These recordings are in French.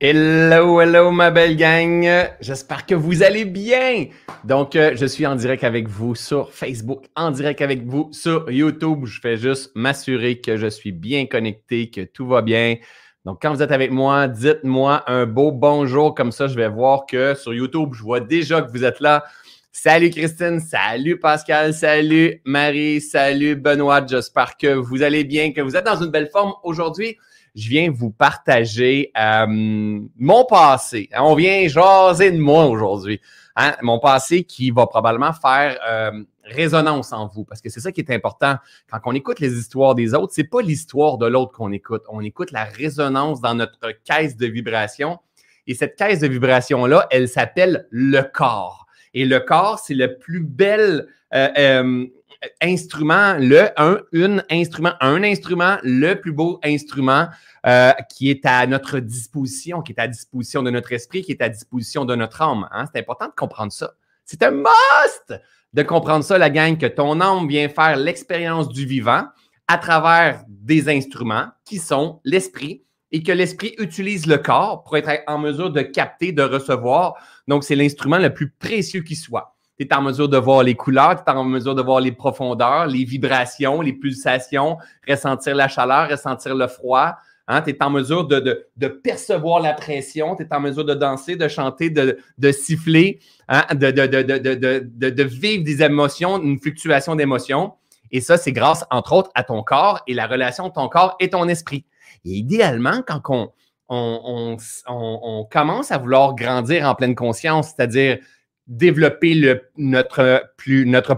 Hello, hello, ma belle gang. J'espère que vous allez bien. Donc, euh, je suis en direct avec vous sur Facebook, en direct avec vous sur YouTube. Je fais juste m'assurer que je suis bien connecté, que tout va bien. Donc, quand vous êtes avec moi, dites-moi un beau bonjour. Comme ça, je vais voir que sur YouTube, je vois déjà que vous êtes là. Salut Christine, salut Pascal, salut Marie, salut Benoît. J'espère que vous allez bien, que vous êtes dans une belle forme aujourd'hui je viens vous partager euh, mon passé. On vient jaser de moi aujourd'hui. Hein? Mon passé qui va probablement faire euh, résonance en vous, parce que c'est ça qui est important. Quand on écoute les histoires des autres, c'est pas l'histoire de l'autre qu'on écoute. On écoute la résonance dans notre caisse de vibration. Et cette caisse de vibration-là, elle s'appelle le corps. Et le corps, c'est le plus bel euh, instrument, le un, une instrument, un instrument, le plus beau instrument euh, qui est à notre disposition, qui est à disposition de notre esprit, qui est à disposition de notre âme. Hein? C'est important de comprendre ça. C'est un must de comprendre ça, la gang, que ton âme vient faire l'expérience du vivant à travers des instruments qui sont l'esprit et que l'esprit utilise le corps pour être en mesure de capter, de recevoir. Donc, c'est l'instrument le plus précieux qui soit tu es en mesure de voir les couleurs, tu es en mesure de voir les profondeurs, les vibrations, les pulsations, ressentir la chaleur, ressentir le froid. Hein? Tu es en mesure de, percevoir la pression, tu es en mesure de danser, de chanter, de, siffler, hein? de, de, vivre des émotions, une fluctuation d'émotions. Et ça, c'est grâce, entre autres, à ton corps et la relation de ton corps et ton esprit. Et idéalement, quand on, on commence à vouloir grandir en pleine conscience, c'est-à-dire développer notre,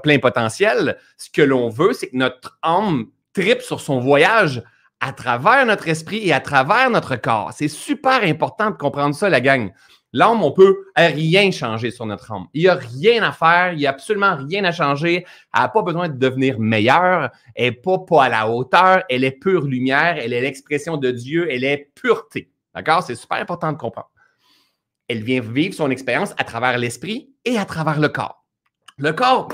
plein potentiel, ce que l'on veut, c'est que notre âme tripe sur son voyage à travers notre esprit et à travers notre corps. C'est super important de comprendre ça, la gang. L'âme, on peut rien changer sur notre âme. Il n'y a rien à faire, il n'y a absolument rien à changer. Elle n'a pas besoin de devenir meilleure, elle n'est pas à la hauteur, elle est pure lumière, elle est l'expression de Dieu, elle est pureté. D'accord? C'est super important de comprendre elle vient vivre son expérience à travers l'esprit et à travers le corps. Le corps,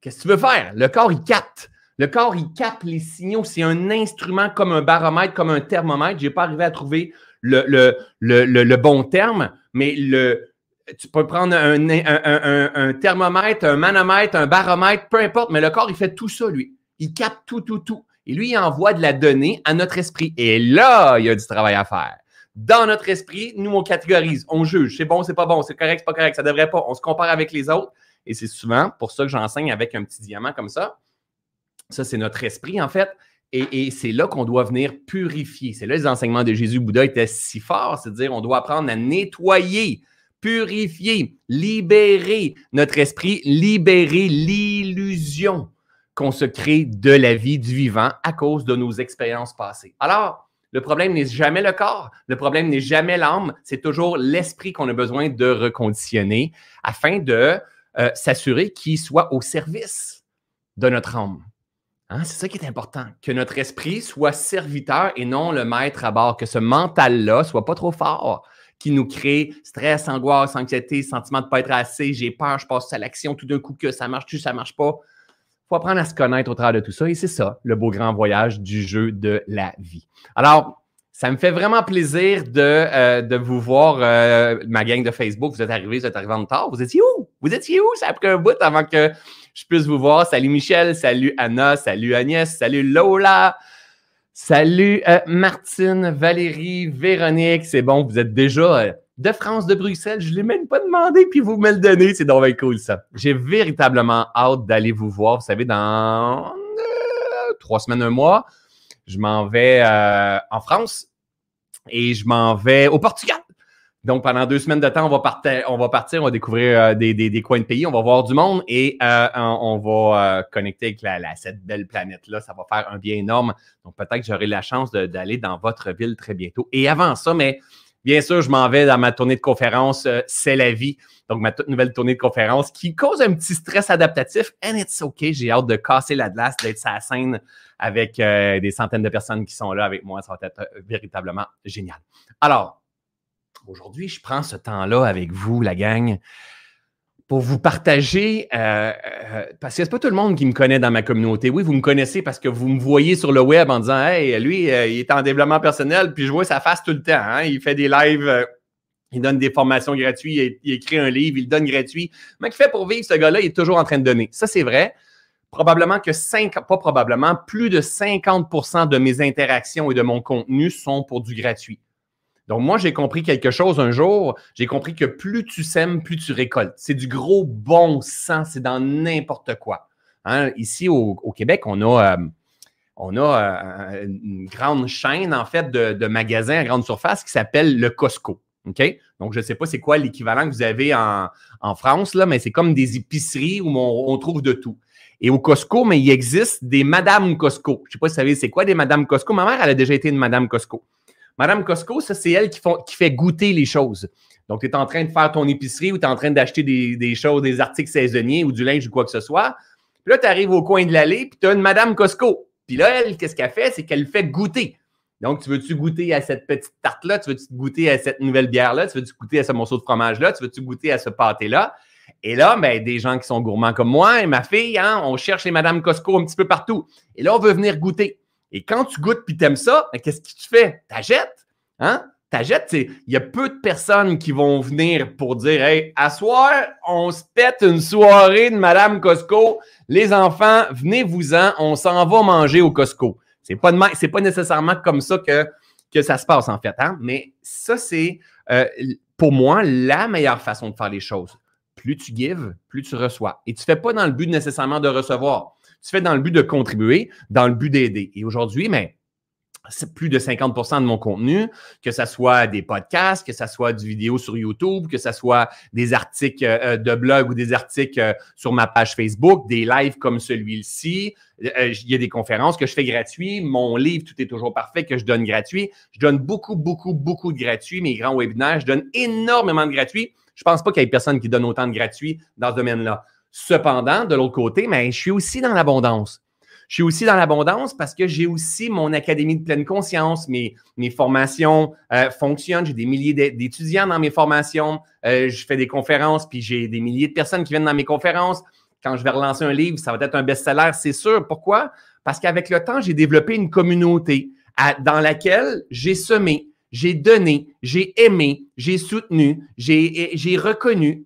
qu'est-ce que tu veux faire? Le corps, il capte. Le corps, il capte les signaux. C'est un instrument comme un baromètre, comme un thermomètre. Je n'ai pas arrivé à trouver le, bon terme, mais le, tu peux prendre un, un, thermomètre, un manomètre, un baromètre, peu importe, mais le corps, il fait tout ça, lui. Il capte tout, tout, tout. Et lui, il envoie de la donnée à notre esprit. Et là, il y a du travail à faire dans notre esprit, nous, on catégorise, on juge. C'est bon, c'est pas bon, c'est correct, c'est pas correct, ça devrait pas. On se compare avec les autres. Et c'est souvent pour ça que j'enseigne avec un petit diamant comme ça. Ça, c'est notre esprit, en fait. Et, c'est là qu'on doit venir purifier. C'est là les enseignements de Jésus Bouddha étaient si forts, c'est-à-dire on doit apprendre à nettoyer, purifier, libérer notre esprit, libérer l'illusion qu'on se crée de la vie du vivant à cause de nos expériences passées. Alors, le problème n'est jamais le corps, le problème n'est jamais l'âme, c'est toujours l'esprit qu'on a besoin de reconditionner afin de euh, s'assurer qu'il soit au service de notre âme. Hein, c'est ça qui est important, que notre esprit soit serviteur et non le maître à bord, que ce mental-là soit pas trop fort, qui nous crée stress, angoisse, anxiété, sentiment de ne pas être assez, j'ai peur, je passe à l'action tout d'un coup que ça marche-tu, ça marche pas faut apprendre à se connaître au travers de tout ça. Et c'est ça, le beau grand voyage du jeu de la vie. Alors, ça me fait vraiment plaisir de, euh, de vous voir, euh, ma gang de Facebook. Vous êtes arrivés, vous êtes arrivés en retard. Vous étiez où? Vous étiez où? Ça a pris un bout avant que je puisse vous voir. Salut Michel, salut Anna, salut Agnès, salut Lola, salut euh, Martine, Valérie, Véronique. C'est bon, vous êtes déjà de France, de Bruxelles. Je ne l'ai même pas demandé, puis vous me le donnez. C'est donc cool, ça. J'ai véritablement hâte d'aller vous voir. Vous savez, dans euh, trois semaines, un mois, je m'en vais euh, en France et je m'en vais au Portugal. Donc, pendant deux semaines de temps, on va, partir, on va partir, on va découvrir euh, des, coins de pays, on va voir du monde et on, va connecter avec la, cette belle planète-là. Ça va faire un bien énorme. Donc, peut-être que j'aurai la chance d'aller dans votre ville très bientôt. Et avant ça, mais Bien sûr, je m'en vais dans ma tournée de conférence euh, C'est la vie. Donc, ma toute nouvelle tournée de conférence qui cause un petit stress adaptatif. And it's OK. J'ai hâte de casser la glace, d'être sur scène avec euh, des centaines de personnes qui sont là avec moi. Ça va être euh, véritablement génial. Alors, aujourd'hui, je prends ce temps-là avec vous, la gang, pour vous partager, euh, euh, parce que c'est pas tout le monde qui me connaît dans ma communauté. Oui, vous me connaissez parce que vous me voyez sur le web en disant Hey, lui, euh, il est en développement personnel, puis je vois sa face tout le temps. Hein. Il fait des lives, il donne des formations gratuites, il, écrit un livre, il donne gratuit. Mais qu'il fait pour vivre, ce gars-là, il est toujours en train de donner. Ça, c'est vrai. Probablement que 5, pas probablement, plus de 50% de mes interactions et de mon contenu sont pour du gratuit. Donc, moi, j'ai compris quelque chose un jour. J'ai compris que plus tu sèmes, plus tu récoltes. C'est du gros bon sens. C'est dans n'importe quoi. Hein, ici, au, Québec, on a, euh, a euh, une grande chaîne, en fait, de, magasins à grande surface qui s'appelle le Costco. Donc, je ne sais pas c'est quoi l'équivalent que vous avez en, France, là, mais c'est comme des épiceries où on, trouve de tout. Et au Costco, mais il existe des Madame Costco. Je ne sais pas si vous savez c'est quoi des Madame Costco. Ma mère, elle a déjà été une Madame Costco. Madame Costco, ça, c'est elle qui, fait goûter les choses. Donc, tu es en train de faire ton épicerie ou tu es en train d'acheter des, choses, des articles saisonniers ou du linge ou quoi que ce soit. Puis là, tu arrives au coin de l'allée, puis tu as une Madame Costco. Puis là, elle, qu'est-ce qu'elle fait? C'est qu'elle fait goûter. Donc, tu veux-tu goûter à cette petite tarte-là? Tu veux-tu goûter à cette nouvelle bière-là? Tu veux-tu goûter à ce morceau de fromage-là? Tu veux-tu goûter à ce pâté-là? Et là, ben, des gens qui sont gourmands comme moi et ma fille, hein, on cherche les Madame Costco un petit peu partout. Et là, on veut venir goûter. Et quand tu goûtes puis t'aimes ça, ben, qu'est-ce que tu fais? T'achètes. Hein? T'achètes, il y a peu de personnes qui vont venir pour dire Hey, à soir, on se pète une soirée de Madame Costco. Les enfants, venez-vous-en, on s'en va manger au Costco. C'est pas, pas nécessairement comme ça que, que ça se passe, en fait. Hein? Mais ça, c'est euh, pour moi la meilleure façon de faire les choses. Plus tu gives, plus tu reçois. Et tu ne fais pas dans le but nécessairement de recevoir. Tu fais dans le but de contribuer, dans le but d'aider. Et aujourd'hui, mais c'est plus de 50% de mon contenu, que ce soit des podcasts, que ce soit du vidéo sur YouTube, que ce soit des articles euh, de blog ou des articles euh, sur ma page Facebook, des lives comme celui-ci. Euh, il y a des conférences que je fais gratuit. Mon livre, Tout est toujours parfait, que je donne gratuit. Je donne beaucoup, beaucoup, beaucoup de gratuits. Mes grands webinaires, je donne énormément de gratuits. Je pense pas qu'il y ait personne qui donne autant de gratuits dans ce domaine-là. Cependant, de l'autre côté, mais je suis aussi dans l'abondance. Je suis aussi dans l'abondance parce que j'ai aussi mon académie de pleine conscience. Mes, formations euh, fonctionnent. J'ai des milliers d'étudiants dans mes formations. Euh, je fais des conférences, puis j'ai des milliers de personnes qui viennent dans mes conférences. Quand je vais relancer un livre, ça va être un best-seller, c'est sûr. Pourquoi? Parce qu'avec le temps, j'ai développé une communauté dans laquelle j'ai semé, j'ai donné, j'ai aimé, j'ai soutenu, j'ai reconnu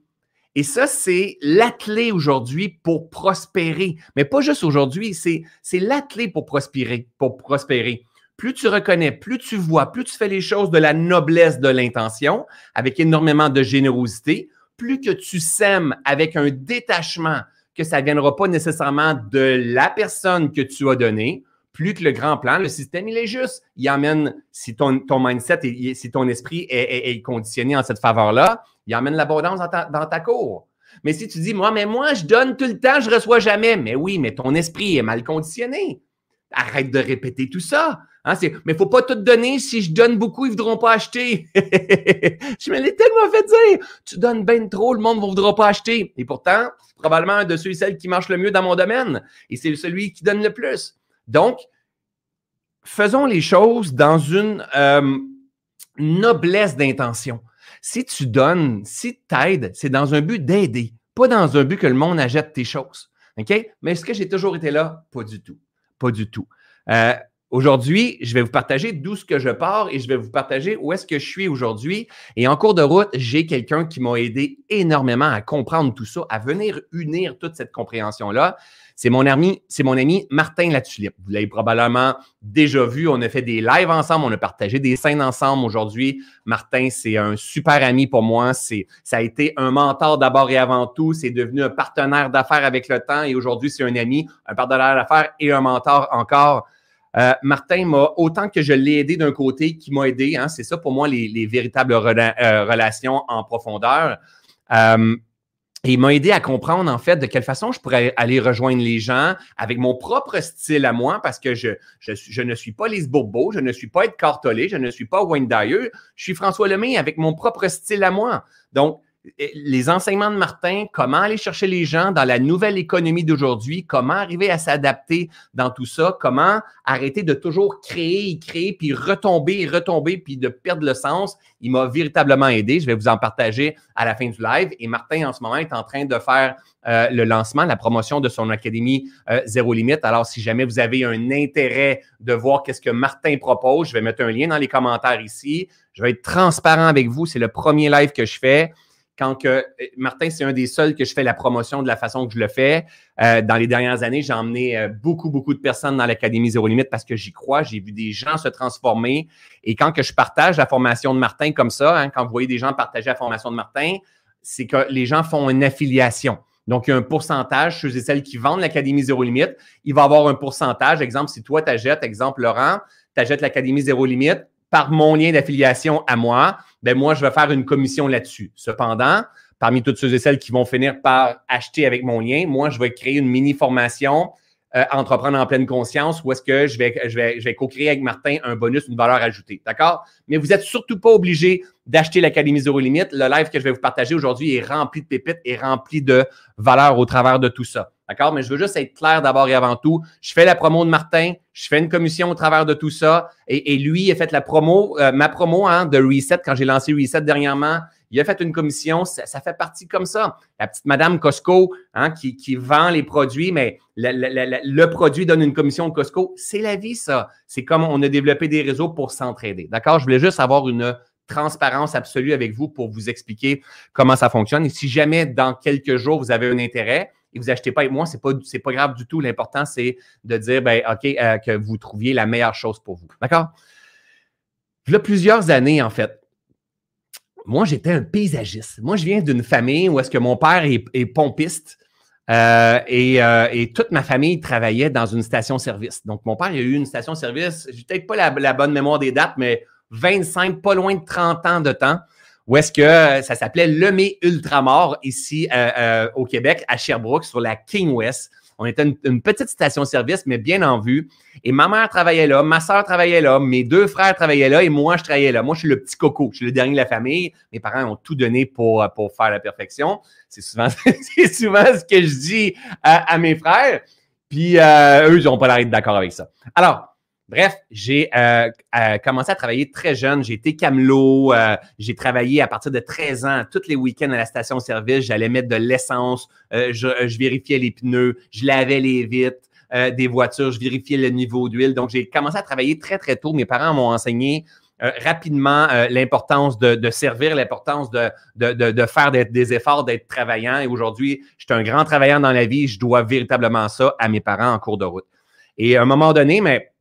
et ça, c'est la aujourd'hui pour prospérer. Mais pas juste aujourd'hui, c'est, c'est la pour prospérer, pour prospérer. Plus tu reconnais, plus tu vois, plus tu fais les choses de la noblesse de l'intention, avec énormément de générosité, plus que tu sèmes avec un détachement, que ça ne viendra pas nécessairement de la personne que tu as donnée, plus que le grand plan, le système, il est juste. Il amène, si ton, ton mindset, et si ton esprit est, est conditionné en cette faveur-là, il emmène l'abondance dans ta, cour. Mais si tu dis, moi, mais moi, je donne tout le temps, je reçois jamais. Mais oui, mais ton esprit est mal conditionné. Arrête de répéter tout ça. Hein, mais il ne faut pas tout donner. Si je donne beaucoup, ils ne voudront pas acheter. je me l'ai tellement fait dire. Tu donnes bien trop, le monde ne voudra pas acheter. Et pourtant, probablement un de ceux et celles qui marchent le mieux dans mon domaine. Et c'est celui qui donne le plus. Donc, faisons les choses dans une euh, noblesse d'intention. Si tu donnes, si tu aides, c'est dans un but d'aider, pas dans un but que le monde achète tes choses. OK? Mais est-ce que j'ai toujours été là? Pas du tout. Pas du tout. Euh, aujourd'hui, je vais vous partager d'où ce que je pars et je vais vous partager où est-ce que je suis aujourd'hui. Et en cours de route, j'ai quelqu'un qui m'a aidé énormément à comprendre tout ça, à venir unir toute cette compréhension-là. C'est mon ami, c'est mon ami Martin Latulippe. Vous l'avez probablement déjà vu. On a fait des lives ensemble, on a partagé des scènes ensemble aujourd'hui. Martin, c'est un super ami pour moi. C'est, ça a été un mentor d'abord et avant tout. C'est devenu un partenaire d'affaires avec le temps et aujourd'hui, c'est un ami, un partenaire d'affaires et un mentor encore. Euh, Martin m'a, autant que je l'ai aidé d'un côté, qui m'a aidé, hein, c'est ça pour moi les, véritables euh, relations en profondeur. Euh, et il m'a aidé à comprendre, en fait, de quelle façon je pourrais aller rejoindre les gens avec mon propre style à moi, parce que je, je, ne suis pas Lise Bourbeau, je ne suis pas Ed Cartolé, je ne suis pas Wayne Dyer, je suis François Lemay avec mon propre style à moi. Donc, les enseignements de Martin, comment aller chercher les gens dans la nouvelle économie d'aujourd'hui, comment arriver à s'adapter dans tout ça, comment arrêter de toujours créer, créer, puis retomber, retomber, puis de perdre le sens. Il m'a véritablement aidé. Je vais vous en partager à la fin du live. Et Martin, en ce moment, est en train de faire euh, le lancement, la promotion de son académie euh, Zéro Limite. Alors, si jamais vous avez un intérêt de voir qu'est-ce que Martin propose, je vais mettre un lien dans les commentaires ici. Je vais être transparent avec vous. C'est le premier live que je fais quand que euh, Martin, c'est un des seuls que je fais la promotion de la façon que je le fais. Euh, dans les dernières années, j'ai emmené euh, beaucoup, beaucoup de personnes dans l'Académie Zéro Limite parce que j'y crois. J'ai vu des gens se transformer. Et quand que je partage la formation de Martin comme ça, hein, quand vous voyez des gens partager la formation de Martin, c'est que les gens font une affiliation. Donc, il y a un pourcentage, ceux et celles qui vendent l'Académie Zéro Limite, il va avoir un pourcentage. Exemple, si toi, tu achètes, exemple, Laurent, tu achètes l'Académie Zéro Limite, par mon lien d'affiliation à moi, ben moi, je vais faire une commission là-dessus. Cependant, parmi toutes ceux et celles qui vont finir par acheter avec mon lien, moi, je vais créer une mini formation euh, entreprendre en pleine conscience ou est-ce que je vais, co-créer avec Martin un bonus, une valeur ajoutée. D'accord? Mais vous n'êtes surtout pas obligé d'acheter l'Académie Zéro Limite. Le live que je vais vous partager aujourd'hui est rempli de pépites et rempli de valeurs au travers de tout ça. D'accord? Mais je veux juste être clair d'abord et avant tout. Je fais la promo de Martin, je fais une commission au travers de tout ça. Et, lui, il a fait la promo, euh, ma promo hein, de Reset quand j'ai lancé Reset dernièrement il a fait une commission, ça, fait partie comme ça. La petite madame Costco hein, qui, vend les produits, mais le, produit donne une commission de Costco. C'est la vie, ça. C'est comme on a développé des réseaux pour s'entraider. D'accord? Je voulais juste avoir une transparence absolue avec vous pour vous expliquer comment ça fonctionne. Et si jamais dans quelques jours, vous avez un intérêt, et vous achetez pas avec moi, c'est pas pas grave du tout. L'important c'est de dire ben ok euh, que vous trouviez la meilleure chose pour vous. D'accord? Il y a plusieurs années en fait, moi, j'étais un paysagiste. Moi, je viens d'une famille où est-ce que mon père est, pompiste euh, euh, et, toute ma famille travaillait dans une station-service. Donc, mon père, il a eu une station-service, j'ai peut-être pas la, bonne mémoire des dates, mais 25, pas loin de 30 ans de temps, où est-ce que ça s'appelait Lemay Ultramar ici euh, au Québec, à Sherbrooke, sur la King West. On était une, petite station-service, mais bien en vue. Et ma mère travaillait là, ma soeur travaillait là, mes deux frères travaillaient là et moi, je travaillais là. Moi, je suis le petit coco. Je suis le dernier de la famille. Mes parents ont tout donné pour, pour faire la perfection. C'est souvent, souvent ce que je dis à, mes frères. Puis euh, eux, ils n'ont pas l'air d'être d'accord avec ça. Alors, Bref, j'ai euh, euh, commencé à travailler très jeune. J'ai été camelot. Euh, j'ai travaillé à partir de 13 ans, tous les week-ends à la station-service. J'allais mettre de l'essence. Je, vérifiais les pneus. Je lavais les vitres des voitures. Je vérifiais le niveau d'huile. Donc, j'ai commencé à travailler très, très tôt. Mes parents m'ont enseigné rapidement l'importance de, servir, l'importance de, faire des, efforts, d'être travaillant. Et aujourd'hui, je suis un grand travailleur dans la vie. Je dois véritablement ça à mes parents en cours de route. Et à un moment donné, mais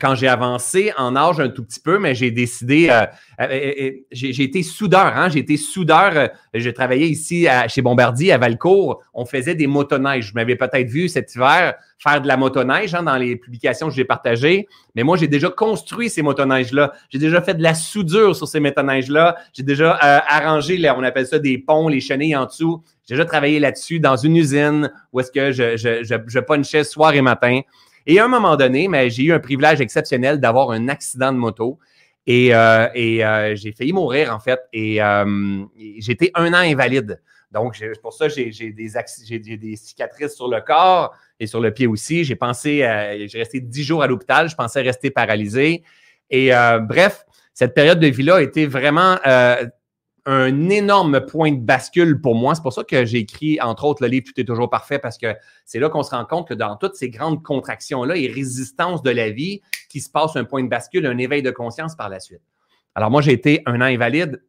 quand j'ai avancé en âge un tout petit peu, mais j'ai décidé, euh, euh, j'ai été soudeur, hein, j'ai été soudeur, j'ai travaillé ici chez Bombardier à Valcourt, on faisait des motoneiges. Je m'avais peut-être vu cet hiver faire de la motoneige hein, dans les publications que j'ai partagées, mais moi j'ai déjà construit ces motoneiges-là, j'ai déjà fait de la soudure sur ces motoneiges-là, j'ai déjà arrangé, on appelle ça des ponts, les chenilles en dessous, j'ai déjà travaillé là-dessus dans une usine où est-ce que je, je, je, je punchais soir et matin. Et à un moment donné, j'ai eu un privilège exceptionnel d'avoir un accident de moto. Et, euh, euh, j'ai failli mourir, en fait. Et euh, j'étais un an invalide. Donc, pour ça j'ai des, des cicatrices sur le corps et sur le pied aussi. J'ai pensé, j'ai resté dix jours à l'hôpital. Je pensais rester paralysé. Et bref, cette période de vie-là a été vraiment un énorme point de bascule pour moi. C'est pour ça que j'ai écrit, entre autres, le livre Tout est toujours parfait, parce que c'est là qu'on se rend compte que dans toutes ces grandes contractions-là et résistances de la vie, qui se passe un point de bascule, un éveil de conscience par la suite. Alors, moi, j'ai été un an invalide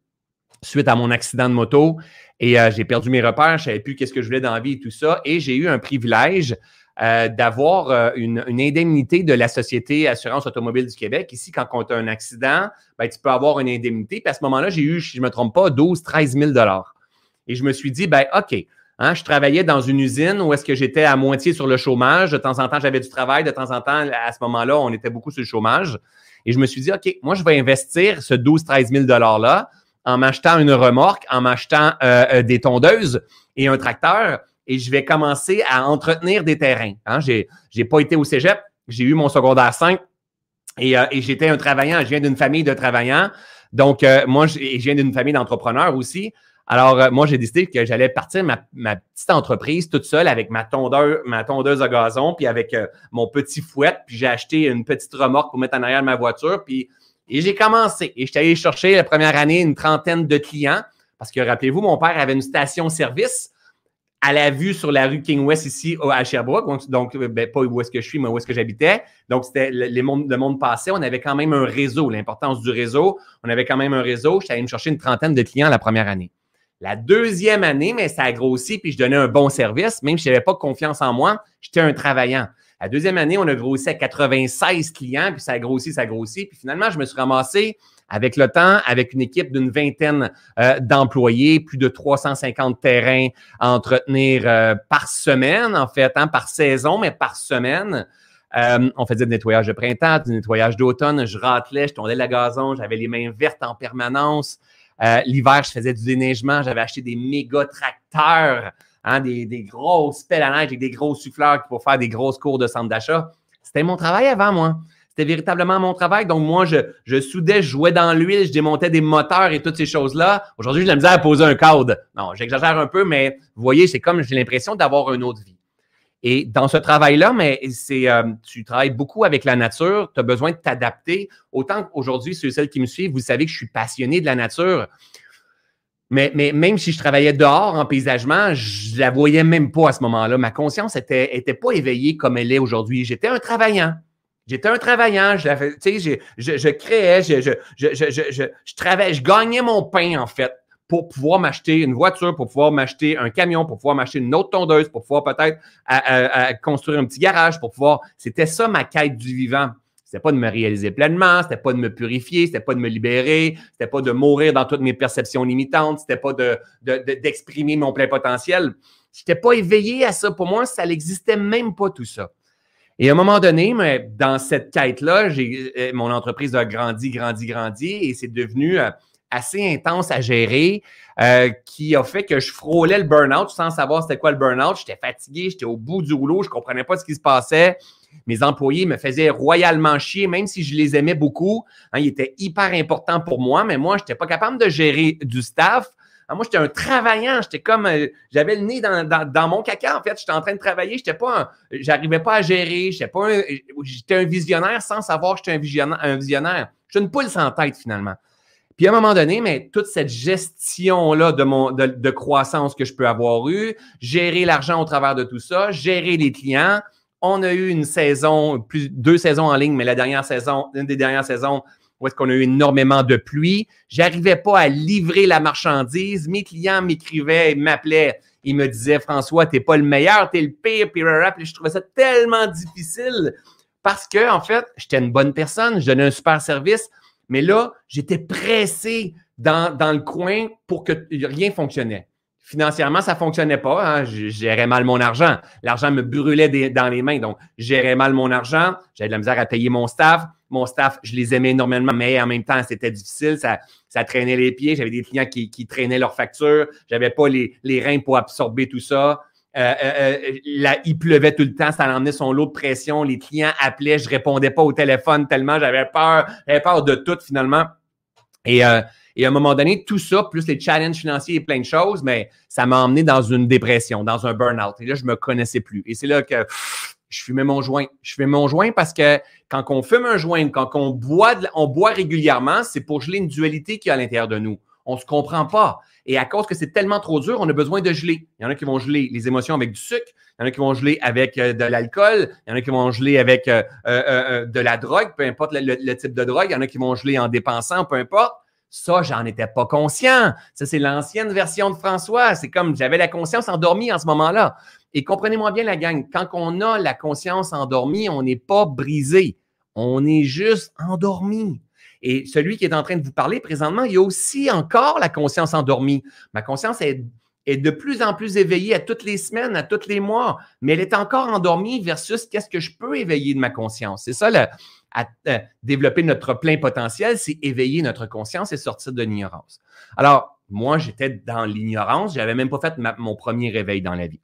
suite à mon accident de moto et euh, j'ai perdu mes repères, je ne savais plus qu'est-ce que je voulais dans la vie et tout ça. Et j'ai eu un privilège euh, d'avoir euh, une, indemnité de la Société Assurance Automobile du Québec. Ici, quand on a un accident, ben, tu peux avoir une indemnité. Puis à ce moment-là, j'ai eu, si je ne me trompe pas, 12 13 000 Et je me suis dit, ben OK, hein, je travaillais dans une usine où est-ce que j'étais à moitié sur le chômage. De temps en temps, j'avais du travail. De temps en temps, à ce moment-là, on était beaucoup sur le chômage. Et je me suis dit, OK, moi, je vais investir ce 12 13 000 $-là en m'achetant une remorque, en m'achetant euh, des tondeuses et un tracteur et je vais commencer à entretenir des terrains. Hein. Je n'ai pas été au cégep, j'ai eu mon secondaire 5 et, euh, et j'étais un travaillant. Je viens d'une famille de travaillants. Donc, euh, moi, je, je viens d'une famille d'entrepreneurs aussi. Alors, euh, moi, j'ai décidé que j'allais partir ma, petite entreprise toute seule avec ma, tondeur, ma tondeuse à gazon, puis avec mon petit fouet, puis j'ai acheté une petite remorque pour mettre en arrière de ma voiture, puis et j'ai commencé. Et j'étais allé chercher la première année une trentaine de clients, parce que rappelez-vous, mon père avait une station-service à la vue sur la rue King West ici à Sherbrooke. Donc, ben, pas où est-ce que je suis, mais où est-ce que j'habitais. Donc, c'était les mondes, le monde passé. On avait quand même un réseau, l'importance du réseau. On avait quand même un réseau. J'étais allé me chercher une trentaine de clients la première année. La deuxième année, mais ça a grossi, puis je donnais un bon service. Même si je n'avais pas confiance en moi, j'étais un travaillant. La deuxième année, on a grossi à 96 clients, puis ça a grossi, ça a grossi. Puis finalement, je me suis ramassé avec le temps, avec une équipe d'une vingtaine euh, d'employés, plus de 350 terrains à entretenir euh, par semaine, en fait, hein, par saison, mais par semaine. Euh, on faisait du nettoyage de printemps, du nettoyage d'automne, je ratelais, je tondais la gazon, j'avais les mains vertes en permanence. L'hiver, je faisais du déneigement, j'avais acheté des méga tracteurs, hein, des, grosses pelles à neige avec des gros souffleurs pour faire des grosses cours de centre d'achat. C'était mon travail avant, moi. C'était véritablement mon travail. Donc, moi, je, soudais, je jouais dans l'huile, je démontais des moteurs et toutes ces choses-là. Aujourd'hui, j'ai la misère à poser un code. Non, j'exagère un peu, mais vous voyez, c'est comme j'ai l'impression d'avoir une autre vie. Et dans ce travail-là, mais c'est, euh, tu travailles beaucoup avec la nature, tu as besoin de t'adapter. Autant qu'aujourd'hui, ceux et celles qui me suivent, vous savez que je suis passionné de la nature. Mais, même si je travaillais dehors en paysagement, je la voyais même pas à ce moment-là. Ma conscience était, pas éveillée comme elle est aujourd'hui. J'étais un travaillant. J'étais un travaillant, je, créais, je, travaillais, je gagnais mon pain, en fait, pour pouvoir m'acheter une voiture, pour pouvoir m'acheter un camion, pour pouvoir m'acheter une autre tondeuse, pour pouvoir peut-être construire un petit garage, pour pouvoir. C'était ça ma quête du vivant. C'était pas de me réaliser pleinement, c'était pas de me purifier, c'était pas de me libérer, c'était pas de mourir dans toutes mes perceptions limitantes, c'était pas de, d'exprimer mon plein potentiel. J'étais pas éveillé à ça. Pour moi, ça n'existait même pas tout ça. Et à un moment donné, mais dans cette quête-là, euh, mon entreprise a grandi, grandi, grandi et c'est devenu euh, assez intense à gérer, euh, qui a fait que je frôlais le burn-out sans savoir c'était quoi le burn-out. J'étais fatigué, j'étais au bout du rouleau, je ne comprenais pas ce qui se passait. Mes employés me faisaient royalement chier, même si je les aimais beaucoup. Hein, ils étaient hyper importants pour moi, mais moi, je n'étais pas capable de gérer du staff. Ah, moi, j'étais un travaillant. J'étais comme, euh, j'avais le nez dans, mon caca, en fait. J'étais en train de travailler. J'étais pas, j'arrivais pas à gérer. J'étais un visionnaire sans savoir que j'étais un visionnaire, un visionnaire. J'étais une poule sans tête, finalement. Puis à un moment donné, mais toute cette gestion-là de, de, croissance que je peux avoir eue, gérer l'argent au travers de tout ça, gérer les clients. On a eu une saison, deux saisons en ligne, mais la dernière saison, une des dernières saisons, où est-ce qu'on a eu énormément de pluie. J'arrivais pas à livrer la marchandise. Mes clients m'écrivaient, m'appelaient, ils me disaient François, t'es pas le meilleur, t'es le pire, puis je trouvais ça tellement difficile parce que en fait, j'étais une bonne personne, je donnais un super service, mais là, j'étais pressé dans, dans le coin pour que rien fonctionnait. Financièrement, ça fonctionnait pas. Hein. Je, gérais mal mon argent. L'argent me brûlait dans les mains. Donc, je gérais mal mon argent. J'avais de la misère à payer mon staff. Mon staff, je les aimais énormément, mais en même temps, c'était difficile. Ça, ça traînait les pieds. J'avais des clients qui, traînaient leurs factures. J'avais pas les, reins pour absorber tout ça. Euh, euh, euh il pleuvait tout le temps, ça emmenait son lot de pression. Les clients appelaient, je répondais pas au téléphone tellement j'avais peur, j'avais peur de tout finalement. Et, euh, et à un moment donné, tout ça, plus les challenges financiers et plein de choses, mais ça m'a emmené dans une dépression, dans un burn-out. Et là, je me connaissais plus. Et c'est là que je fumais mon joint. Je fumais mon joint parce que quand on fume un joint, quand on boit, on boit régulièrement, c'est pour geler une dualité qui est à l'intérieur de nous. On ne se comprend pas. Et à cause que c'est tellement trop dur, on a besoin de geler. Il y en a qui vont geler les émotions avec du sucre, il y en a qui vont geler avec euh, de l'alcool, il y en a qui vont geler avec euh, euh, de la drogue, peu importe le, type de drogue, il y en a qui vont geler en dépensant, peu importe. Ça, j'en étais pas conscient. Ça, c'est l'ancienne version de François. C'est comme j'avais la conscience endormie en ce moment-là. Et comprenez-moi bien la gang, quand on a la conscience endormie, on n'est pas brisé. On est juste endormi. Et celui qui est en train de vous parler présentement, il a aussi encore la conscience endormie. Ma conscience est, de plus en plus éveillée à toutes les semaines, à tous les mois, mais elle est encore endormie versus qu'est-ce que je peux éveiller de ma conscience. C'est ça, à, euh, développer notre plein potentiel, c'est éveiller notre conscience et sortir de l'ignorance. Alors, moi, j'étais dans l'ignorance, je n'avais même pas fait mon premier réveil dans la vie.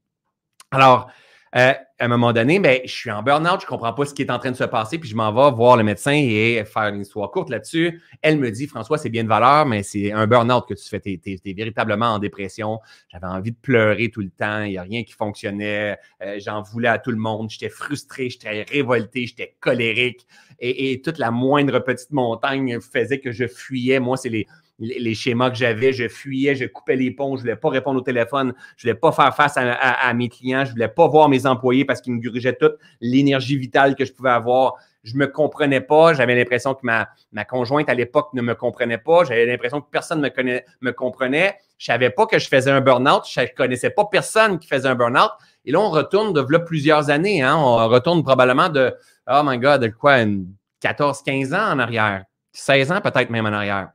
Alors, euh, à un moment donné, ben, je suis en burn-out, je comprends pas ce qui est en train de se passer, puis je m'en vais voir le médecin et faire une histoire courte là-dessus. Elle me dit, François, c'est bien de valeur, mais c'est un burn-out que tu fais. Tu véritablement en dépression. J'avais envie de pleurer tout le temps. Il n'y a rien qui fonctionnait. Euh, j'en voulais à tout le monde. J'étais frustré, j'étais révolté, j'étais colérique. Et toute la moindre petite montagne faisait que je fuyais. Moi, c'est les les, schémas que j'avais. Je fuyais, je coupais les ponts, je ne voulais pas répondre au téléphone, je ne voulais pas faire face à, mes clients, je ne voulais pas voir mes employés parce qu'ils me grugeaient toute l'énergie vitale que je pouvais avoir. Je ne me comprenais pas. J'avais l'impression que ma, conjointe à l'époque ne me comprenait pas. J'avais l'impression que personne ne me, comprenait. Je ne savais pas que je faisais un burn-out. Je connaissais pas personne qui faisait un burn-out. Et là, on retourne de plusieurs années. Hein? On retourne probablement de, oh my God, de quoi, 14, 15 ans en arrière. 16 ans peut-être même en arrière.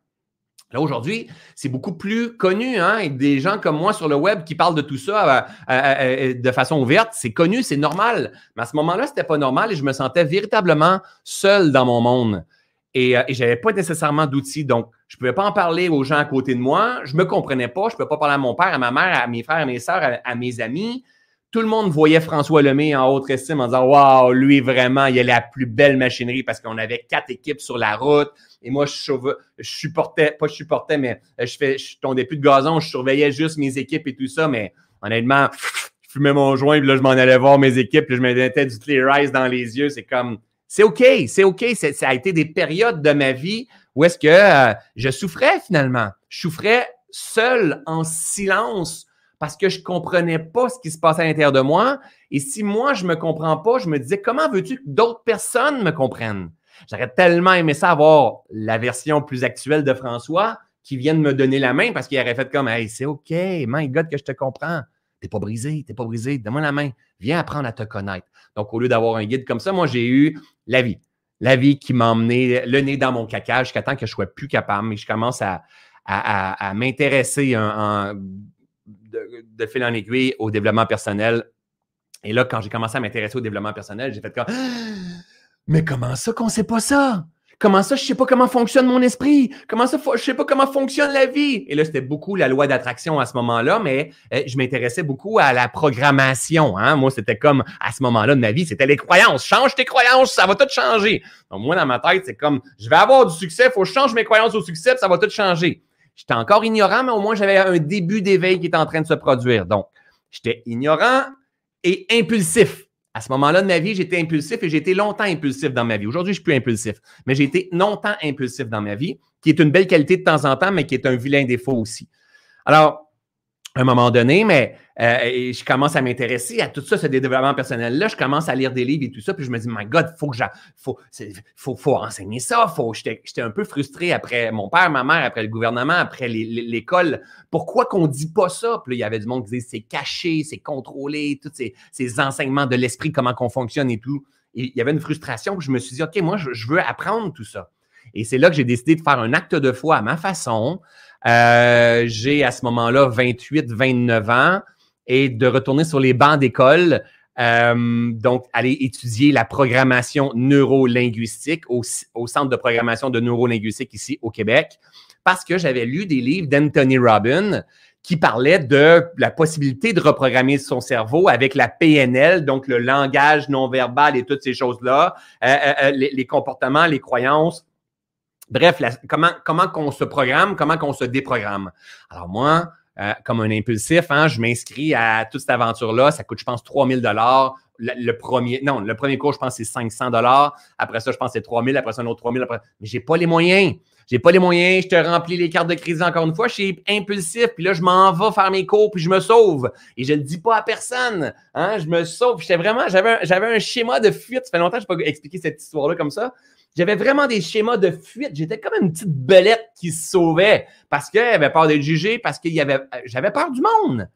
Là, aujourd'hui, c'est beaucoup plus connu, hein, et des gens comme moi sur le web qui parlent de tout ça euh, euh, euh, de façon ouverte. C'est connu, c'est normal. Mais à ce moment-là, c'était pas normal et je me sentais véritablement seul dans mon monde. Et, et je n'avais pas nécessairement d'outils. Donc, je ne pouvais pas en parler aux gens à côté de moi. Je ne me comprenais pas. Je ne pouvais pas parler à mon père, à ma mère, à mes frères, à mes sœurs, à mes amis tout le monde voyait François Lemay en haute estime en disant Waouh, lui vraiment, il a la plus belle machinerie parce qu'on avait quatre équipes sur la route. Et moi, je, supportais, pas je supportais, mais je, fais, je tombais plus de gazon, je surveillais juste mes équipes et tout ça. Mais honnêtement, je fumais mon joint, puis là, je m'en allais voir mes équipes, puis je me mettais du clear eyes dans les yeux. C'est comme, c'est OK, c'est OK. Ça a été des périodes de ma vie où est-ce que euh, je souffrais finalement. Je souffrais seul, en silence, parce que je ne comprenais pas ce qui se passait à l'intérieur de moi. Et si moi, je ne me comprends pas, je me disais, comment veux-tu que d'autres personnes me comprennent? J'aurais tellement aimé ça avoir la version plus actuelle de François qui vient de me donner la main parce qu'il aurait fait comme, hey, c'est OK, my God, que je te comprends. T'es pas brisé, t'es pas brisé, donne-moi la main. Viens apprendre à te connaître. Donc, au lieu d'avoir un guide comme ça, moi, j'ai eu la vie. La vie qui m'a emmené le nez dans mon caca jusqu'à temps que je sois plus capable, mais je commence à, m'intéresser en, de, fil en aiguille au développement personnel. Et là, quand j'ai commencé à m'intéresser au développement personnel, j'ai fait comme Mais comment ça qu'on ne sait pas ça? Comment ça, je ne sais pas comment fonctionne mon esprit? Comment ça, je sais pas comment fonctionne la vie? Et là, c'était beaucoup la loi d'attraction à ce moment-là, mais euh, je m'intéressais beaucoup à la programmation. Hein? Moi, c'était comme à ce moment-là de ma vie, c'était les croyances. Change tes croyances, ça va tout changer. Donc, moi, dans ma tête, c'est comme je vais avoir du succès, il faut que je change mes croyances au succès, ça va tout changer. J'étais encore ignorant, mais au moins j'avais un début d'éveil qui était en train de se produire. Donc, j'étais ignorant et impulsif. À ce moment-là de ma vie, j'étais impulsif et j'ai été longtemps impulsif dans ma vie. Aujourd'hui, je suis plus impulsif, mais j'ai été longtemps impulsif dans ma vie, qui est une belle qualité de temps en temps, mais qui est un vilain défaut aussi. Alors, à un moment donné, mais euh, je commence à m'intéresser à tout ça, ce développement personnel-là. Je commence à lire des livres et tout ça, puis je me dis, my God, faut que faut, faut, faut enseigner ça. Faut, j'étais, un peu frustré après mon père, ma mère, après le gouvernement, après l'école. Pourquoi qu'on dit pas ça? Puis là, il y avait du monde qui disait, c'est caché, c'est contrôlé, tous ces, ces enseignements de l'esprit, comment qu'on fonctionne et tout. Et il y avait une frustration que je me suis dit, OK, moi, je veux apprendre tout ça. Et c'est là que j'ai décidé de faire un acte de foi à ma façon. Euh, j'ai à ce moment-là 28, 29 ans et de retourner sur les bancs d'école. Euh, donc, aller étudier la programmation neurolinguistique au, au, Centre de programmation de neurolinguistique ici au Québec, parce que j'avais lu des livres d'Anthony Robbins qui parlaient de la possibilité de reprogrammer son cerveau avec la PNL, donc le langage non verbal et toutes ces choses-là, euh, les, les, comportements, les croyances, Bref, comment, comment qu'on se programme, comment qu'on se déprogramme. Alors moi, euh, comme un impulsif, hein, je m'inscris à toute cette aventure-là. Ça coûte, je pense, 3000 dollars. Le, premier, non, le premier cours, je pense, c'est 500 dollars. Après ça, je pense, c'est 3000. Après ça, un autre 3000. Après... Mais j'ai pas les moyens. J'ai pas les moyens. Je te remplis les cartes de crédit encore une fois. Je suis impulsif. Puis là, je m'en vais faire mes cours. Puis je me sauve. Et je le dis pas à personne. Hein, je me sauve. J'étais vraiment, j'avais un, un schéma de fuite. Ça fait longtemps que je n'ai pas expliqué cette histoire-là comme ça. J'avais vraiment des schémas de fuite. J'étais comme une petite belette qui se sauvait parce qu'elle avait peur d'être jugée, parce que y avait, j'avais peur du monde.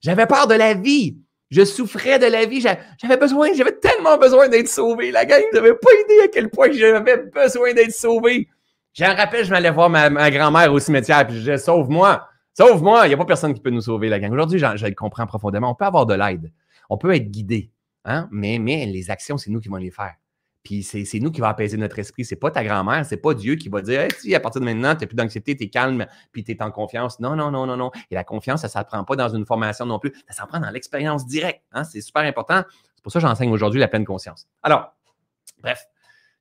J'avais peur de la vie. Je souffrais de la vie. J'avais besoin, j'avais tellement besoin d'être sauvé. La gang, n'avait pas idée à quel point j'avais besoin d'être sauvé. J'ai un rappel, je m'allais voir ma, grand-mère au cimetière, puis je disais, sauve-moi, sauve-moi. Il n'y a pas personne qui peut nous sauver, la gang. Aujourd'hui, je, le comprends profondément. On peut avoir de l'aide. On peut être guidé, hein? mais, mais les actions, c'est nous qui allons les faire. Puis c'est nous qui va apaiser notre esprit. C'est pas ta grand-mère, c'est pas Dieu qui va dire si à partir de maintenant, tu n'as plus d'anxiété, tu es calme, puis tu es en confiance. Non, non, non, non, non. Et la confiance, ça ne s'apprend pas dans une formation non plus. Ça s'apprend dans l'expérience directe. Hein? C'est super important. C'est pour ça que j'enseigne aujourd'hui la pleine conscience. Alors, bref,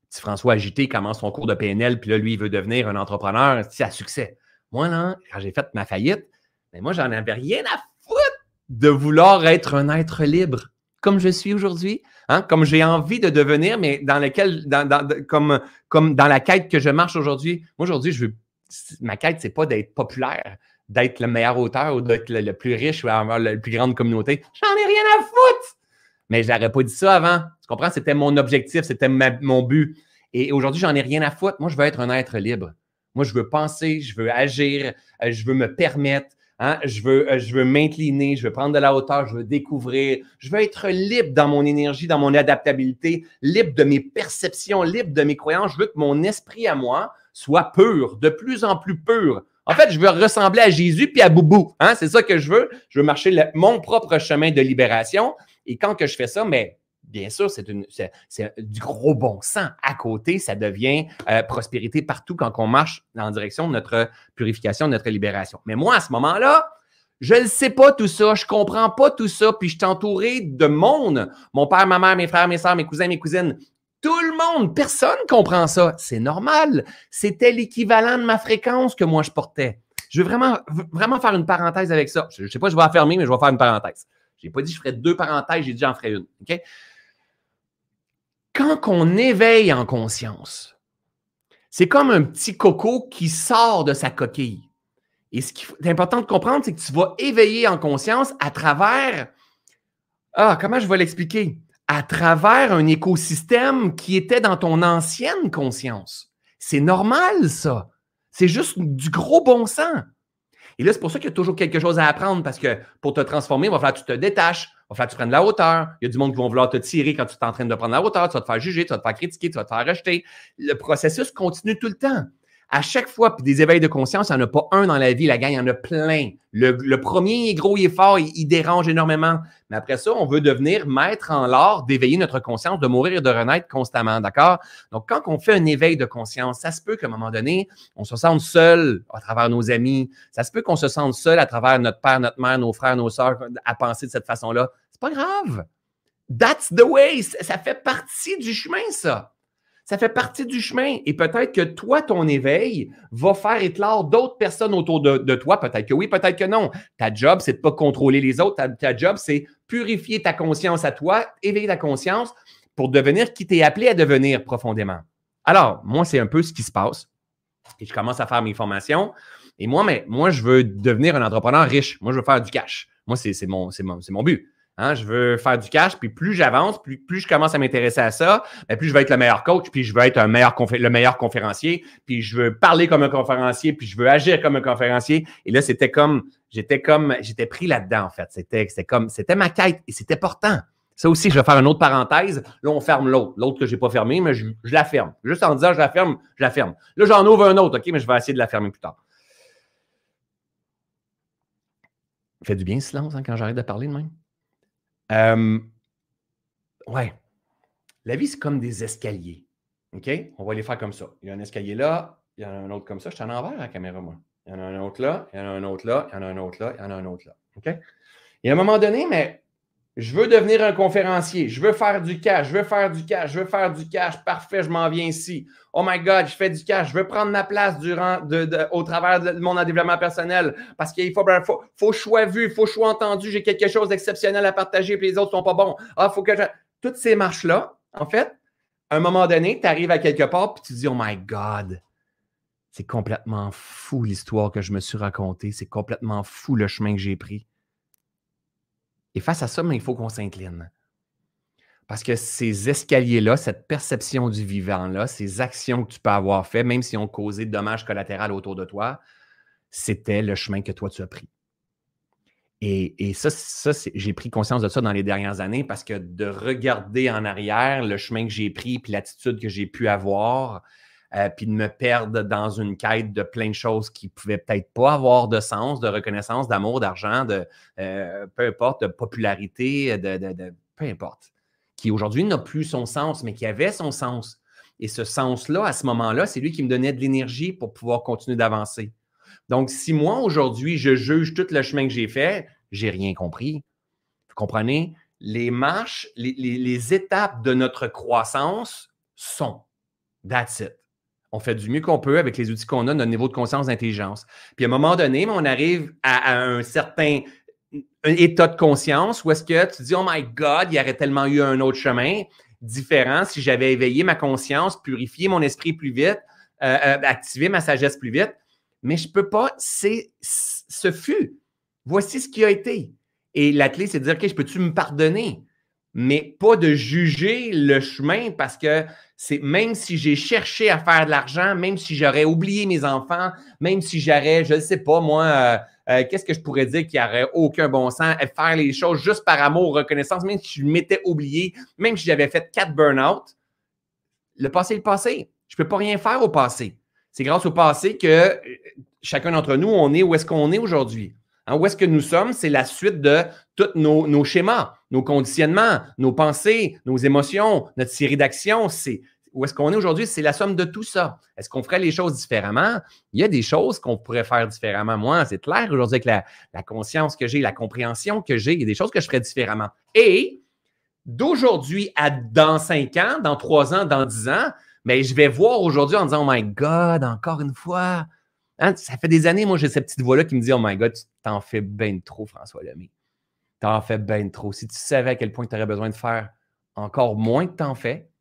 petit François agité commence son cours de PNL, puis là, lui, il veut devenir un entrepreneur à succès. Moi, là, quand j'ai fait ma faillite, mais ben, moi, j'en avais rien à foutre de vouloir être un être libre comme je suis aujourd'hui, hein, comme j'ai envie de devenir, mais dans lequel, dans, comme, comme dans la quête que je marche aujourd'hui. Moi, aujourd'hui, je veux, ma quête, c'est pas d'être populaire, d'être le meilleur auteur ou d'être le, plus riche ou avoir la plus grande communauté. J'en ai rien à foutre! Mais je n'aurais pas dit ça avant. Tu comprends? C'était mon objectif, c'était mon but. Et aujourd'hui, j'en ai rien à foutre. Moi, je veux être un être libre. Moi, je veux penser, je veux agir, euh, je veux me permettre, Hein, je, veux, euh, je veux m'incliner, je veux prendre de la hauteur, je veux découvrir. Je veux être libre dans mon énergie, dans mon adaptabilité, libre de mes perceptions, libre de mes croyances. Je veux que mon esprit à moi soit pur, de plus en plus pur. En fait, je veux ressembler à Jésus puis à Boubou. Hein? C'est ça que je veux. Je veux marcher mon propre chemin de libération. Et quand que je fais ça, mais bien sûr, c'est du gros bon sens. À côté, ça devient euh, prospérité partout quand on marche en direction de notre purification, de notre libération. Mais moi, à ce moment-là, je ne sais pas tout ça, je ne comprends pas tout ça, puis je suis entouré de monde. Mon père, ma mère, mes frères, mes soeurs, mes cousins, mes cousines. Tout le monde, personne ne comprend ça. C'est normal. C'était l'équivalent de ma fréquence que moi je portais. Je veux vraiment, faire une parenthèse avec ça. Je ne sais pas, je vais la fermer, mais je vais faire une parenthèse. Je n'ai pas dit que je ferais deux parenthèses, j'ai dit j'en ferai une. OK? Quand on éveille en conscience, c'est comme un petit coco qui sort de sa coquille. Et ce qui est important de comprendre, c'est que tu vas éveiller en conscience à travers. Ah, comment je vais l'expliquer? À travers un écosystème qui était dans ton ancienne conscience. C'est normal, ça. C'est juste du gros bon sens. Et là, c'est pour ça qu'il y a toujours quelque chose à apprendre parce que pour te transformer, il va falloir que tu te détaches, va falloir que tu prennes la hauteur. Il y a du monde qui va vouloir te tirer quand tu es en train de prendre la hauteur. Tu vas te faire juger, tu vas te faire critiquer, tu vas te faire rejeter. Le processus continue tout le temps à chaque fois, puis des éveils de conscience, il n'y en a pas un dans la vie, la gang, il y en a plein. Le, premier est gros, il est fort, il, dérange énormément. Mais après ça, on veut devenir maître en l'art d'éveiller notre conscience, de mourir et de renaître constamment, d'accord? Donc, quand on fait un éveil de conscience, ça se peut qu'à un moment donné, on se sente seul à travers nos amis. Ça se peut qu'on se sente seul à travers notre père, notre mère, nos frères, nos sœurs, à penser de cette façon-là. C'est pas grave. That's the way. Ça fait partie du chemin, ça. Ça fait partie du chemin. Et peut-être que toi, ton éveil va faire éclore d'autres personnes autour de, toi. Peut-être que oui, peut-être que non. Ta job, c'est de pas contrôler les autres. Ta, job, c'est purifier ta conscience à toi, éveiller ta conscience pour devenir qui t'es appelé à devenir profondément. Alors, moi, c'est un peu ce qui se passe. Et je commence à faire mes formations. Et moi, mais, moi, je veux devenir un entrepreneur riche. Moi, je veux faire du cash. Moi, c'est mon, mon but. Hein, je veux faire du cash, puis plus j'avance, plus, plus je commence à m'intéresser à ça, ben, plus je veux être le meilleur coach, puis je veux être un meilleur le meilleur conférencier, puis je veux parler comme un conférencier, puis je veux agir comme un conférencier. Et là, c'était comme, j'étais comme, j'étais pris là-dedans, en fait. C'était, comme, c'était ma quête et c'était important. Ça aussi, je vais faire une autre parenthèse. Là, on ferme l'autre. L'autre que je n'ai pas fermé, mais je, la ferme. Juste en disant je la ferme, je la ferme. Là, j'en ouvre un autre, OK, mais je vais essayer de la fermer plus tard. Fait du bien le silence hein, quand j'arrête de parler de même? Euh, ouais. La vie, c'est comme des escaliers. OK? On va les faire comme ça. Il y a un escalier là, il y en a un autre comme ça. Je suis en envers la caméra, moi. Il y en a un autre là, il y en a un autre là, il y en a un autre là, il y en a un autre là. OK? Et à un moment donné, mais je veux devenir un conférencier. Je veux faire du cash. Je veux faire du cash. Je veux faire du cash. Parfait, je m'en viens ici. Oh my God, je fais du cash. Je veux prendre ma place durant, au travers de mon développement personnel parce qu'il faut, ben, faut, faut choix vu, faut choix entendu. J'ai quelque chose d'exceptionnel à partager et les autres sont pas bons. Ah, faut que je... Toutes ces marches-là, en fait, à un moment donné, tu arrives à quelque part et tu dis, oh my God, c'est complètement fou l'histoire que je me suis racontée. C'est complètement fou le chemin que j'ai pris. Et face à ça, il faut qu'on s'incline. Parce que ces escaliers-là, cette perception du vivant-là, ces actions que tu peux avoir faites, même si ont causé de dommages collatéraux autour de toi, c'était le chemin que toi, tu as pris. Et, et ça, ça j'ai pris conscience de ça dans les dernières années parce que de regarder en arrière le chemin que j'ai pris puis l'attitude que j'ai pu avoir, euh, puis de me perdre dans une quête de plein de choses qui pouvaient peut-être pas avoir de sens, de reconnaissance, d'amour, d'argent, de euh, peu importe, de popularité, de, peu importe, qui aujourd'hui n'a plus son sens, mais qui avait son sens. Et ce sens-là, à ce moment-là, c'est lui qui me donnait de l'énergie pour pouvoir continuer d'avancer. Donc, si moi, aujourd'hui, je juge tout le chemin que j'ai fait, j'ai rien compris. Vous comprenez? Les marches, les, les étapes de notre croissance sont. That's it. On fait du mieux qu'on peut avec les outils qu'on a, notre niveau de conscience, d'intelligence. Puis à un moment donné, on arrive à, un certain état de conscience où est-ce que tu dis, oh my God, il y aurait tellement eu un autre chemin différent si j'avais éveillé ma conscience, purifié mon esprit plus vite, euh, euh, activé ma sagesse plus vite. Mais je ne peux pas, c'est ce fut. Voici ce qui a été. Et la clé, c'est de dire, OK, je peux-tu me pardonner? Mais pas de juger le chemin parce que c'est même si j'ai cherché à faire de l'argent, même si j'aurais oublié mes enfants, même si j'aurais, je ne sais pas, moi, euh, euh, qu'est-ce que je pourrais dire qui n'aurait aucun bon sens, faire les choses juste par amour, reconnaissance, même si je m'étais oublié, même si j'avais fait quatre burn-out, le passé est le passé. Je ne peux pas rien faire au passé. C'est grâce au passé que euh, chacun d'entre nous, on est où est-ce qu'on est aujourd'hui. Hein, où est-ce que nous sommes? C'est la suite de tous nos, schémas, nos conditionnements, nos pensées, nos émotions, notre série d'actions. C'est où est-ce qu'on est aujourd'hui, c'est la somme de tout ça. Est-ce qu'on ferait les choses différemment? Il y a des choses qu'on pourrait faire différemment. Moi, c'est clair aujourd'hui avec la, la conscience que j'ai, la compréhension que j'ai, il y a des choses que je ferais différemment. Et d'aujourd'hui à dans cinq ans, dans trois ans, dans dix ans, mais je vais voir aujourd'hui en disant, oh my God, encore une fois. Hein, ça fait des années, moi, j'ai cette petite voix-là qui me dit, oh my God, tu t'en fais bien trop, François Lemay. T'en fais bien trop. Si tu savais à quel point tu aurais besoin de faire encore moins que t'en fais,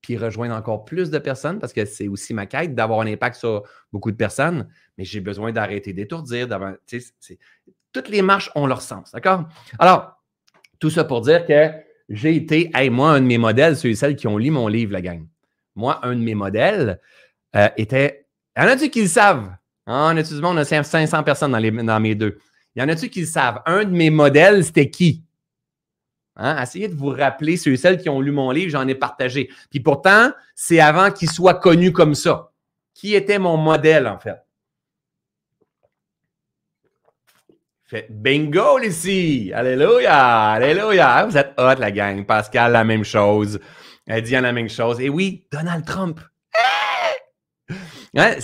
puis rejoindre encore plus de personnes parce que c'est aussi ma quête d'avoir un impact sur beaucoup de personnes, mais j'ai besoin d'arrêter d'étourdir. Toutes les marches ont leur sens, d'accord? Alors, tout ça pour dire que j'ai été, hey, moi, un de mes modèles, ceux et celles qui ont lu mon livre, la gang. Moi, un de mes modèles euh, était. Y en a-tu qui le savent? Ah, on a on a 500 personnes dans, les, dans mes deux. Y en a-tu qui le savent? Un de mes modèles, c'était qui? Hein? Essayez de vous rappeler ceux et celles qui ont lu mon livre, j'en ai partagé. Puis pourtant, c'est avant qu'il soit connu comme ça. Qui était mon modèle, en fait? Fait bingo ici! Alléluia! Alléluia! Vous êtes hot, la gang. Pascal, la même chose. Elle dit la même chose. Et oui, Donald Trump. Hein?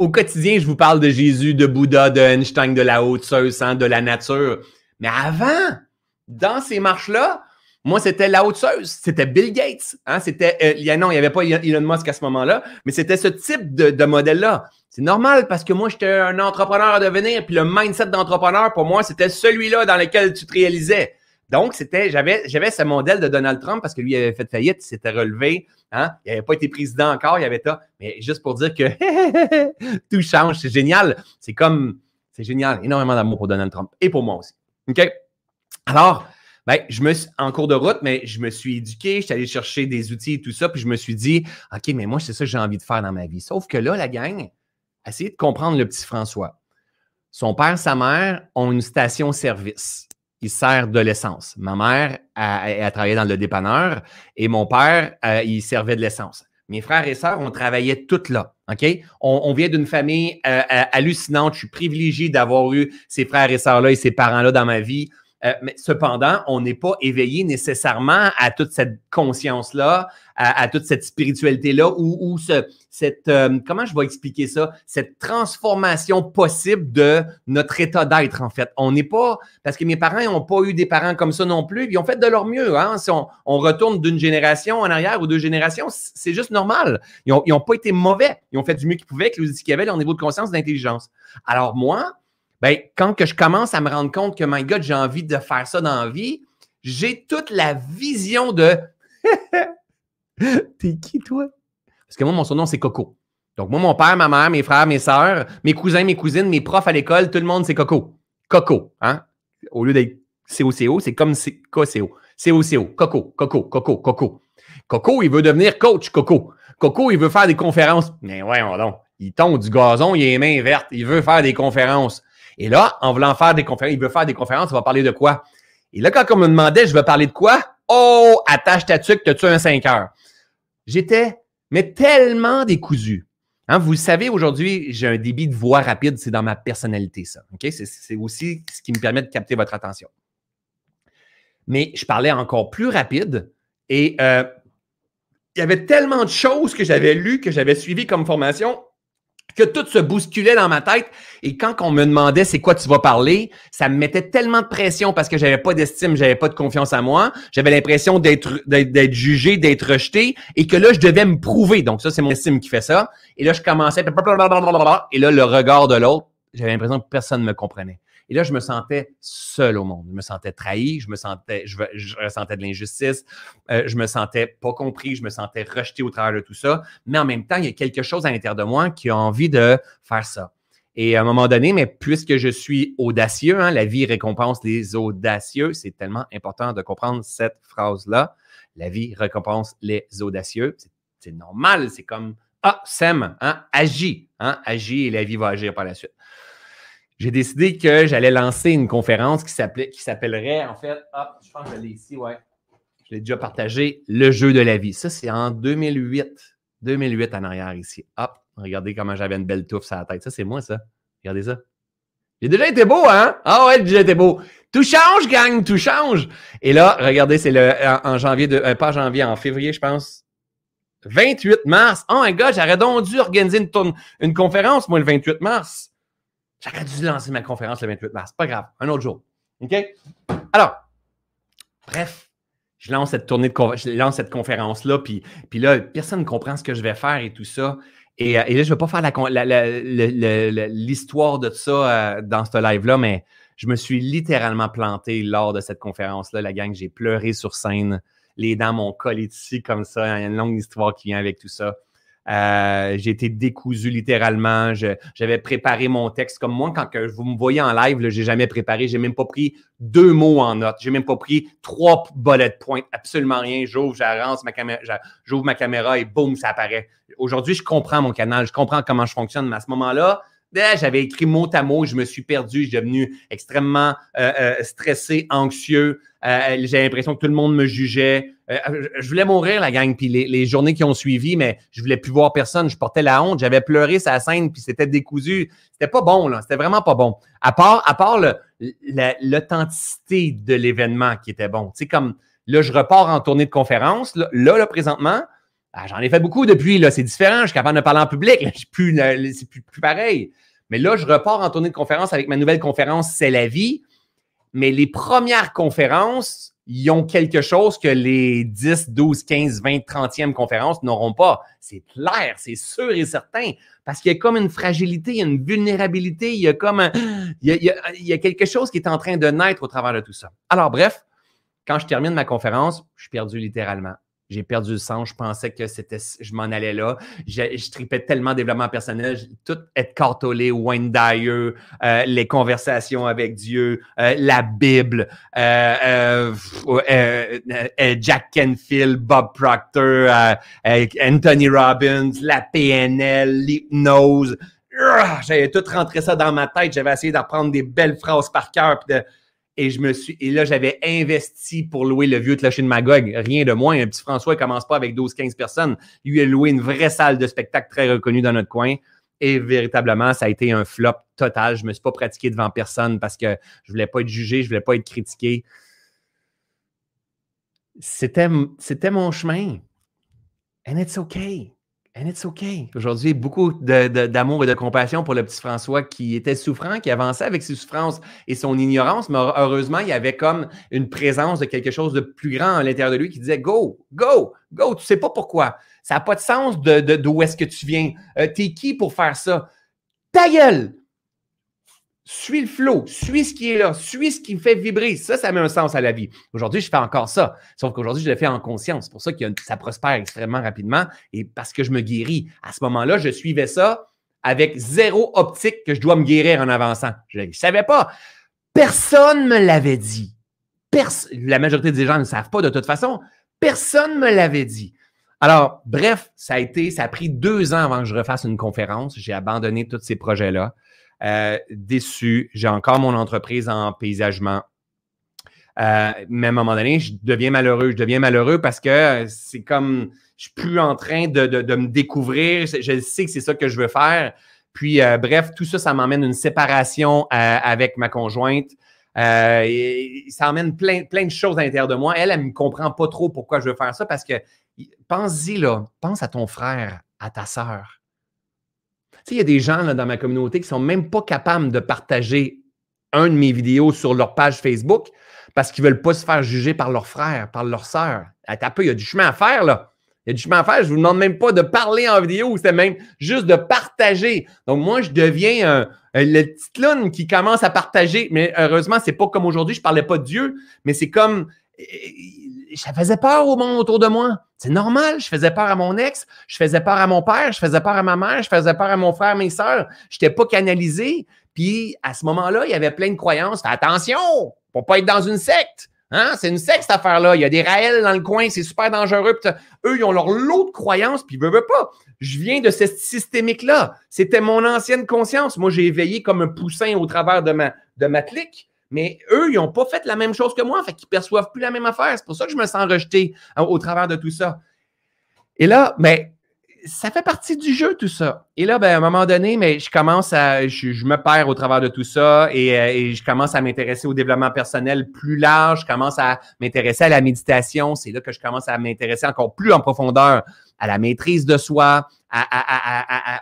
Au quotidien, je vous parle de Jésus, de Bouddha, de Einstein, de la haute hein, de la nature. Mais avant, dans ces marches-là, moi, c'était la haute c'était Bill Gates. Hein? C'était, euh, non, il n'y avait pas Elon Musk à ce moment-là, mais c'était ce type de, modèle-là. C'est normal parce que moi, j'étais un entrepreneur à devenir, puis le mindset d'entrepreneur, pour moi, c'était celui-là dans lequel tu te réalisais. Donc, c'était, j'avais, j'avais ce modèle de Donald Trump parce que lui avait fait faillite, il s'était relevé, hein? il n'avait pas été président encore, il avait ça. Mais juste pour dire que tout change, c'est génial. C'est comme, c'est génial. Énormément d'amour pour Donald Trump et pour moi aussi. OK? Alors, ben, je me en cours de route, mais je me suis éduqué, je suis allé chercher des outils et tout ça, puis je me suis dit, OK, mais moi, c'est ça que j'ai envie de faire dans ma vie. Sauf que là, la gang, essayez de comprendre le petit François. Son père, sa mère ont une station-service. Il sert de l'essence. Ma mère a, travaillé dans le dépanneur et mon père, euh, il servait de l'essence. Mes frères et sœurs, on travaillait toutes là. OK? On, vient d'une famille euh, euh, hallucinante. Je suis privilégié d'avoir eu ces frères et sœurs-là et ces parents-là dans ma vie. Euh, mais cependant, on n'est pas éveillé nécessairement à toute cette conscience-là, à, toute cette spiritualité-là, ou, ce, cette, euh, comment je vais expliquer ça, cette transformation possible de notre état d'être, en fait. On n'est pas, parce que mes parents n'ont pas eu des parents comme ça non plus, ils ont fait de leur mieux. Hein? Si on, retourne d'une génération en arrière ou deux générations, c'est juste normal. Ils n'ont pas été mauvais. Ils ont fait du mieux qu'ils pouvaient avec les outils qu'ils avaient, leur niveau de conscience, d'intelligence. Alors moi, ben, quand que je commence à me rendre compte que, my God, j'ai envie de faire ça dans la vie, j'ai toute la vision de T'es qui, toi? Parce que moi, mon surnom, c'est Coco. Donc, moi, mon père, ma mère, mes frères, mes sœurs, mes cousins, mes cousines, mes profs à l'école, tout le monde, c'est Coco. Coco, hein? Au lieu d'être COCO, c'est comme COCO. COCO, Coco, Coco, Coco, Coco. Coco, il veut devenir coach, Coco. Coco, il veut faire des conférences. Mais ouais, non. Il tombe du gazon, il a les mains vertes, il veut faire des conférences. Et là, en voulant faire des conférences, il veut faire des conférences, on va parler de quoi? Et là, quand on me demandait, je veux parler de quoi? Oh, attache ta tuque, t'as-tu un 5 heures? J'étais, mais tellement décousu. Hein, vous le savez, aujourd'hui, j'ai un débit de voix rapide, c'est dans ma personnalité, ça. C'est aussi ce qui me permet de capter votre attention. Mais je parlais encore plus rapide Et euh, il y avait tellement de choses que j'avais lues, que j'avais suivies comme formation, que tout se bousculait dans ma tête. Et quand on me demandait c'est quoi tu vas parler, ça me mettait tellement de pression parce que j'avais pas d'estime, j'avais pas de confiance en moi. J'avais l'impression d'être, d'être, jugé, d'être rejeté et que là, je devais me prouver. Donc ça, c'est mon estime qui fait ça. Et là, je commençais, et là, le regard de l'autre, j'avais l'impression que personne ne me comprenait. Et là, je me sentais seul au monde. Je me sentais trahi, je me sentais, je, ressentais de l'injustice, euh, je me sentais pas compris, je me sentais rejeté au travers de tout ça. Mais en même temps, il y a quelque chose à l'intérieur de moi qui a envie de faire ça. Et à un moment donné, mais puisque je suis audacieux, hein, la vie récompense les audacieux, c'est tellement important de comprendre cette phrase-là. La vie récompense les audacieux. C'est normal, c'est comme Ah, sème, hein, agis, hein, agis et la vie va agir par la suite j'ai décidé que j'allais lancer une conférence qui s'appelait, qui s'appellerait, en fait, hop, je pense que je l'ai ici, ouais. Je l'ai déjà partagé, le jeu de la vie. Ça, c'est en 2008. 2008 en arrière ici. Hop, regardez comment j'avais une belle touffe sur la tête. Ça, c'est moi, ça. Regardez ça. J'ai déjà été beau, hein? Ah ouais, j'ai déjà été beau. Tout change, gang, tout change. Et là, regardez, c'est le en, janvier, de, euh, pas janvier, en février, je pense. 28 mars. Oh my God, j'aurais donc dû organiser une, une conférence, moi, le 28 mars. J'aurais dû lancer ma conférence le 28 mars. Pas grave, un autre jour. OK? Alors, bref, je lance cette tournée de je lance cette conférence-là, puis, puis là, personne ne comprend ce que je vais faire et tout ça. Et, euh, là, je ne vais pas faire l'histoire de ça euh, dans ce live-là, mais je me suis littéralement planté lors de cette conférence-là, la gang. J'ai pleuré sur scène. Les dents m'ont collé ici comme ça. Il y a une longue histoire qui vient avec tout ça. Euh, j'ai été décousu littéralement. J'avais préparé mon texte comme moi. Quand que vous me voyez en live, j'ai jamais préparé. J'ai même pas pris deux mots en note. J'ai même pas pris trois bullet points. Absolument rien. J'ouvre, j'avance ma caméra, j'ouvre ma caméra et boum, ça apparaît. Aujourd'hui, je comprends mon canal. Je comprends comment je fonctionne. Mais à ce moment-là, ben, j'avais écrit mot à mot, je me suis perdu, je suis devenu extrêmement euh, euh, stressé, anxieux. Euh, j'ai l'impression que tout le monde me jugeait. Je voulais mourir, la gang, puis les, journées qui ont suivi, mais je voulais plus voir personne. Je portais la honte, j'avais pleuré sa scène, puis c'était décousu. C'était pas bon, là. C'était vraiment pas bon. À part, à part l'authenticité de l'événement qui était bon. Tu sais, comme là, je repars en tournée de conférence. Là, là, présentement, ah, j'en ai fait beaucoup depuis, là. C'est différent. Je suis capable de parler en public. C'est plus, plus, plus pareil. Mais là, je repars en tournée de conférence avec ma nouvelle conférence C'est la vie. Mais les premières conférences, ils ont quelque chose que les 10, 12, 15, 20, 30e conférences n'auront pas. C'est clair, c'est sûr et certain. Parce qu'il y a comme une fragilité, il une vulnérabilité, il y a comme il, y a, il y a quelque chose qui est en train de naître au travers de tout ça. Alors, bref, quand je termine ma conférence, je suis perdu littéralement. J'ai perdu le sens. Je pensais que c'était, je m'en allais là. Je, je tripais tellement développement personnel. Tout être cartolé, Wayne Dyer, euh, les conversations avec Dieu, euh, la Bible, euh, Jack Canfield, Bob Proctor, Anthony Robbins, la PNL, l'hypnose. J'avais tout rentré ça dans ma tête. J'avais essayé d'apprendre des belles phrases par cœur. de, et je me suis. Et là, j'avais investi pour louer le vieux clocher de Magog. Rien de moins. Un petit François ne commence pas avec 12-15 personnes. Lui a loué une vraie salle de spectacle très reconnue dans notre coin. Et véritablement, ça a été un flop total. Je ne me suis pas pratiqué devant personne parce que je ne voulais pas être jugé, je ne voulais pas être critiqué. C'était, c'était mon chemin. And it's okay. And it's okay. Aujourd'hui, beaucoup d'amour et de compassion pour le petit François qui était souffrant, qui avançait avec ses souffrances et son ignorance, mais heureusement, il y avait comme une présence de quelque chose de plus grand à l'intérieur de lui qui disait Go, go, go, tu sais pas pourquoi. Ça n'a pas de sens d'où de, est-ce que tu viens. Euh, T'es qui pour faire ça? Ta gueule! Suis le flow, suis ce qui est là, suis ce qui me fait vibrer. Ça, ça met un sens à la vie. Aujourd'hui, je fais encore ça. Sauf qu'aujourd'hui, je le fais en conscience. C'est pour ça que ça prospère extrêmement rapidement et parce que je me guéris. À ce moment-là, je suivais ça avec zéro optique que je dois me guérir en avançant. Je ne savais pas. Personne ne me l'avait dit. la majorité des gens ne savent pas de toute façon. Personne ne me l'avait dit. Alors, bref, ça a été, ça a pris deux ans avant que je refasse une conférence. J'ai abandonné tous ces projets-là. Euh, déçu. J'ai encore mon entreprise en paysagement. Euh, mais à un moment donné, je deviens malheureux. Je deviens malheureux parce que c'est comme je suis plus en train de, me découvrir. Je, sais que c'est ça que je veux faire. Puis, euh, bref, tout ça, ça m'emmène une séparation avec ma conjointe. Euh, ça emmène plein, plein de choses à l'intérieur de moi. Elle, elle ne me comprend pas trop pourquoi je veux faire ça parce que pense-y, là, pense à ton frère, à ta sœur. Tu sais, il y a des gens dans ma communauté qui ne sont même pas capables de partager un de mes vidéos sur leur page Facebook parce qu'ils ne veulent pas se faire juger par leur frère, par leur sœur. peu, il y a du chemin à faire, là. Il y a du chemin à faire. Je ne vous demande même pas de parler en vidéo, c'est même juste de partager. Donc, moi, je deviens le petit qui commence à partager. Mais heureusement, c'est pas comme aujourd'hui, je ne parlais pas de Dieu, mais c'est comme. Ça faisait peur au monde autour de moi. C'est normal, je faisais peur à mon ex, je faisais peur à mon père, je faisais peur à ma mère, je faisais peur à mon frère, mes soeurs. Je n'étais pas canalisé. Puis à ce moment-là, il y avait plein de croyances. Attention, pour pas être dans une secte. Hein? C'est une secte, cette affaire-là. Il y a des Raëls dans le coin, c'est super dangereux. eux, ils ont leur lot de croyances, puis ils veulent pas. Je viens de cette systémique-là. C'était mon ancienne conscience. Moi, j'ai éveillé comme un poussin au travers de ma, de ma clique. Mais eux, ils n'ont pas fait la même chose que moi, fait qu'ils ne perçoivent plus la même affaire. C'est pour ça que je me sens rejeté hein, au travers de tout ça. Et là, mais ça fait partie du jeu, tout ça. Et là, ben, à un moment donné, mais je commence à, je, me perds au travers de tout ça euh, et je commence à m'intéresser au développement personnel plus large. Je commence à m'intéresser à la méditation. C'est là que je commence à m'intéresser encore plus en profondeur à la maîtrise de soi,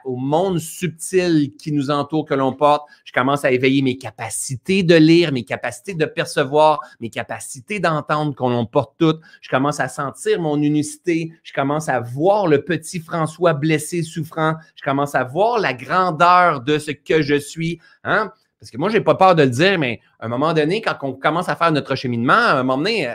au monde subtil qui nous entoure, que l'on porte. Je commence à éveiller mes capacités de lire, mes capacités de percevoir, mes capacités d'entendre qu'on l'on porte toutes. Je commence à sentir mon unicité. Je commence à voir le petit François blessé, souffrant. Je commence à voir la grandeur de ce que je suis. Hein? Parce que moi, je n'ai pas peur de le dire, mais à un moment donné, quand on commence à faire notre cheminement, à un moment donné, euh,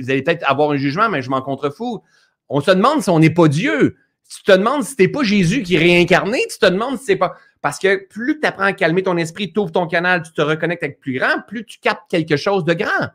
vous allez peut-être avoir un jugement, mais je m'en contrefous. On se demande si on n'est pas Dieu tu te demandes si t'es pas Jésus qui est réincarné, tu te demandes si c'est pas. Parce que plus tu apprends à calmer ton esprit, tu ouvres ton canal, tu te reconnectes avec plus grand, plus tu captes quelque chose de grand.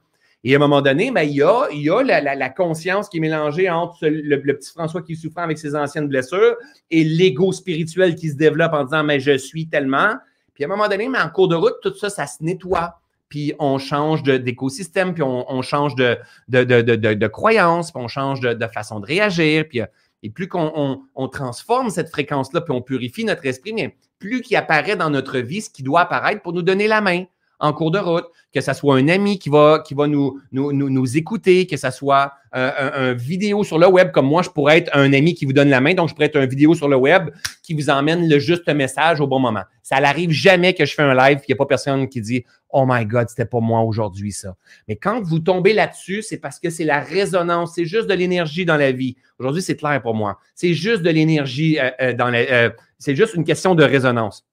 Et à un moment donné, ben, il y a, la, conscience qui est mélangée entre le, petit François qui souffre avec ses anciennes blessures et l'ego spirituel qui se développe en disant Mais je suis tellement. Puis à un moment donné, mais en cours de route, tout ça, ça se nettoie. Puis on change d'écosystème, puis on, change de, de, de, de, croyance, puis on change de, façon de réagir. Puis et plus qu'on transforme cette fréquence-là, puis on purifie notre esprit, mais plus qu'il apparaît dans notre vie ce qui doit apparaître pour nous donner la main en cours de route, que ce soit un ami qui va, nous, écouter, que ce soit un, vidéo sur le web, comme moi, je pourrais être un ami qui vous donne la main, donc je pourrais être un vidéo sur le web qui vous emmène le juste message au bon moment. Ça n'arrive jamais que je fais un live, il n'y a pas personne qui dit Oh my God, c'était pas moi aujourd'hui, ça. Mais quand vous tombez là-dessus, c'est parce que c'est la résonance, c'est juste de l'énergie dans la vie. Aujourd'hui, c'est clair pour moi. C'est juste de l'énergie euh, euh, dans la. Euh, c'est juste une question de résonance.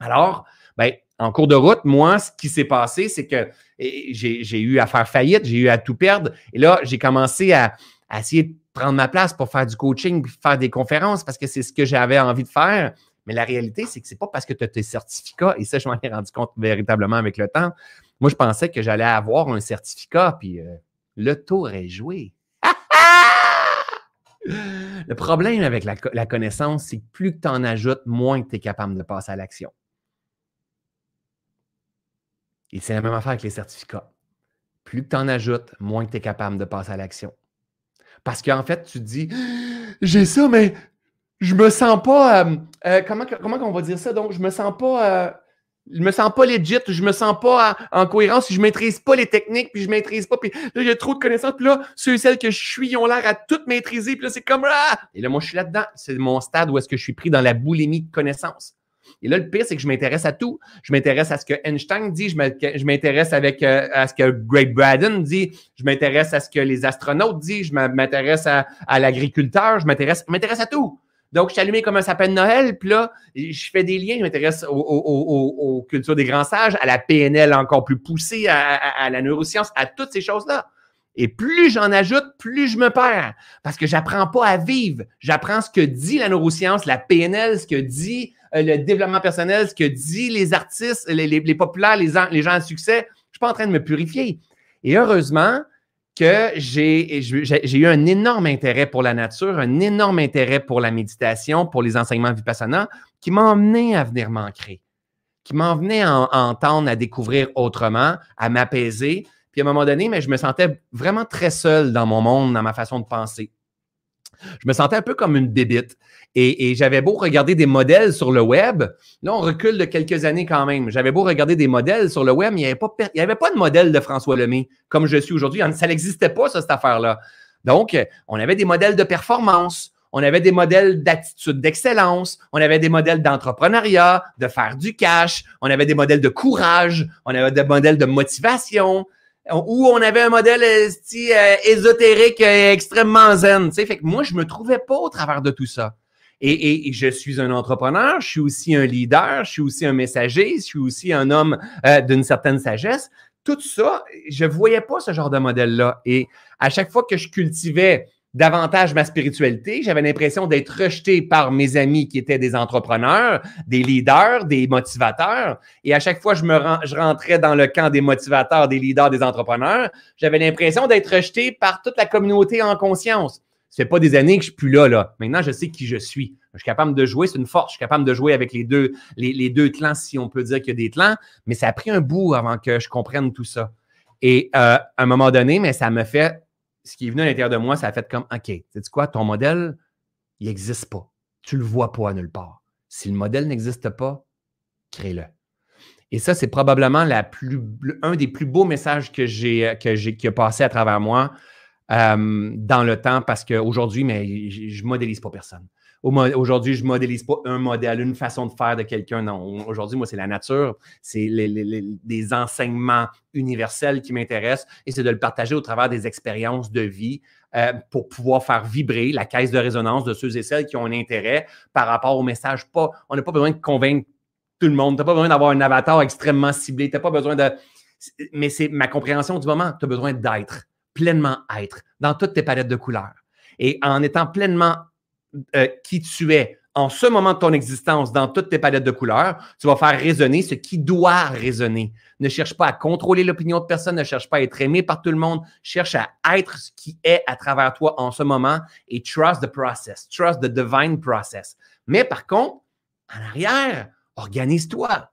Alors, ben, en cours de route, moi, ce qui s'est passé, c'est que j'ai eu à faire faillite, j'ai eu à tout perdre. Et là, j'ai commencé à, essayer de prendre ma place pour faire du coaching, faire des conférences, parce que c'est ce que j'avais envie de faire. Mais la réalité, c'est que c'est pas parce que tu as tes certificats, et ça, je m'en ai rendu compte véritablement avec le temps. Moi, je pensais que j'allais avoir un certificat, puis euh, le tour est joué. le problème avec la, la connaissance, c'est que plus tu en ajoutes, moins tu es capable de passer à l'action. Et c'est la même affaire avec les certificats. Plus tu en ajoutes, moins tu es capable de passer à l'action. Parce qu'en fait, tu te dis, j'ai ça, mais je me sens pas. Euh, euh, comment, on va dire ça? Donc, je me sens pas. Euh, je me sens pas legit, je me sens pas en cohérence, je maîtrise pas les techniques, puis je maîtrise pas, puis là, j'ai trop de connaissances, puis là, ceux et celles que je suis, ils ont l'air à tout maîtriser, puis là, c'est comme ah! Et là, moi, je suis là-dedans. C'est mon stade où est-ce que je suis pris dans la boulimie de connaissances. Et là, le pire, c'est que je m'intéresse à tout. Je m'intéresse à ce que Einstein dit, je m'intéresse euh, à ce que Greg Braden dit, je m'intéresse à ce que les astronautes disent, je m'intéresse à, l'agriculteur, je m'intéresse à tout. Donc, je suis allumé comme un sapin de Noël, puis là, je fais des liens, je m'intéresse aux, cultures des grands sages, à la PNL encore plus poussée, à la neuroscience, à toutes ces choses-là. Et plus j'en ajoute, plus je me perds. Parce que j'apprends pas à vivre. J'apprends ce que dit la neuroscience, la PNL, ce que dit le développement personnel, ce que dit les artistes, les, populaires, les, les, gens à succès. Je suis pas en train de me purifier. Et heureusement que j'ai eu un énorme intérêt pour la nature, un énorme intérêt pour la méditation, pour les enseignements vipassana, qui m'a emmené à venir m'ancrer, qui m'a emmené à, à entendre, à découvrir autrement, à m'apaiser puis à un moment donné, mais je me sentais vraiment très seul dans mon monde, dans ma façon de penser. Je me sentais un peu comme une bébite. Et, j'avais beau regarder des modèles sur le web. Là, on recule de quelques années quand même. J'avais beau regarder des modèles sur le web, il n'y avait, pas, avait pas de modèle de François Lemay comme je suis aujourd'hui. Ça n'existait pas, ça, cette affaire-là. Donc, on avait des modèles de performance. On avait des modèles d'attitude d'excellence, on avait des modèles d'entrepreneuriat, de faire du cash, on avait des modèles de courage, on avait des modèles de motivation, ou on avait un modèle euh, euh, ésotérique euh, extrêmement zen. Fait que moi, je me trouvais pas au travers de tout ça. Et, je suis un entrepreneur, je suis aussi un leader, je suis aussi un messager, je suis aussi un homme d'une certaine sagesse. Tout ça, je voyais pas ce genre de modèle-là. Et à chaque fois que je cultivais davantage ma spiritualité. J'avais l'impression d'être rejeté par mes amis qui étaient des entrepreneurs, des leaders, des motivateurs. Et à chaque fois je, je rentrais dans le camp des motivateurs, des leaders, des entrepreneurs, j'avais l'impression d'être rejeté par toute la communauté en conscience. Ça fait pas des années que je suis plus là, là. Maintenant, je sais qui je suis. Je suis capable de jouer, c'est une force. Je suis capable de jouer avec les deux, les, les deux clans, si on peut dire qu'il y a des clans. Mais ça a pris un bout avant que je comprenne tout ça. Et euh, à un moment donné, mais ça me fait ce qui est venu à l'intérieur de moi, ça a fait comme OK, sais quoi, ton modèle, il n'existe pas. Tu ne le vois pas nulle part. Si le modèle n'existe pas, crée-le. Et ça, c'est probablement la plus, un des plus beaux messages que j'ai, que j'ai, qui a passé à travers moi euh, dans le temps parce qu'aujourd'hui, je ne modélise pas personne. Aujourd'hui, je ne modélise pas un modèle, une façon de faire de quelqu'un. Non, aujourd'hui, moi, c'est la nature, c'est les, enseignements universels qui m'intéressent et c'est de le partager au travers des expériences de vie euh, pour pouvoir faire vibrer la caisse de résonance de ceux et celles qui ont un intérêt par rapport au message. Pas, on n'a pas besoin de convaincre tout le monde. Tu n'as pas besoin d'avoir un avatar extrêmement ciblé. Tu n'as pas besoin de. Mais c'est ma compréhension du moment. Tu as besoin d'être, pleinement être, dans toutes tes palettes de couleurs. Et en étant pleinement euh, qui tu es en ce moment de ton existence dans toutes tes palettes de couleurs, tu vas faire résonner ce qui doit résonner. Ne cherche pas à contrôler l'opinion de personne, ne cherche pas à être aimé par tout le monde, cherche à être ce qui est à travers toi en ce moment et trust the process, trust the divine process. Mais par contre, en arrière, organise-toi.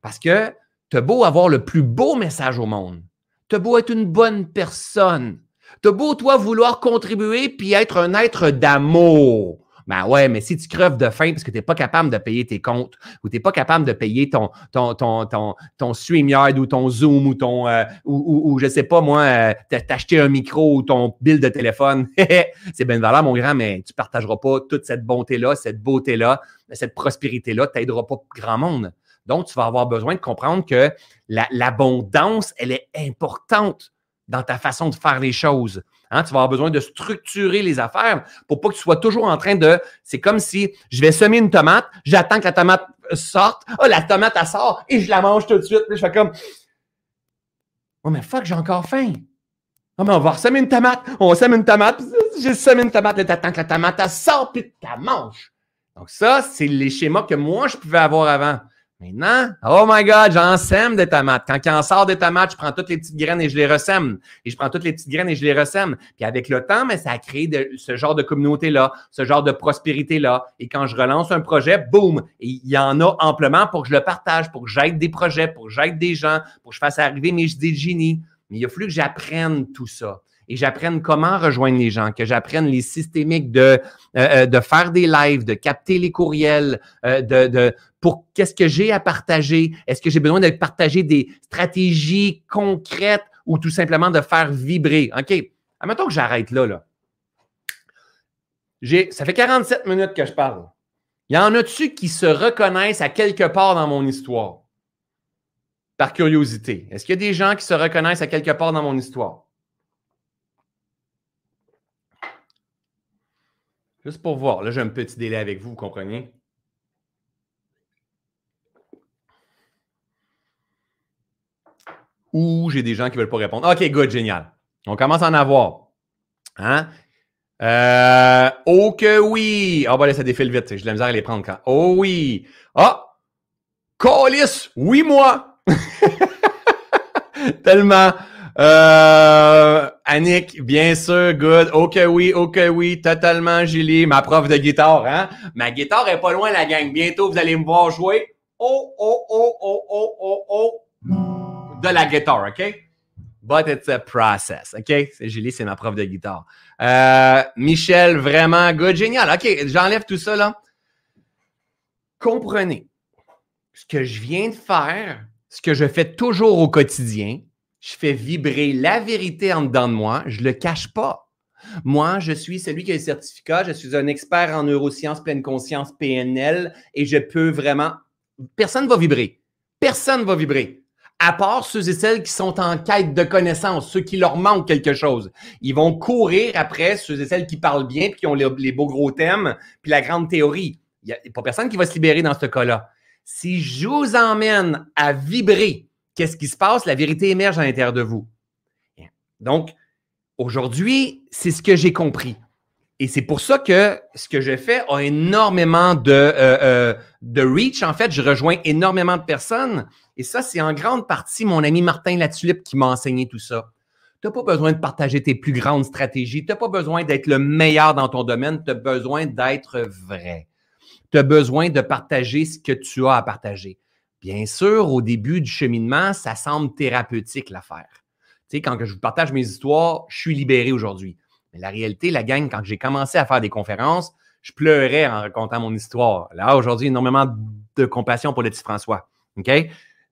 Parce que tu as beau avoir le plus beau message au monde, tu as beau être une bonne personne, T'as beau, toi, vouloir contribuer puis être un être d'amour. Ben ouais, mais si tu creves de faim parce que tu n'es pas capable de payer tes comptes ou tu n'es pas capable de payer ton, ton, ton, ton, ton ou ton Zoom ou ton, euh, ou, je sais pas moi, euh, t'acheter un micro ou ton bill de téléphone, c'est bien valable, mon grand, mais tu partageras pas toute cette bonté-là, cette beauté-là, cette prospérité-là, tu n'aideras pas grand monde. Donc, tu vas avoir besoin de comprendre que l'abondance, elle est importante dans ta façon de faire les choses. Hein? Tu vas avoir besoin de structurer les affaires pour pas que tu sois toujours en train de. C'est comme si je vais semer une tomate, j'attends que la tomate sorte. oh, la tomate, elle sort et je la mange tout de suite. Je fais comme. Oh, mais fuck, j'ai encore faim. Oh, mais on va semer une tomate. On semer une tomate. J'ai semé une tomate. tu attends que la tomate, elle sort puis tu la manges. Donc, ça, c'est les schémas que moi, je pouvais avoir avant. Maintenant, oh my God, j'en sème des tomates. Quand il en sort des tomates, je prends toutes les petites graines et je les ressème. Et je prends toutes les petites graines et je les ressème. Puis avec le temps, mais ça a créé de, ce genre de communauté-là, ce genre de prospérité-là. Et quand je relance un projet, boum, il y en a amplement pour que je le partage, pour que j'aide des projets, pour que j'aide des gens, pour que je fasse arriver mes idées de génie. Mais il a fallu que j'apprenne tout ça et j'apprenne comment rejoindre les gens, que j'apprenne les systémiques de, euh, euh, de faire des lives, de capter les courriels, euh, de, de, pour qu'est-ce que j'ai à partager? Est-ce que j'ai besoin de partager des stratégies concrètes ou tout simplement de faire vibrer? OK. Admettons que j'arrête là, là. Ça fait 47 minutes que je parle. Il y en a-tu qui se reconnaissent à quelque part dans mon histoire? Par curiosité. Est-ce qu'il y a des gens qui se reconnaissent à quelque part dans mon histoire? Juste pour voir. Là, j'ai un petit délai avec vous, vous comprenez? Ou j'ai des gens qui ne veulent pas répondre. OK, good, génial. On commence à en avoir. Hein? Euh, oh que oui! Ah, oh, ben là, ça défile vite. J'ai de la misère à les prendre quand. Oh oui! Ah! Colis! Oui, moi! Tellement. Euh, Annick, bien sûr, good. Ok, oui, ok, oui, totalement, Julie. Ma prof de guitare, hein? Ma guitare est pas loin, la gang. Bientôt, vous allez me voir jouer. Oh, oh, oh, oh, oh, oh, oh. De la guitare, OK? but it's a process. OK? Julie, c'est ma prof de guitare. Euh, Michel, vraiment good, génial. OK, j'enlève tout ça là. Comprenez ce que je viens de faire, ce que je fais toujours au quotidien. Je fais vibrer la vérité en dedans de moi. Je ne le cache pas. Moi, je suis celui qui a le certificat. Je suis un expert en neurosciences, pleine conscience, PNL, et je peux vraiment. Personne ne va vibrer. Personne ne va vibrer à part ceux et celles qui sont en quête de connaissances, ceux qui leur manquent quelque chose. Ils vont courir après ceux et celles qui parlent bien, puis qui ont les, beaux gros thèmes, puis la grande théorie. Il n'y a pas personne qui va se libérer dans ce cas-là. Si je vous emmène à vibrer, qu'est-ce qui se passe? La vérité émerge à l'intérieur de vous. Donc, aujourd'hui, c'est ce que j'ai compris. Et c'est pour ça que ce que je fais a énormément de, euh, euh, de reach. En fait, je rejoins énormément de personnes. Et ça, c'est en grande partie mon ami Martin Latulippe qui m'a enseigné tout ça. Tu n'as pas besoin de partager tes plus grandes stratégies. Tu n'as pas besoin d'être le meilleur dans ton domaine. Tu as besoin d'être vrai. Tu as besoin de partager ce que tu as à partager. Bien sûr, au début du cheminement, ça semble thérapeutique l'affaire. Tu sais, quand je vous partage mes histoires, je suis libéré aujourd'hui. Mais la réalité, la gang, quand j'ai commencé à faire des conférences, je pleurais en racontant mon histoire. Là, aujourd'hui, énormément de compassion pour le petit François. OK?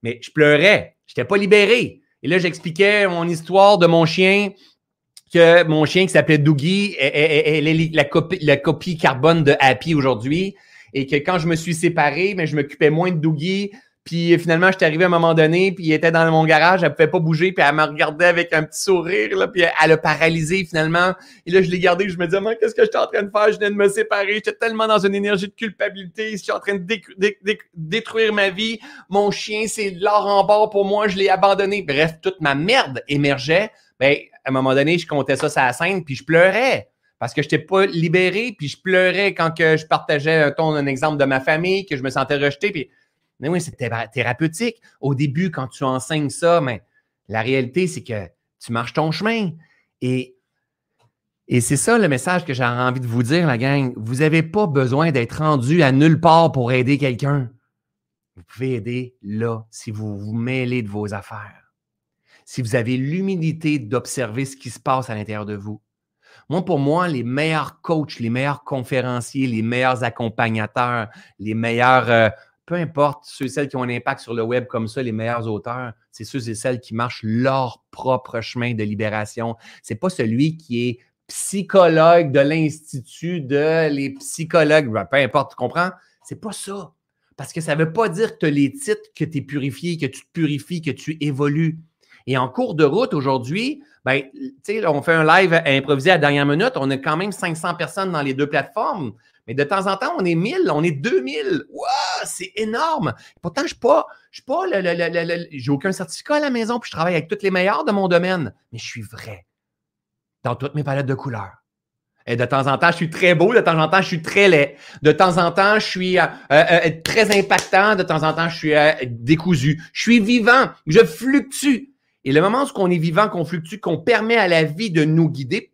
Mais je pleurais. Je n'étais pas libéré. Et là, j'expliquais mon histoire de mon chien, que mon chien qui s'appelait Doogie est, la, copie, la copie carbone de Happy aujourd'hui. Et que quand je me suis séparé, mais je m'occupais moins de Doogie puis finalement, je suis arrivé à un moment donné, puis il était dans mon garage, elle pouvait pas bouger, puis elle m'a regardé avec un petit sourire, là, puis elle a paralysé finalement. Et là, je l'ai gardé, je me disais, qu'est-ce que j'étais en train de faire? Je viens de me séparer, j'étais tellement dans une énergie de culpabilité, je suis en train de détruire ma vie. Mon chien, c'est l'or en bord pour moi, je l'ai abandonné. Bref, toute ma merde émergeait. Ben, à un moment donné, je comptais ça sur la scène, puis je pleurais parce que je n'étais pas libéré, puis je pleurais quand que je partageais un, ton, un exemple de ma famille, que je me sentais rejeté, puis mais oui, c'est thérapeutique. Au début, quand tu enseignes ça, mais la réalité, c'est que tu marches ton chemin. Et, et c'est ça le message que j'ai envie de vous dire, la gang. Vous n'avez pas besoin d'être rendu à nulle part pour aider quelqu'un. Vous pouvez aider là si vous vous mêlez de vos affaires. Si vous avez l'humilité d'observer ce qui se passe à l'intérieur de vous. Moi, pour moi, les meilleurs coachs, les meilleurs conférenciers, les meilleurs accompagnateurs, les meilleurs euh, peu importe ceux et celles qui ont un impact sur le web comme ça, les meilleurs auteurs, c'est ceux et celles qui marchent leur propre chemin de libération. C'est pas celui qui est psychologue de l'Institut de les psychologues, ben, peu importe, tu comprends? C'est pas ça. Parce que ça ne veut pas dire que tu as les titres, que tu es purifié, que tu te purifies, que tu évolues. Et en cours de route aujourd'hui, ben, on fait un live improvisé à la dernière minute. On a quand même 500 personnes dans les deux plateformes. Mais de temps en temps, on est 1000, on est 2000. Waouh, c'est énorme. Pourtant, je suis pas, je suis pas, j'ai aucun certificat à la maison, puis je travaille avec toutes les meilleurs de mon domaine. Mais je suis vrai dans toutes mes palettes de couleurs. Et de temps en temps, je suis très beau, de temps en temps, je suis très laid. De temps en temps, je suis euh, euh, euh, très impactant, de temps en temps, je suis décousu. Je suis vivant, je fluctue. Et le moment où on est vivant, qu'on fluctue, qu'on permet à la vie de nous guider,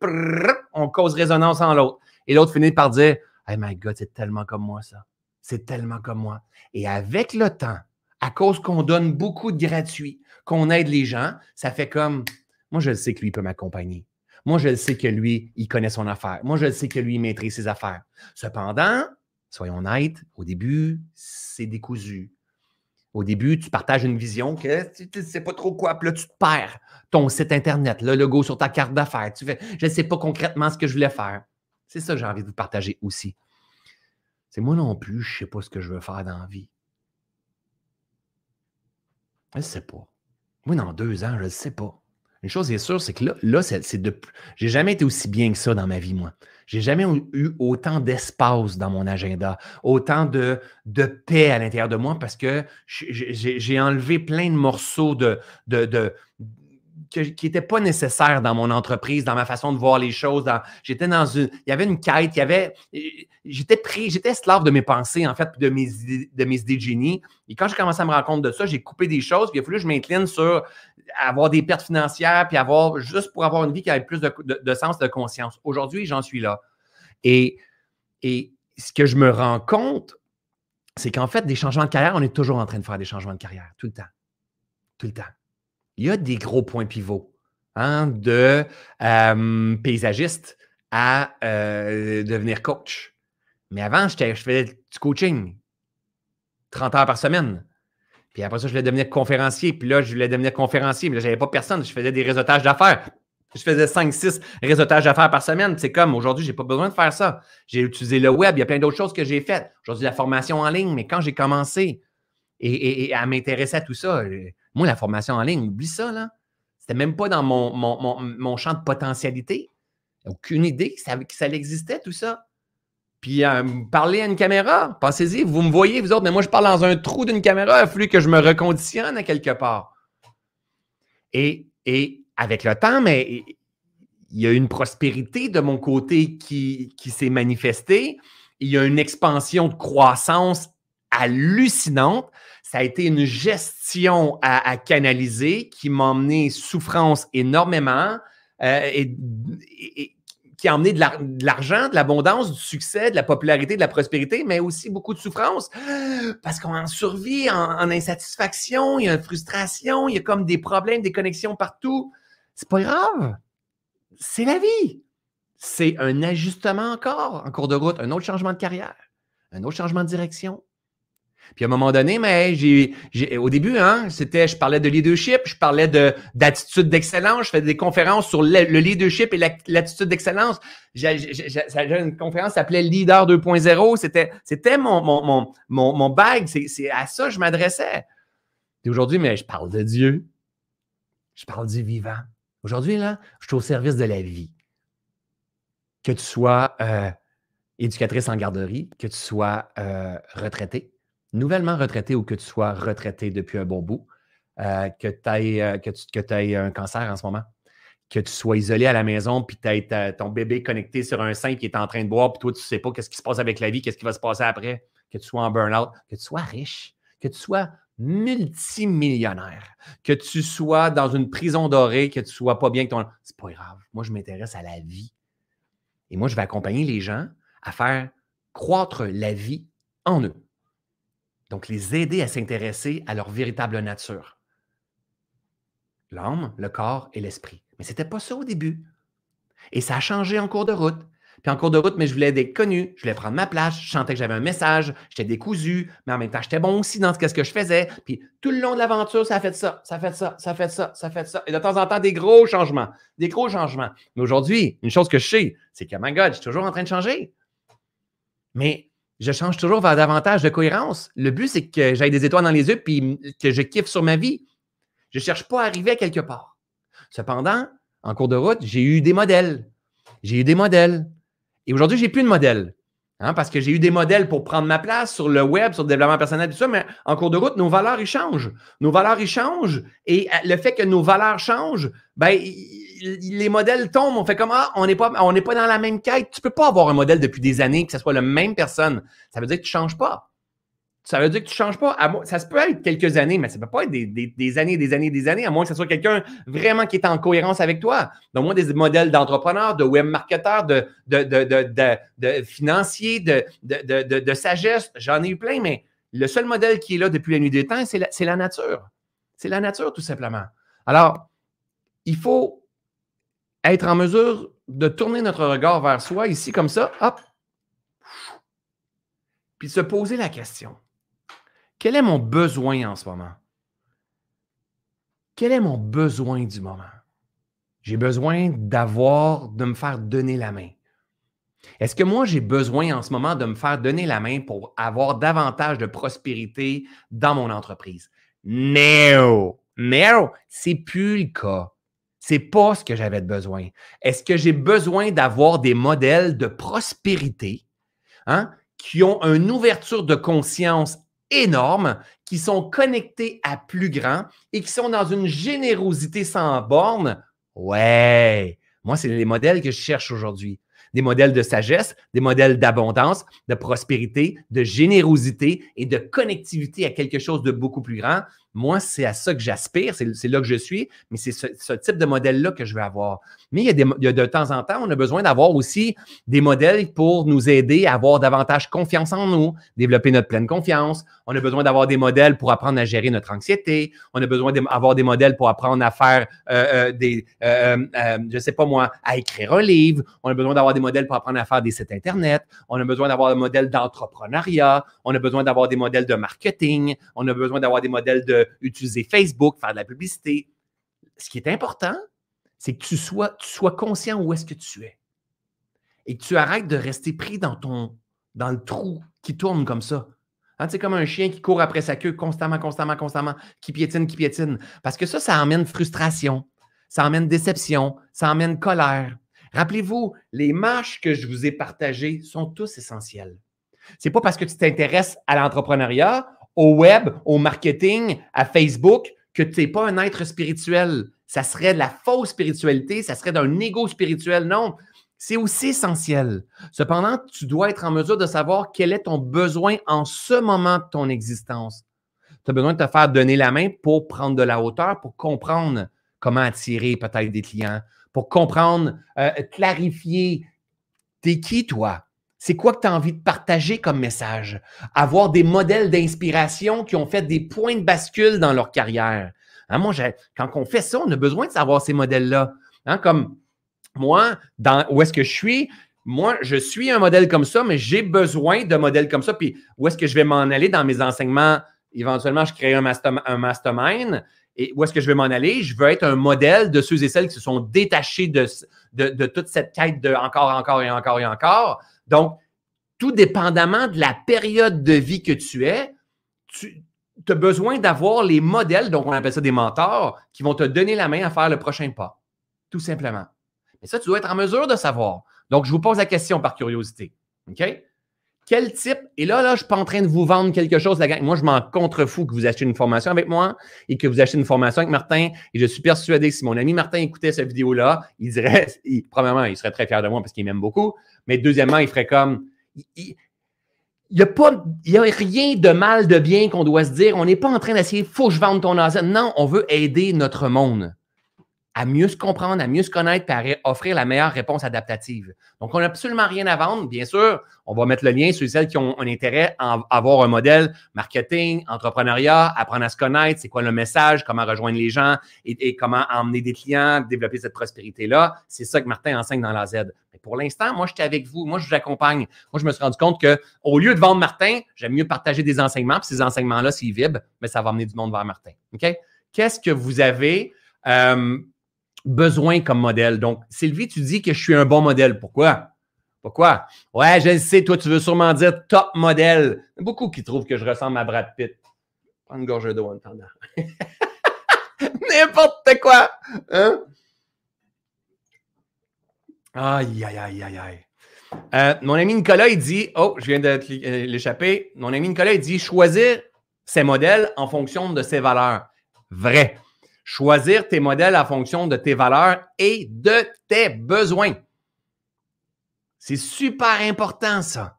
on cause résonance en l'autre. Et l'autre finit par dire Hey my God, c'est tellement comme moi, ça. C'est tellement comme moi. Et avec le temps, à cause qu'on donne beaucoup de gratuit, qu'on aide les gens, ça fait comme moi, je sais que lui peut m'accompagner. Moi, je sais que lui, il connaît son affaire. Moi, je sais que lui, il maîtrise ses affaires. Cependant, soyons honnêtes, au début, c'est décousu. Au début, tu partages une vision que tu ne sais pas trop quoi, puis là, tu te perds. Ton site Internet, le logo sur ta carte d'affaires. Tu fais, je ne sais pas concrètement ce que je voulais faire. C'est ça que j'ai envie de vous partager aussi. C'est moi non plus, je ne sais pas ce que je veux faire dans la vie. Je ne sais pas. Moi, dans deux ans, je ne sais pas. Une chose est sûre, c'est que là, là c'est de. J'ai jamais été aussi bien que ça dans ma vie, moi. J'ai jamais eu autant d'espace dans mon agenda, autant de, paix à l'intérieur de moi parce que j'ai enlevé plein de morceaux de, de qui n'était pas nécessaire dans mon entreprise, dans ma façon de voir les choses. j'étais dans une. Il y avait une quête, il y avait. J'étais pris, j'étais esclave de mes pensées, en fait, de mes de mes idées de génie. Et quand j'ai commencé à me rendre compte de ça, j'ai coupé des choses, puis il a fallu que je m'incline sur avoir des pertes financières, puis avoir juste pour avoir une vie qui avait plus de, de, sens, de conscience. Aujourd'hui, j'en suis là. Et, et ce que je me rends compte, c'est qu'en fait, des changements de carrière, on est toujours en train de faire des changements de carrière, tout le temps. Tout le temps il y a des gros points pivots. hein, de euh, paysagiste à euh, devenir coach. Mais avant, je faisais du coaching, 30 heures par semaine. Puis après ça, je voulais devenir conférencier. Puis là, je voulais devenir conférencier, mais là, je n'avais pas personne. Je faisais des réseautages d'affaires. Je faisais 5-6 réseautages d'affaires par semaine. C'est comme aujourd'hui, je n'ai pas besoin de faire ça. J'ai utilisé le web, il y a plein d'autres choses que j'ai faites. Aujourd'hui, la formation en ligne, mais quand j'ai commencé et, à m'intéresser à tout ça, euh, moi, la formation en ligne, oublie ça, là. C'était même pas dans mon, mon, champ de potentialité. Aucune idée que ça, que ça existait, tout ça. Puis euh, parler à une caméra, pensez-y, vous me voyez, vous autres, mais moi, je parle dans un trou d'une caméra, il a fallu que je me reconditionne à quelque part. Et, et avec le temps, mais il y a une prospérité de mon côté qui, qui s'est manifestée. Il y a une expansion de croissance hallucinante. Ça a été une gestion à, canaliser qui m'a emmené souffrance énormément euh, et, qui a emmené de l'argent, de l'abondance, du succès, de la popularité, de la prospérité, mais aussi beaucoup de souffrance parce qu'on en survit, en, insatisfaction, il y a une frustration, il y a comme des problèmes, des connexions partout. C'est pas grave. C'est la vie. C'est un ajustement encore en cours de route, un autre changement de carrière, un autre changement de direction, puis à un moment donné, mais j'ai, au début, hein, c'était, je parlais de leadership, je parlais de, d'attitude d'excellence, je faisais des conférences sur le, leadership et l'attitude d'excellence. J'avais une conférence qui s'appelait Leader 2.0. C'était, c'était mon, mon, mon, mon, bag. C'est, c'est à ça que je m'adressais. Et aujourd'hui, mais je parle de Dieu. Je parle du vivant. Aujourd'hui, là, je suis au service de la vie. Que tu sois euh, éducatrice en garderie, que tu sois euh, retraité, nouvellement retraité ou que tu sois retraité depuis un bon bout, euh, que, euh, tu aies un cancer en ce moment, que tu sois isolé à la maison, puis tu aies ton bébé connecté sur un sein qui est en train de boire, puis toi, tu ne sais pas qu'est-ce qui se passe avec la vie, qu'est-ce qui va se passer après, que tu sois en burn-out, que tu sois riche, que tu sois multimillionnaire, que tu sois dans une prison dorée, que tu ne sois pas bien que ton. C'est pas grave. Moi, je m'intéresse à la vie. Et moi, je vais accompagner les gens à faire croître la vie en eux. Donc, les aider à s'intéresser à leur véritable nature. L'âme, le corps et l'esprit. Mais ce n'était pas ça au début. Et ça a changé en cours de route. Puis en cours de route, mais je voulais être connu, je voulais prendre ma place, je sentais que j'avais un message, j'étais décousu, mais en même temps, j'étais bon aussi dans ce que je faisais. Puis tout le long de l'aventure, ça a fait ça, ça a fait ça, ça a fait ça, ça a fait ça. Et de temps en temps, des gros changements, des gros changements. Mais aujourd'hui, une chose que je sais, c'est que, my God, je suis toujours en train de changer. Mais je change toujours vers davantage de cohérence. Le but, c'est que j'aille des étoiles dans les yeux puis que je kiffe sur ma vie. Je ne cherche pas à arriver à quelque part. Cependant, en cours de route, j'ai eu des modèles. J'ai eu des modèles. Et aujourd'hui, je n'ai plus de modèles. Hein, parce que j'ai eu des modèles pour prendre ma place sur le web, sur le développement personnel, tout ça, mais en cours de route, nos valeurs, ils changent. Nos valeurs, ils changent. Et euh, le fait que nos valeurs changent, ben, les modèles tombent. On fait comme ah, on n'est pas, dans la même quête. Tu peux pas avoir un modèle depuis des années que ce soit la même personne. Ça veut dire que tu changes pas. Ça veut dire que tu changes pas. Ça se peut être quelques années, mais ça peut pas être des, des, des années, des années, des années, à moins que ce soit quelqu'un vraiment qui est en cohérence avec toi. Donc, moi, des modèles d'entrepreneurs, de web marketeurs, de, de, de, de financiers, de, sagesse, j'en ai eu plein, mais le seul modèle qui est là depuis la nuit des temps, c'est la, la nature. C'est la nature, tout simplement. Alors, il faut être en mesure de tourner notre regard vers soi, ici comme ça, hop, puis se poser la question, quel est mon besoin en ce moment? Quel est mon besoin du moment? J'ai besoin d'avoir, de me faire donner la main. Est-ce que moi, j'ai besoin en ce moment de me faire donner la main pour avoir davantage de prospérité dans mon entreprise? Non! Non! C'est plus le cas. C'est pas ce que j'avais besoin. Est-ce que j'ai besoin d'avoir des modèles de prospérité hein, qui ont une ouverture de conscience énorme, qui sont connectés à plus grand et qui sont dans une générosité sans borne? Ouais, moi, c'est les modèles que je cherche aujourd'hui. Des modèles de sagesse, des modèles d'abondance, de prospérité, de générosité et de connectivité à quelque chose de beaucoup plus grand. Moi, c'est à ça que j'aspire, c'est là que je suis, mais c'est ce, type de modèle-là que je veux avoir. Mais il y, a des, de temps en temps, on a besoin d'avoir aussi des modèles pour nous aider à avoir davantage confiance en nous, développer notre pleine confiance. On a besoin d'avoir des modèles pour apprendre à gérer notre anxiété. On a besoin d'avoir des modèles pour apprendre à faire euh, euh, des, euh, je sais pas moi, à écrire un livre. On a besoin d'avoir des modèles pour apprendre à faire des sites Internet. On a besoin d'avoir des modèles d'entrepreneuriat. On a besoin d'avoir des modèles de marketing. On a besoin d'avoir des modèles d'utiliser Facebook, faire de la publicité. Ce qui est important, c'est que tu sois, tu sois conscient où est-ce que tu es. Et que tu arrêtes de rester pris dans ton dans le trou qui tourne comme ça. Hein, c'est comme un chien qui court après sa queue constamment, constamment, constamment, qui piétine, qui piétine. Parce que ça, ça emmène frustration, ça emmène déception, ça emmène colère. Rappelez-vous, les marches que je vous ai partagées sont tous essentielles. C'est pas parce que tu t'intéresses à l'entrepreneuriat, au web, au marketing, à Facebook, que tu n'es pas un être spirituel. Ça serait de la fausse spiritualité, ça serait d'un ego spirituel. Non, c'est aussi essentiel. Cependant, tu dois être en mesure de savoir quel est ton besoin en ce moment de ton existence. Tu as besoin de te faire donner la main pour prendre de la hauteur, pour comprendre comment attirer peut-être des clients, pour comprendre, euh, clarifier, t'es qui toi? C'est quoi que tu as envie de partager comme message? Avoir des modèles d'inspiration qui ont fait des points de bascule dans leur carrière. Hein, moi, quand on fait ça, on a besoin de savoir ces modèles-là. Hein, comme moi, dans, où est-ce que je suis? Moi, je suis un modèle comme ça, mais j'ai besoin de modèles comme ça. Puis où est-ce que je vais m'en aller dans mes enseignements? Éventuellement, je crée un, mastermind. Et où est-ce que je vais m'en aller? Je veux être un modèle de ceux et celles qui se sont détachés de, de, toute cette quête de encore, encore et encore et encore. Donc, tout dépendamment de la période de vie que tu es, tu as besoin d'avoir les modèles, donc on appelle ça des mentors, qui vont te donner la main à faire le prochain pas. Tout simplement. Mais ça, tu dois être en mesure de savoir. Donc, je vous pose la question par curiosité. OK? Quel type, et là, là, je ne suis pas en train de vous vendre quelque chose, la. Moi, je m'en contrefous que vous achetez une formation avec moi et que vous achetez une formation avec Martin. Et je suis persuadé que si mon ami Martin écoutait cette vidéo-là, il dirait, premièrement, il serait très fier de moi parce qu'il m'aime beaucoup. Mais deuxièmement, il ferait comme, il n'y a, rien de mal, de bien qu'on doit se dire. On n'est pas en train d'essayer, faut que je vende ton asset. Non, on veut aider notre monde à mieux se comprendre, à mieux se connaître, et à offrir la meilleure réponse adaptative. Donc, on n'a absolument rien à vendre. Bien sûr, on va mettre le lien sur celles qui ont un intérêt à avoir un modèle marketing, entrepreneuriat, apprendre à se connaître, c'est quoi le message, comment rejoindre les gens et, comment emmener des clients, développer cette prospérité-là. C'est ça que Martin enseigne dans la Z. Mais pour l'instant, moi, j'étais avec vous. Moi, je vous accompagne. Moi, je me suis rendu compte qu'au lieu de vendre Martin, j'aime mieux partager des enseignements. Puis ces enseignements-là, s'ils vibrent, mais ça va amener du monde vers Martin. OK? Qu'est-ce que vous avez? Euh, besoin comme modèle. Donc, Sylvie, tu dis que je suis un bon modèle. Pourquoi? Pourquoi? Ouais, je le sais, toi, tu veux sûrement dire top modèle. Il y a beaucoup qui trouvent que je ressemble à Brad Pitt. Prends une gorge d'eau en attendant. N'importe quoi! Hein? Aïe, aïe, aïe, aïe, aïe. Euh, mon ami Nicolas, il dit Oh, je viens de euh, l'échapper. Mon ami Nicolas, il dit choisir ses modèles en fonction de ses valeurs. Vrai. Choisir tes modèles en fonction de tes valeurs et de tes besoins. C'est super important, ça.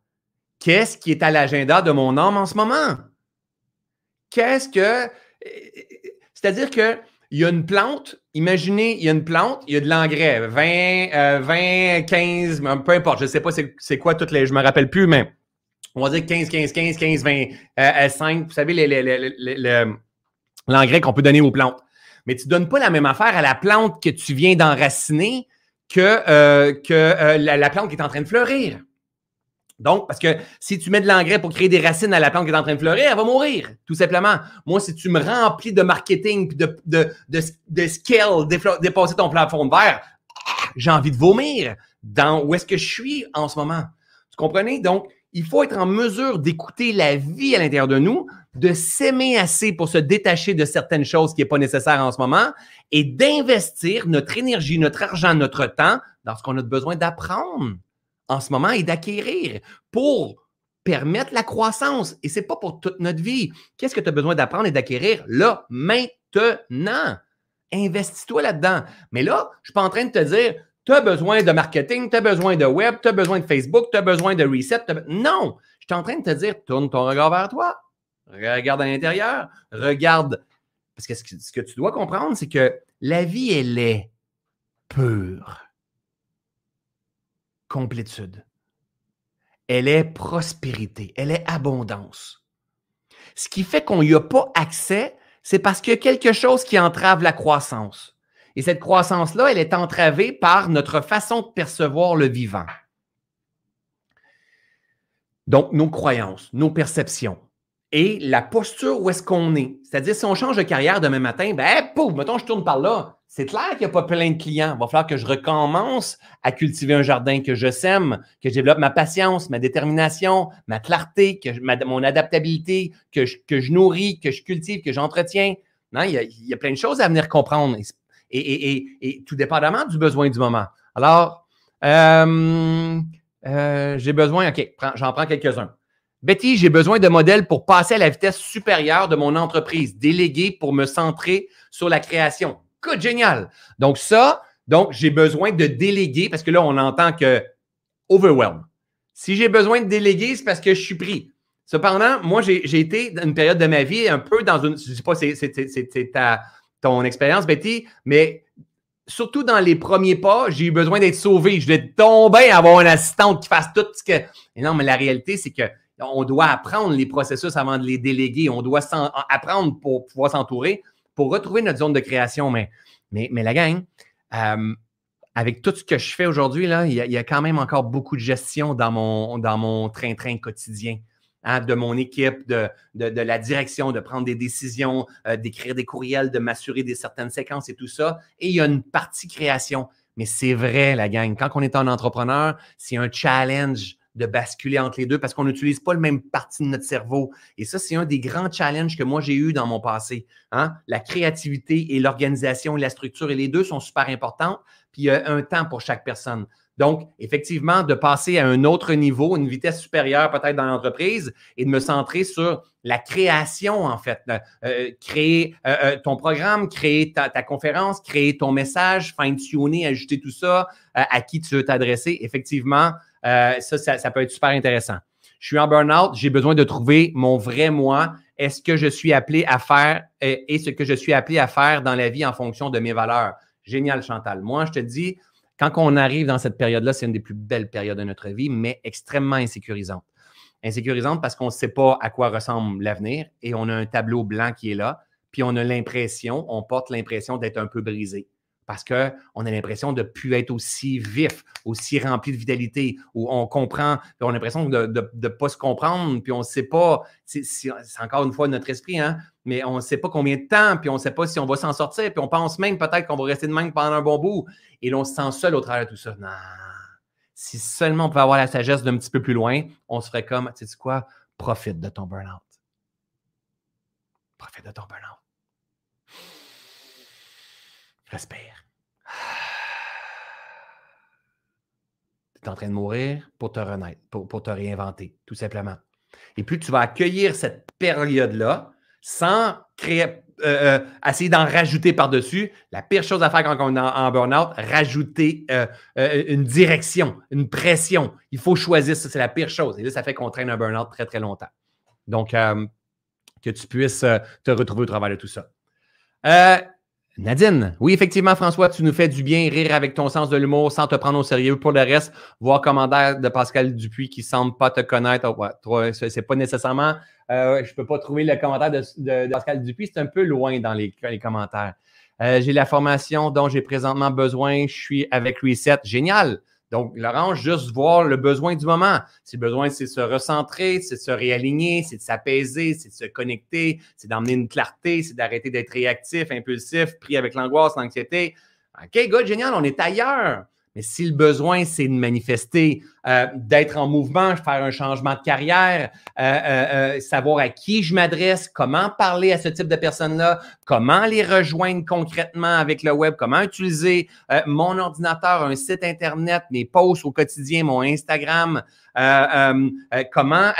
Qu'est-ce qui est à l'agenda de mon âme en ce moment? Qu'est-ce que. C'est-à-dire que il y a une plante, imaginez, il y a une plante, il y a de l'engrais, 20, 20, 15, peu importe, je ne sais pas c'est quoi toutes les. Je ne me rappelle plus, mais on va dire 15, 15, 15, 15, 20, 5. Vous savez, l'engrais qu'on peut donner aux plantes mais tu ne donnes pas la même affaire à la plante que tu viens d'enraciner que, euh, que euh, la, plante qui est en train de fleurir. Donc, parce que si tu mets de l'engrais pour créer des racines à la plante qui est en train de fleurir, elle va mourir, tout simplement. Moi, si tu me remplis de marketing, de, de, de, de dépasser ton plafond de verre, j'ai envie de vomir dans où est-ce que je suis en ce moment. Tu comprenez? Donc, il faut être en mesure d'écouter la vie à l'intérieur de nous, de s'aimer assez pour se détacher de certaines choses qui n'est pas nécessaire en ce moment et d'investir notre énergie, notre argent, notre temps dans ce qu'on a besoin d'apprendre en ce moment et d'acquérir pour permettre la croissance. Et ce n'est pas pour toute notre vie. Qu'est-ce que tu as besoin d'apprendre et d'acquérir? Là, maintenant? Investis-toi là-dedans. Mais là, je ne suis pas en train de te dire, tu as besoin de marketing, tu as besoin de web, tu as besoin de Facebook, tu as besoin de reset. Non, je suis en train de te dire, tourne ton regard vers toi. Regarde à l'intérieur, regarde Parce que ce que tu dois comprendre, c'est que la vie, elle est pure. Complétude. Elle est prospérité. Elle est abondance. Ce qui fait qu'on n'y a pas accès, c'est parce qu'il y a quelque chose qui entrave la croissance. Et cette croissance-là, elle est entravée par notre façon de percevoir le vivant. Donc, nos croyances, nos perceptions et la posture où est-ce qu'on est. C'est-à-dire, si on change de carrière demain matin, ben, pouf, mettons, je tourne par là. C'est clair qu'il n'y a pas plein de clients. Il va falloir que je recommence à cultiver un jardin, que je sème, que je développe ma patience, ma détermination, ma clarté, mon adaptabilité, que je, que je, nourris, que je cultive, que j'entretiens. Non, il y, a, plein de choses à venir comprendre. Et, tout dépendamment du besoin du moment. Alors, euh, euh, j'ai besoin, OK, j'en prends quelques-uns. Betty, j'ai besoin de modèles pour passer à la vitesse supérieure de mon entreprise, délégué pour me centrer sur la création. Good, génial. Donc, ça, donc, j'ai besoin de déléguer parce que là, on entend que overwhelm. Si j'ai besoin de déléguer, c'est parce que je suis pris. Cependant, moi, j'ai été dans une période de ma vie un peu dans une. Je ne sais pas c'est ton expérience, Betty, mais surtout dans les premiers pas, j'ai eu besoin d'être sauvé. Je vais tomber avoir une assistante qui fasse tout ce que. Non, mais la réalité, c'est que on doit apprendre les processus avant de les déléguer. On doit apprendre pour pouvoir s'entourer pour retrouver notre zone de création. Mais, mais, mais la gang, euh, avec tout ce que je fais aujourd'hui, là, il y, a, quand même encore beaucoup de gestion dans mon, dans mon train-train quotidien. Hein, de mon équipe, de, la direction, de prendre des décisions, euh, d'écrire des courriels, de m'assurer des certaines séquences et tout ça. Et il y a une partie création. Mais c'est vrai, la gang, quand on est un entrepreneur, c'est un challenge de basculer entre les deux parce qu'on n'utilise pas le même partie de notre cerveau. Et ça, c'est un des grands challenges que moi j'ai eu dans mon passé. Hein? La créativité et l'organisation et la structure, et les deux sont super importants. Puis il y a un temps pour chaque personne. Donc, effectivement, de passer à un autre niveau, une vitesse supérieure peut-être dans l'entreprise et de me centrer sur la création, en fait. Euh, créer euh, euh, ton programme, créer ta, conférence, créer ton message, fine-tuner, ajouter tout ça, à qui tu veux t'adresser. Effectivement, ça, ça, peut être super intéressant. Je suis en burn-out, j'ai besoin de trouver mon vrai moi. Est-ce que je suis appelé à faire et ce que je suis appelé à faire dans la vie en fonction de mes valeurs? Génial, Chantal. Moi, je te dis, quand on arrive dans cette période-là, c'est une des plus belles périodes de notre vie, mais extrêmement insécurisante. Insécurisante parce qu'on ne sait pas à quoi ressemble l'avenir et on a un tableau blanc qui est là, puis on a l'impression, on porte l'impression d'être un peu brisé parce qu'on a l'impression de ne plus être aussi vif, aussi rempli de vitalité, où on comprend, on a l'impression de ne pas se comprendre, puis on ne sait pas, c'est encore une fois notre esprit, hein, mais on ne sait pas combien de temps, puis on ne sait pas si on va s'en sortir, puis on pense même peut-être qu'on va rester de même pendant un bon bout, et l'on se sent seul au travers de tout ça. Non. Si seulement on pouvait avoir la sagesse d'un petit peu plus loin, on se ferait comme, tu sais quoi, profite de ton burn-out. Profite de ton burn-out. Respire. Tu es en train de mourir pour te renaître, pour, te réinventer, tout simplement. Et plus tu vas accueillir cette période-là sans créer, euh, euh, essayer d'en rajouter par-dessus, la pire chose à faire quand on est en, burn-out, rajouter euh, une direction, une pression. Il faut choisir, ça c'est la pire chose. Et là, ça fait qu'on traîne un burn-out très, très longtemps. Donc, que tu puisses te retrouver au travail de tout ça. Nadine, oui, effectivement, François, tu nous fais du bien rire avec ton sens de l'humour sans te prendre au sérieux. Pour le reste, voir commentaire de Pascal Dupuis qui semble pas te connaître. Oh, ouais, c'est pas nécessairement. Euh, je peux pas trouver le commentaire de, Pascal Dupuis, c'est un peu loin dans les, commentaires. Euh, j'ai la formation dont j'ai présentement besoin. Je suis avec Reset. Génial. Donc, Laurent, juste voir le besoin du moment. Si le besoin, c'est se recentrer, c'est se réaligner, c'est de s'apaiser, c'est de se connecter, c'est d'emmener une clarté, c'est d'arrêter d'être réactif, impulsif, pris avec l'angoisse, l'anxiété. OK, good, génial, on est ailleurs. Mais si le besoin, c'est de manifester, euh, d'être en mouvement, faire un changement de carrière, euh, euh, savoir à qui je m'adresse, comment parler à ce type de personnes-là, comment les rejoindre concrètement avec le web, comment utiliser mon ordinateur, un site Internet, mes posts au quotidien, mon Instagram, comment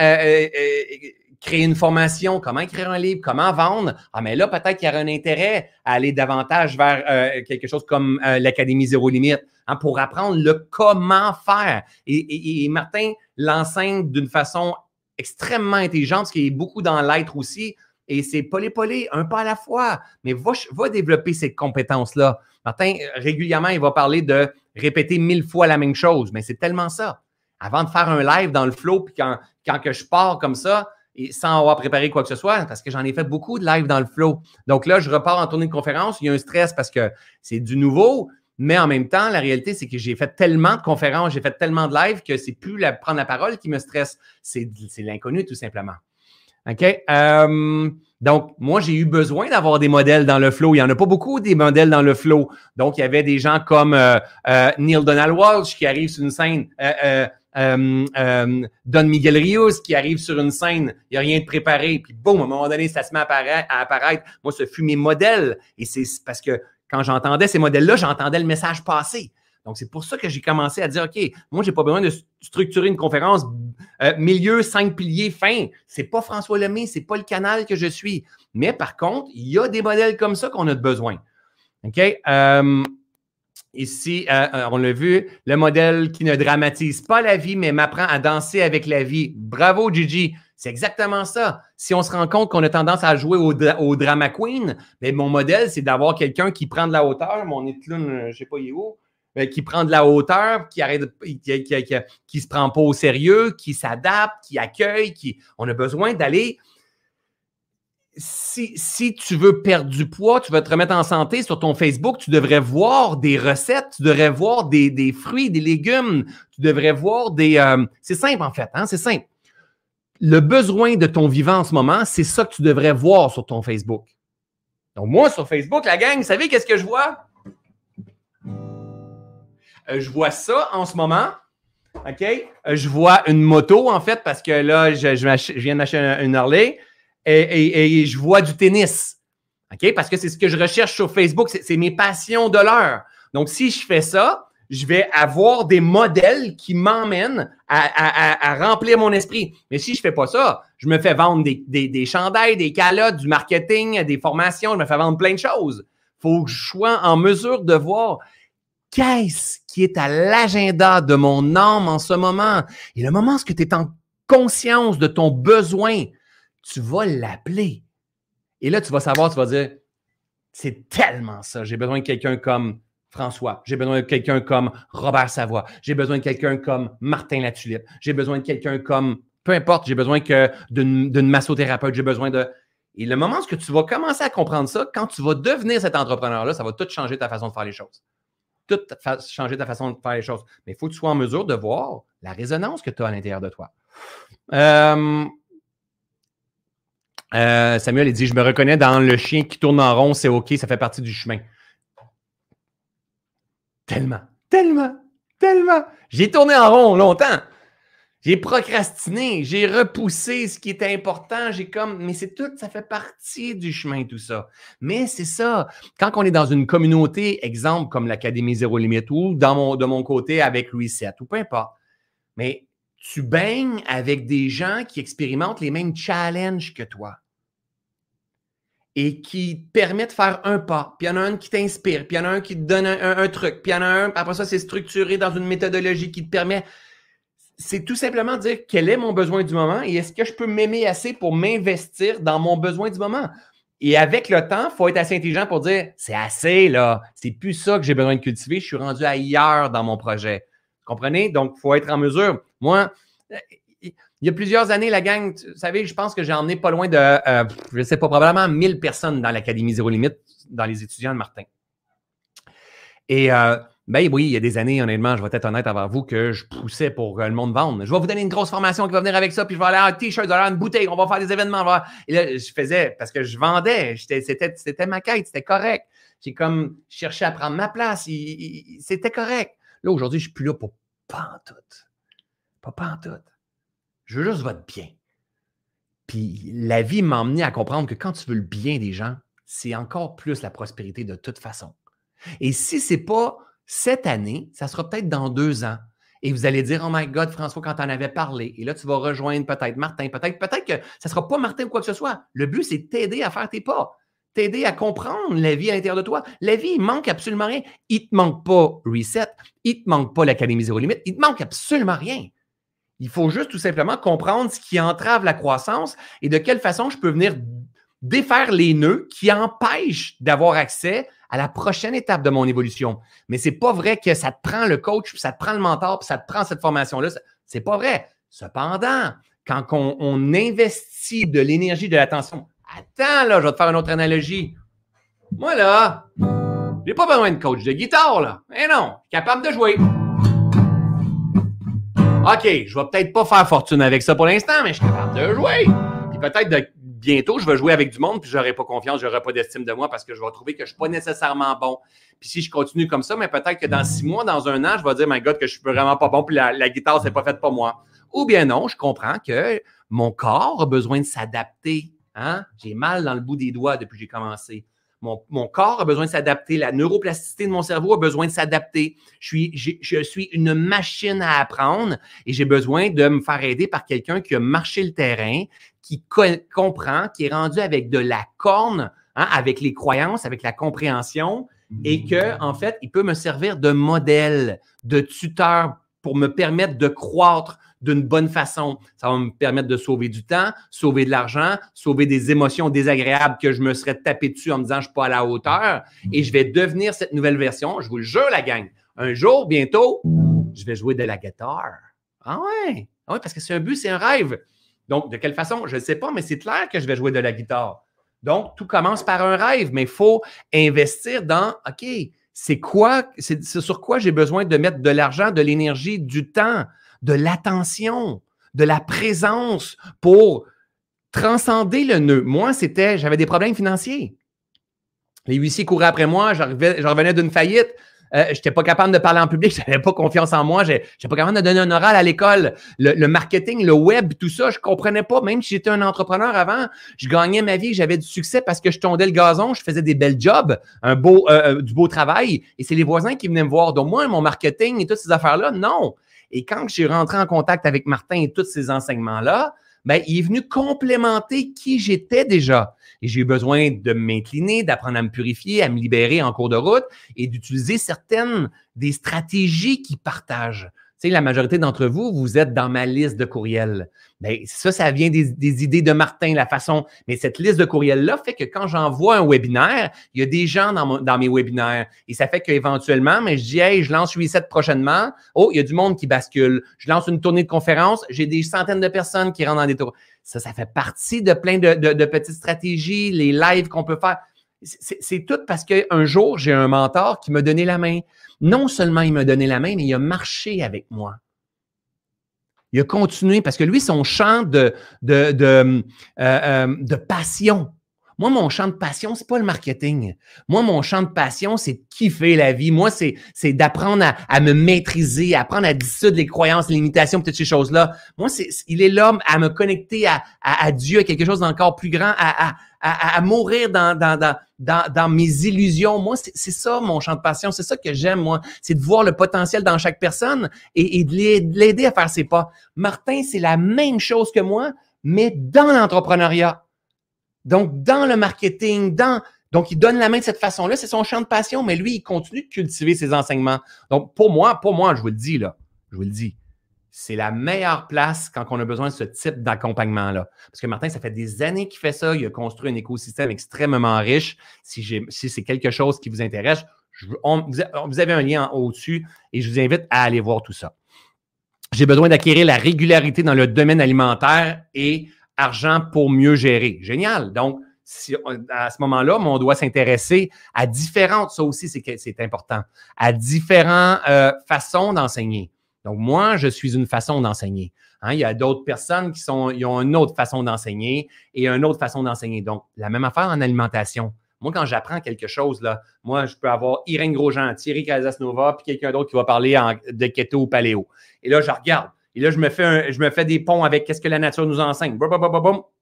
créer une formation, comment écrire un livre, comment vendre. Ah, mais là, peut-être qu'il y aurait un intérêt à aller davantage vers euh, quelque chose comme euh, l'Académie Zéro Limite hein, pour apprendre le comment faire. Et, Martin l'enseigne d'une façon extrêmement intelligente, ce qui est beaucoup dans l'être aussi. et c'est polé-polé, un pas à la fois. Mais va, va développer ces compétences-là. Martin, régulièrement, il va parler de répéter mille fois la même chose, mais c'est tellement ça. Avant de faire un live dans le flow, puis quand, quand que je pars comme ça, et sans avoir préparé quoi que ce soit, parce que j'en ai fait beaucoup de live dans le flow. Donc là, je repars en tournée de conférence, il y a un stress parce que c'est du nouveau, mais en même temps, la réalité, c'est que j'ai fait tellement de conférences, j'ai fait tellement de live que c'est plus la, prendre la parole qui me stresse, c'est l'inconnu tout simplement. OK? Euh, donc, moi, j'ai eu besoin d'avoir des modèles dans le flow. Il n'y en a pas beaucoup des modèles dans le flow. Donc, il y avait des gens comme euh, euh, Neil Donald Walsh qui arrive sur une scène, Don Miguel Rios qui arrive sur une scène, il n'y a rien de préparé, puis boum, à un moment donné, ça se met à apparaître. Moi, ce fut mes modèles. Et c'est parce que quand j'entendais ces modèles-là, j'entendais le message passer. Donc, c'est pour ça que j'ai commencé à dire, OK, moi, je n'ai pas besoin de structurer une conférence euh, milieu, cinq piliers, fin. C'est pas François Lemay, c'est pas le canal que je suis. Mais par contre, il y a des modèles comme ça qu'on a besoin. OK? Euh, ici, euh, on l'a vu, le modèle qui ne dramatise pas la vie, mais m'apprend à danser avec la vie. Bravo, Gigi. C'est exactement ça. Si on se rend compte qu'on a tendance à jouer au, drama queen, mais mon modèle, c'est d'avoir quelqu'un qui prend de la hauteur. Mon étalon, je ne sais pas, il est où, qui prend de la hauteur, qui arrête, qui, se prend pas au sérieux, qui s'adapte, qui accueille, qui. On a besoin d'aller. Si, tu veux perdre du poids, tu veux te remettre en santé sur ton Facebook, tu devrais voir des recettes, tu devrais voir des, fruits, des légumes, tu devrais voir des. Euh, c'est simple en fait, hein? c'est simple le besoin de ton vivant en ce moment, c'est ça que tu devrais voir sur ton Facebook. Donc, moi, sur Facebook, la gang, vous savez qu'est-ce que je vois? Euh, je vois ça en ce moment. OK? Euh, je vois une moto, en fait, parce que là, je, viens d'acheter une Harley et, je vois du tennis. OK? Parce que c'est ce que je recherche sur Facebook. C'est mes passions de l'heure. Donc, si je fais ça, je vais avoir des modèles qui m'emmènent à, remplir mon esprit. Mais si je ne fais pas ça, je me fais vendre des, des, chandails, des calottes, du marketing, des formations, je me fais vendre plein de choses. Il faut que je sois en mesure de voir qu'est-ce qui est à l'agenda de mon âme en ce moment. Et le moment où tu es en conscience de ton besoin, tu vas l'appeler. Et là, tu vas savoir, tu vas dire, c'est tellement ça. J'ai besoin de quelqu'un comme François. J'ai besoin de quelqu'un comme Robert Savoie. J'ai besoin de quelqu'un comme Martin Latulippe. J'ai besoin de quelqu'un comme, peu importe, j'ai besoin que d'une massothérapeute. J'ai besoin de. Et le moment où tu vas commencer à comprendre ça, quand tu vas devenir cet entrepreneur-là, ça va tout changer ta façon de faire les choses. Tout changer ta façon de faire les choses. Mais il faut que tu sois en mesure de voir la résonance que tu as à l'intérieur de toi. Euh, euh, Samuel, il dit Je me reconnais dans le chien qui tourne en rond, c'est OK, ça fait partie du chemin. Tellement, tellement, tellement. J'ai tourné en rond longtemps. J'ai procrastiné, j'ai repoussé ce qui était important, j'ai comme, mais c'est tout, ça fait partie du chemin, tout ça. Mais c'est ça, quand on est dans une communauté, exemple comme l'Académie Zéro Limite ou dans mon, de mon côté avec Reset ou peu importe, mais tu baignes avec des gens qui expérimentent les mêmes challenges que toi et qui permet de faire un pas. Puis il y en a un qui t'inspire, puis il y en a un qui te donne un, truc, puis il y en a un, après ça, c'est structuré dans une méthodologie qui te permet. C'est tout simplement dire quel est mon besoin du moment et est-ce que je peux m'aimer assez pour m'investir dans mon besoin du moment? Et avec le temps, il faut être assez intelligent pour dire c'est assez là, c'est plus ça que j'ai besoin de cultiver, je suis rendu ailleurs dans mon projet. Comprenez? Donc, il faut être en mesure. Moi, il y a plusieurs années, la gang, vous savez, je pense que j'ai emmené pas loin de, euh, je ne sais pas, probablement 1000 personnes dans l'Académie Zéro Limite, dans les étudiants de Martin. Et euh, ben oui, il y a des années, honnêtement, je vais être honnête avec vous, que je poussais pour que le monde vende. Je vais vous donner une grosse formation qui va venir avec ça, puis je vais aller en t-shirt, une bouteille, on va faire des événements. Et là, je faisais, parce que je vendais, c'était ma quête, c'était correct. J'ai comme cherché à prendre ma place, c'était correct. Là, aujourd'hui, je ne suis plus là pour pas en tout. Pas, pas en tout. Je veux juste votre bien. Puis la vie m'a emmené à comprendre que quand tu veux le bien des gens, c'est encore plus la prospérité de toute façon. Et si ce n'est pas cette année, ça sera peut-être dans deux ans. Et vous allez dire, oh my God, François, quand tu en avais parlé. Et là, tu vas rejoindre peut-être Martin, peut-être, peut-être que ça ne sera pas Martin ou quoi que ce soit. Le but, c'est de t'aider à faire tes pas, t'aider à comprendre la vie à l'intérieur de toi. La vie, il manque absolument rien. Il ne te manque pas Reset, il ne te manque pas l'Académie Zéro Limite, il ne te manque absolument rien. Il faut juste tout simplement comprendre ce qui entrave la croissance et de quelle façon je peux venir défaire les nœuds qui empêchent d'avoir accès à la prochaine étape de mon évolution. Mais c'est pas vrai que ça te prend le coach, puis ça te prend le mentor, puis ça te prend cette formation-là. C'est pas vrai. Cependant, quand on, investit de l'énergie, de l'attention, attends là, je vais te faire une autre analogie. Moi là, j'ai pas besoin de coach de guitare là. Eh non, capable de jouer. OK, je vais peut-être pas faire fortune avec ça pour l'instant, mais je suis capable de jouer. Puis peut-être bientôt, je vais jouer avec du monde, puis j'aurai pas confiance, j'aurai pas d'estime de moi parce que je vais trouver que je suis pas nécessairement bon. Puis si je continue comme ça, mais peut-être que dans six mois, dans un an, je vais dire, my God, que je suis vraiment pas bon, puis la, la guitare, c'est pas faite pour moi. Ou bien non, je comprends que mon corps a besoin de s'adapter. Hein? J'ai mal dans le bout des doigts depuis que j'ai commencé. Mon, corps a besoin de s'adapter. La neuroplasticité de mon cerveau a besoin de s'adapter. Je suis, une machine à apprendre et j'ai besoin de me faire aider par quelqu'un qui a marché le terrain, qui comprend, qui est rendu avec de la corne, hein, avec les croyances, avec la compréhension et que, en fait, il peut me servir de modèle, de tuteur pour me permettre de croître, d'une bonne façon. Ça va me permettre de sauver du temps, sauver de l'argent, sauver des émotions désagréables que je me serais tapé dessus en me disant je ne suis pas à la hauteur. Et je vais devenir cette nouvelle version. Je vous le jure, la gang. Un jour, bientôt, je vais jouer de la guitare. Ah ouais, ah parce que c'est un but, c'est un rêve. Donc, de quelle façon? Je ne sais pas, mais c'est clair que je vais jouer de la guitare. Donc, tout commence par un rêve, mais il faut investir dans, OK, c'est quoi, c'est sur quoi j'ai besoin de mettre de l'argent, de l'énergie, du temps de l'attention, de la présence pour transcender le nœud. Moi, c'était, j'avais des problèmes financiers. Les huissiers couraient après moi, je revenais d'une faillite. Euh, je n'étais pas capable de parler en public, je n'avais pas confiance en moi, je n'étais pas capable de donner un oral à l'école. Le, marketing, le web, tout ça, je ne comprenais pas. Même si j'étais un entrepreneur avant, je gagnais ma vie, j'avais du succès parce que je tondais le gazon, je faisais des belles jobs, beau, euh, euh, du beau travail. Et c'est les voisins qui venaient me voir. Donc, moi, mon marketing et toutes ces affaires-là, non. Et quand j'ai rentré en contact avec Martin et tous ces enseignements-là, ben, il est venu complémenter qui j'étais déjà. Et j'ai eu besoin de m'incliner, d'apprendre à me purifier, à me libérer en cours de route et d'utiliser certaines des stratégies qu'il partage la majorité d'entre vous, vous êtes dans ma liste de courriels. Bien, ça, ça vient des, idées de Martin, la façon. Mais cette liste de courriels-là fait que quand j'envoie un webinaire, il y a des gens dans, mes webinaires. Et ça fait qu'éventuellement, mais je dis, hey, je lance 8-7 prochainement. Oh, il y a du monde qui bascule. Je lance une tournée de conférences. J'ai des centaines de personnes qui rentrent dans des tours. Ça, ça fait partie de plein de, de petites stratégies, les lives qu'on peut faire. C'est tout parce qu'un jour, j'ai un mentor qui m'a donné la main. Non seulement il m'a donné la main, mais il a marché avec moi. Il a continué parce que lui, son champ de, de, de, euh, euh, de passion, moi, mon champ de passion, c'est pas le marketing. Moi, mon champ de passion, c'est de kiffer la vie. Moi, c'est, d'apprendre à, me maîtriser, apprendre à dissoudre les croyances, les limitations, toutes ces choses-là. Moi, c'est, il est l'homme à me connecter à, à, Dieu, à quelque chose d'encore plus grand, à, à, mourir dans, dans, dans, dans, mes illusions. Moi, c'est, c'est ça mon champ de passion. C'est ça que j'aime, moi. C'est de voir le potentiel dans chaque personne et de l'aider à faire ses pas. Martin, c'est la même chose que moi, mais dans l'entrepreneuriat. Donc, dans le marketing, dans. Donc, il donne la main de cette façon-là. C'est son champ de passion, mais lui, il continue de cultiver ses enseignements. Donc, pour moi, pour moi, je vous le dis, là, je vous le dis, c'est la meilleure place quand on a besoin de ce type d'accompagnement-là. Parce que Martin, ça fait des années qu'il fait ça. Il a construit un écosystème extrêmement riche. Si, si c'est quelque chose qui vous intéresse, vous avez un lien au-dessus et je vous invite à aller voir tout ça. J'ai besoin d'acquérir la régularité dans le domaine alimentaire et argent pour mieux gérer. Génial. Donc, à ce moment-là, on doit s'intéresser à différentes, ça aussi c'est important, à différentes euh, façons d'enseigner. Donc, moi, je suis une façon d'enseigner. Hein. il y a d'autres personnes qui sont, ont une autre façon d'enseigner et une autre façon d'enseigner. Donc, la même affaire en alimentation. Moi, quand j'apprends quelque chose, là, moi, je peux avoir Irène Grosjean, Thierry Casasnova, puis quelqu'un d'autre qui va parler de keto ou paléo. Et là, je regarde. Et là, je me fais, je me fais des ponts avec qu'est-ce que la nature nous enseigne.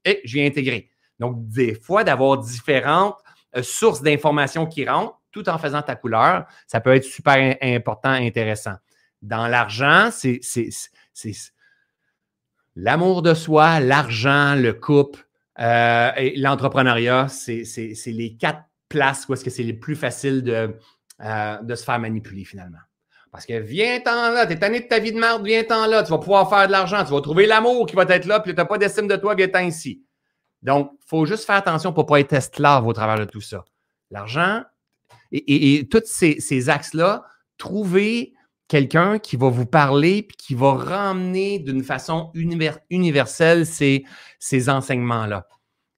et je viens intégrer. Donc, des fois, d'avoir différentes euh, sources d'informations qui rentrent tout en faisant ta couleur, ça peut être super important, intéressant. Dans l'argent, c'est l'amour de soi, l'argent, le couple euh, et l'entrepreneuriat, c'est les quatre places où est-ce que c'est les plus faciles de, euh, de se faire manipuler finalement. Parce que viens-t'en là, t'es tanné de ta vie de merde, viens-t'en là, tu vas pouvoir faire de l'argent, tu vas trouver l'amour qui va être là, puis tu n'as pas d'estime de toi, viens-t'en ici. Donc, il faut juste faire attention pour ne pas être esclave au travers de tout ça. L'argent et, tous ces, axes-là, trouver quelqu'un qui va vous parler puis qui va ramener d'une façon universelle ces enseignements-là.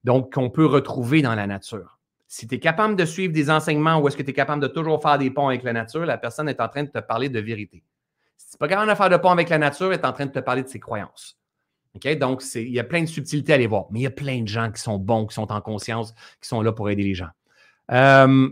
Donc, qu'on peut retrouver dans la nature. Si tu es capable de suivre des enseignements ou est-ce que tu es capable de toujours faire des ponts avec la nature, la personne est en train de te parler de vérité. Si tu n'es pas capable de faire de pont avec la nature, elle est en train de te parler de ses croyances. Donc, il y a plein de subtilités à aller voir, mais il y a plein de gens qui sont bons, qui sont en conscience, qui sont là pour aider les gens. Euh,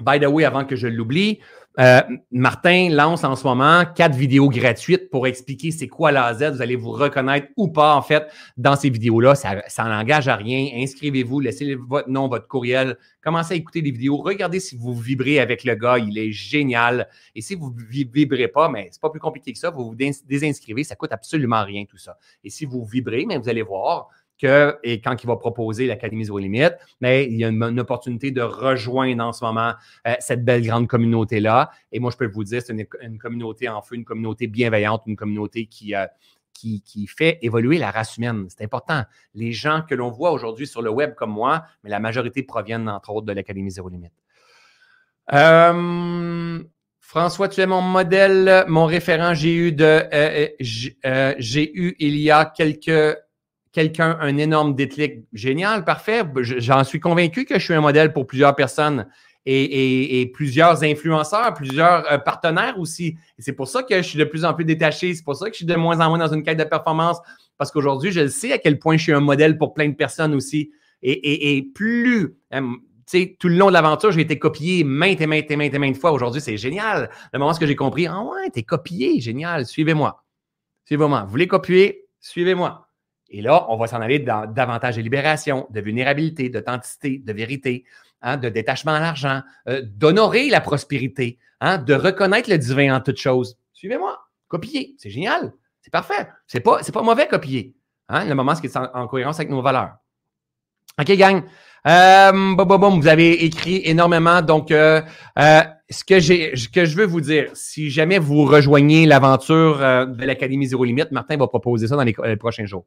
by the way, avant que je l'oublie, euh, Martin lance en ce moment quatre vidéos gratuites pour expliquer c'est quoi l'AZ. Vous allez vous reconnaître ou pas, en fait, dans ces vidéos-là. Ça, n'engage à rien. Inscrivez-vous, laissez votre nom, votre courriel. Commencez à écouter les vidéos. Regardez si vous vibrez avec le gars. Il est génial. Et si vous vibrez pas, mais c'est pas plus compliqué que ça. Vous vous désinscrivez. Ça coûte absolument rien, tout ça. Et si vous vibrez, mais vous allez voir, que, et quand il va proposer l'Académie Zéro Limite, mais il y a une, opportunité de rejoindre en ce moment euh, cette belle grande communauté-là. Et moi, je peux vous dire, c'est une, communauté en feu, une communauté bienveillante, une communauté qui, euh, qui, qui, fait évoluer la race humaine. C'est important. Les gens que l'on voit aujourd'hui sur le web comme moi, mais la majorité proviennent, entre autres, de l'Académie Zéro Limite. Euh, François, tu es mon modèle, mon référent. J'ai eu de, j'ai eu il y a quelques quelqu'un un énorme déclic, génial, parfait. J'en suis convaincu que je suis un modèle pour plusieurs personnes et, plusieurs influenceurs, plusieurs euh, partenaires aussi. Et c'est pour ça que je suis de plus en plus détaché. C'est pour ça que je suis de moins en moins dans une quête de performance parce qu'aujourd'hui, je sais à quel point je suis un modèle pour plein de personnes aussi. Et, plus, euh, tu sais, tout le long de l'aventure, j'ai été copié maintes et maintes et maintes et maintes fois. Aujourd'hui, c'est génial. Le moment où j'ai compris, ah ouais, t'es copié, génial, suivez-moi. Suivez-moi. Vous voulez copier? Suivez-moi. Et là, on va s'en aller dans davantage de libération, de vulnérabilité, d'authenticité, de vérité, hein, de détachement à l'argent, euh, d'honorer la prospérité, hein, de reconnaître le divin en toutes choses. Suivez-moi, copiez, c'est génial, c'est parfait. C'est pas, pas mauvais copier. Hein, le moment, ce qui est en, cohérence avec nos valeurs. OK, gang. Euh, vous avez écrit énormément. Donc, euh, ce, que ce que je veux vous dire, si jamais vous rejoignez l'aventure de l'Académie Zéro Limite, Martin va proposer ça dans les prochains jours.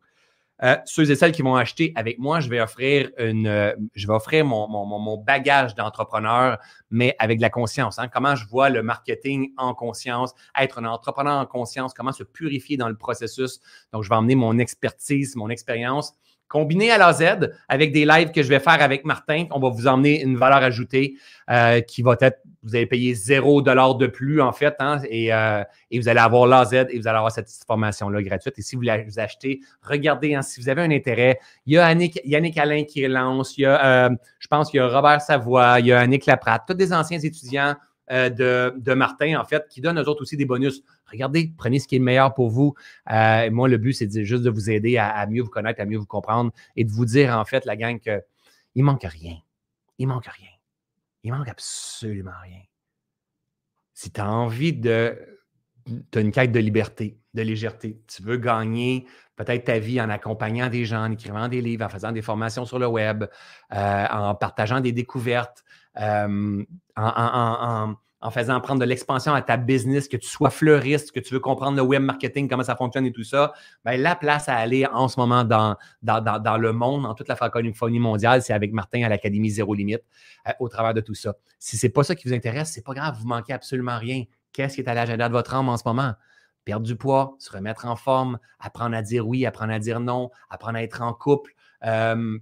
Euh, ceux et celles qui vont acheter avec moi, je vais offrir une, euh, je vais offrir mon, mon, mon bagage d'entrepreneur, mais avec de la conscience. Hein. Comment je vois le marketing en conscience, être un entrepreneur en conscience, comment se purifier dans le processus. Donc, je vais emmener mon expertise, mon expérience combiné à la Z avec des lives que je vais faire avec Martin. On va vous emmener une valeur ajoutée euh, qui va être, vous allez payer zéro dollar de plus en fait, hein, et, euh, et, vous allez avoir l'AZ et vous allez avoir cette formation-là gratuite. Et si vous la vous achetez, regardez hein, si vous avez un intérêt. Il y a Yannick, Alain qui lance, il y a, euh, je pense qu'il y a Robert Savoie, il y a Annick Laprate, tous des anciens étudiants euh, de, Martin, en fait, qui donne aux autres aussi des bonus. Regardez, prenez ce qui est le meilleur pour vous. Euh, moi, le but, c'est juste de vous aider à, mieux vous connaître, à mieux vous comprendre et de vous dire, en fait, la gang, qu'il ne manque rien. Il manque rien. Il manque absolument rien. Si tu as envie de. Tu as une quête de liberté, de légèreté. Tu veux gagner peut-être ta vie en accompagnant des gens, en écrivant des livres, en faisant des formations sur le web, euh, en partageant des découvertes, euh, en, faisant prendre de l'expansion à ta business, que tu sois fleuriste, que tu veux comprendre le web marketing, comment ça fonctionne et tout ça, ben, la place à aller en ce moment dans, le monde, dans toute la francophonie mondiale, c'est avec Martin à l'Académie Zéro Limite, euh, au travers de tout ça. Si ce n'est pas ça qui vous intéresse, c'est pas grave, vous manquez absolument rien. Qu'est-ce qui est à l'agenda de votre âme en ce moment? Perdre du poids, se remettre en forme, apprendre à dire oui, apprendre à dire non, apprendre à être en couple, euh,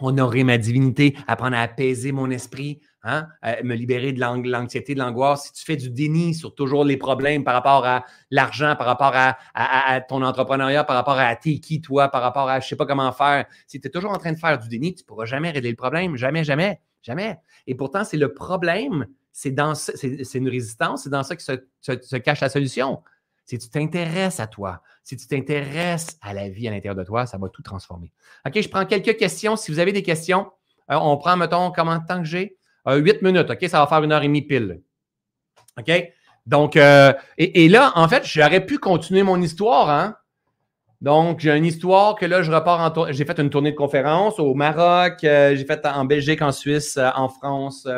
honorer ma divinité, apprendre à apaiser mon esprit, hein, me libérer de l'anxiété, de l'angoisse. Si tu fais du déni sur toujours les problèmes par rapport à l'argent, par rapport à, ton entrepreneuriat, par rapport à t'es qui, toi, par rapport à je ne sais pas comment faire, si tu es toujours en train de faire du déni, tu ne pourras jamais régler le problème. Jamais, jamais, jamais. Et pourtant, c'est le problème, c'est une résistance, c'est dans ça que se cache la solution. Si tu t'intéresses à toi, si tu t'intéresses à la vie à l'intérieur de toi, ça va tout transformer. OK, je prends quelques questions. Si vous avez des questions, euh, on prend, mettons, combien de temps que j'ai? Euh, huit minutes, OK? Ça va faire une heure et demie pile. OK? Donc, euh, et, là, en fait, j'aurais pu continuer mon histoire, hein? Donc, j'ai une histoire que là, je repars en tournée. J'ai fait une tournée de conférences au Maroc, j'ai fait en Belgique, en Suisse, en France,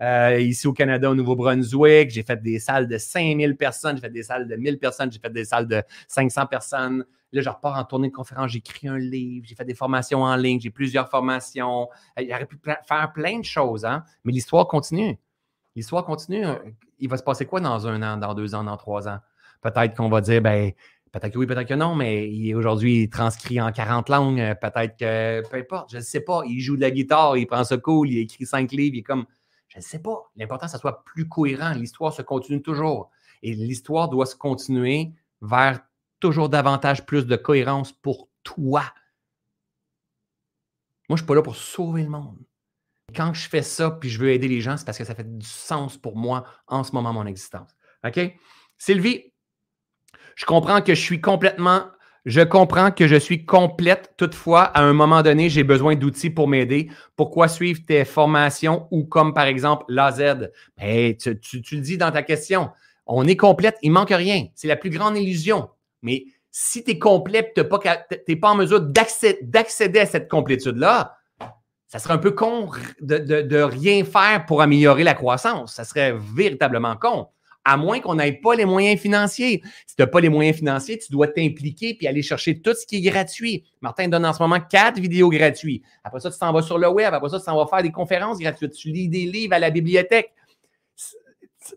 euh, ici au Canada, au Nouveau-Brunswick. J'ai fait des salles de 5000 personnes, j'ai fait des salles de 1000 personnes, j'ai fait des salles de 500 personnes. Là, je repars en tournée de conférence, j'écris un livre, j'ai fait des formations en ligne, j'ai plusieurs formations. Il aurait pu faire plein de choses, hein? mais l'histoire continue. L'histoire continue. Il va se passer quoi dans un an, dans deux ans, dans trois ans? Peut-être qu'on va dire, ben, peut-être que oui, peut-être que non, mais aujourd'hui, il transcrit en 40 langues. Peut-être que, peu importe, je ne sais pas. Il joue de la guitare, il prend ça cool, il écrit cinq livres, il est comme, je ne sais pas. L'important, que ça soit plus cohérent. L'histoire se continue toujours. Et l'histoire doit se continuer vers toujours davantage plus de cohérence pour toi. Moi, je ne suis pas là pour sauver le monde. Quand je fais ça puis je veux aider les gens, c'est parce que ça fait du sens pour moi en ce moment, mon existence. OK? Sylvie, je comprends que je suis complètement, je comprends que je suis complète. Toutefois, à un moment donné, j'ai besoin d'outils pour m'aider. Pourquoi suivre tes formations ou comme par exemple l'AZ? Ben, tu, le dis dans ta question. On est complète, il manque rien. C'est la plus grande illusion. Mais si tu es complet tu n'es pas, en mesure d'accéder à cette complétude-là, ça serait un peu con de, rien faire pour améliorer la croissance. Ça serait véritablement con. À moins qu'on n'ait pas les moyens financiers. Si tu n'as pas les moyens financiers, tu dois t'impliquer puis aller chercher tout ce qui est gratuit. Martin donne en ce moment quatre vidéos gratuites. Après ça, tu t'en vas sur le web. Après ça, tu t'en vas faire des conférences gratuites. Tu lis des livres à la bibliothèque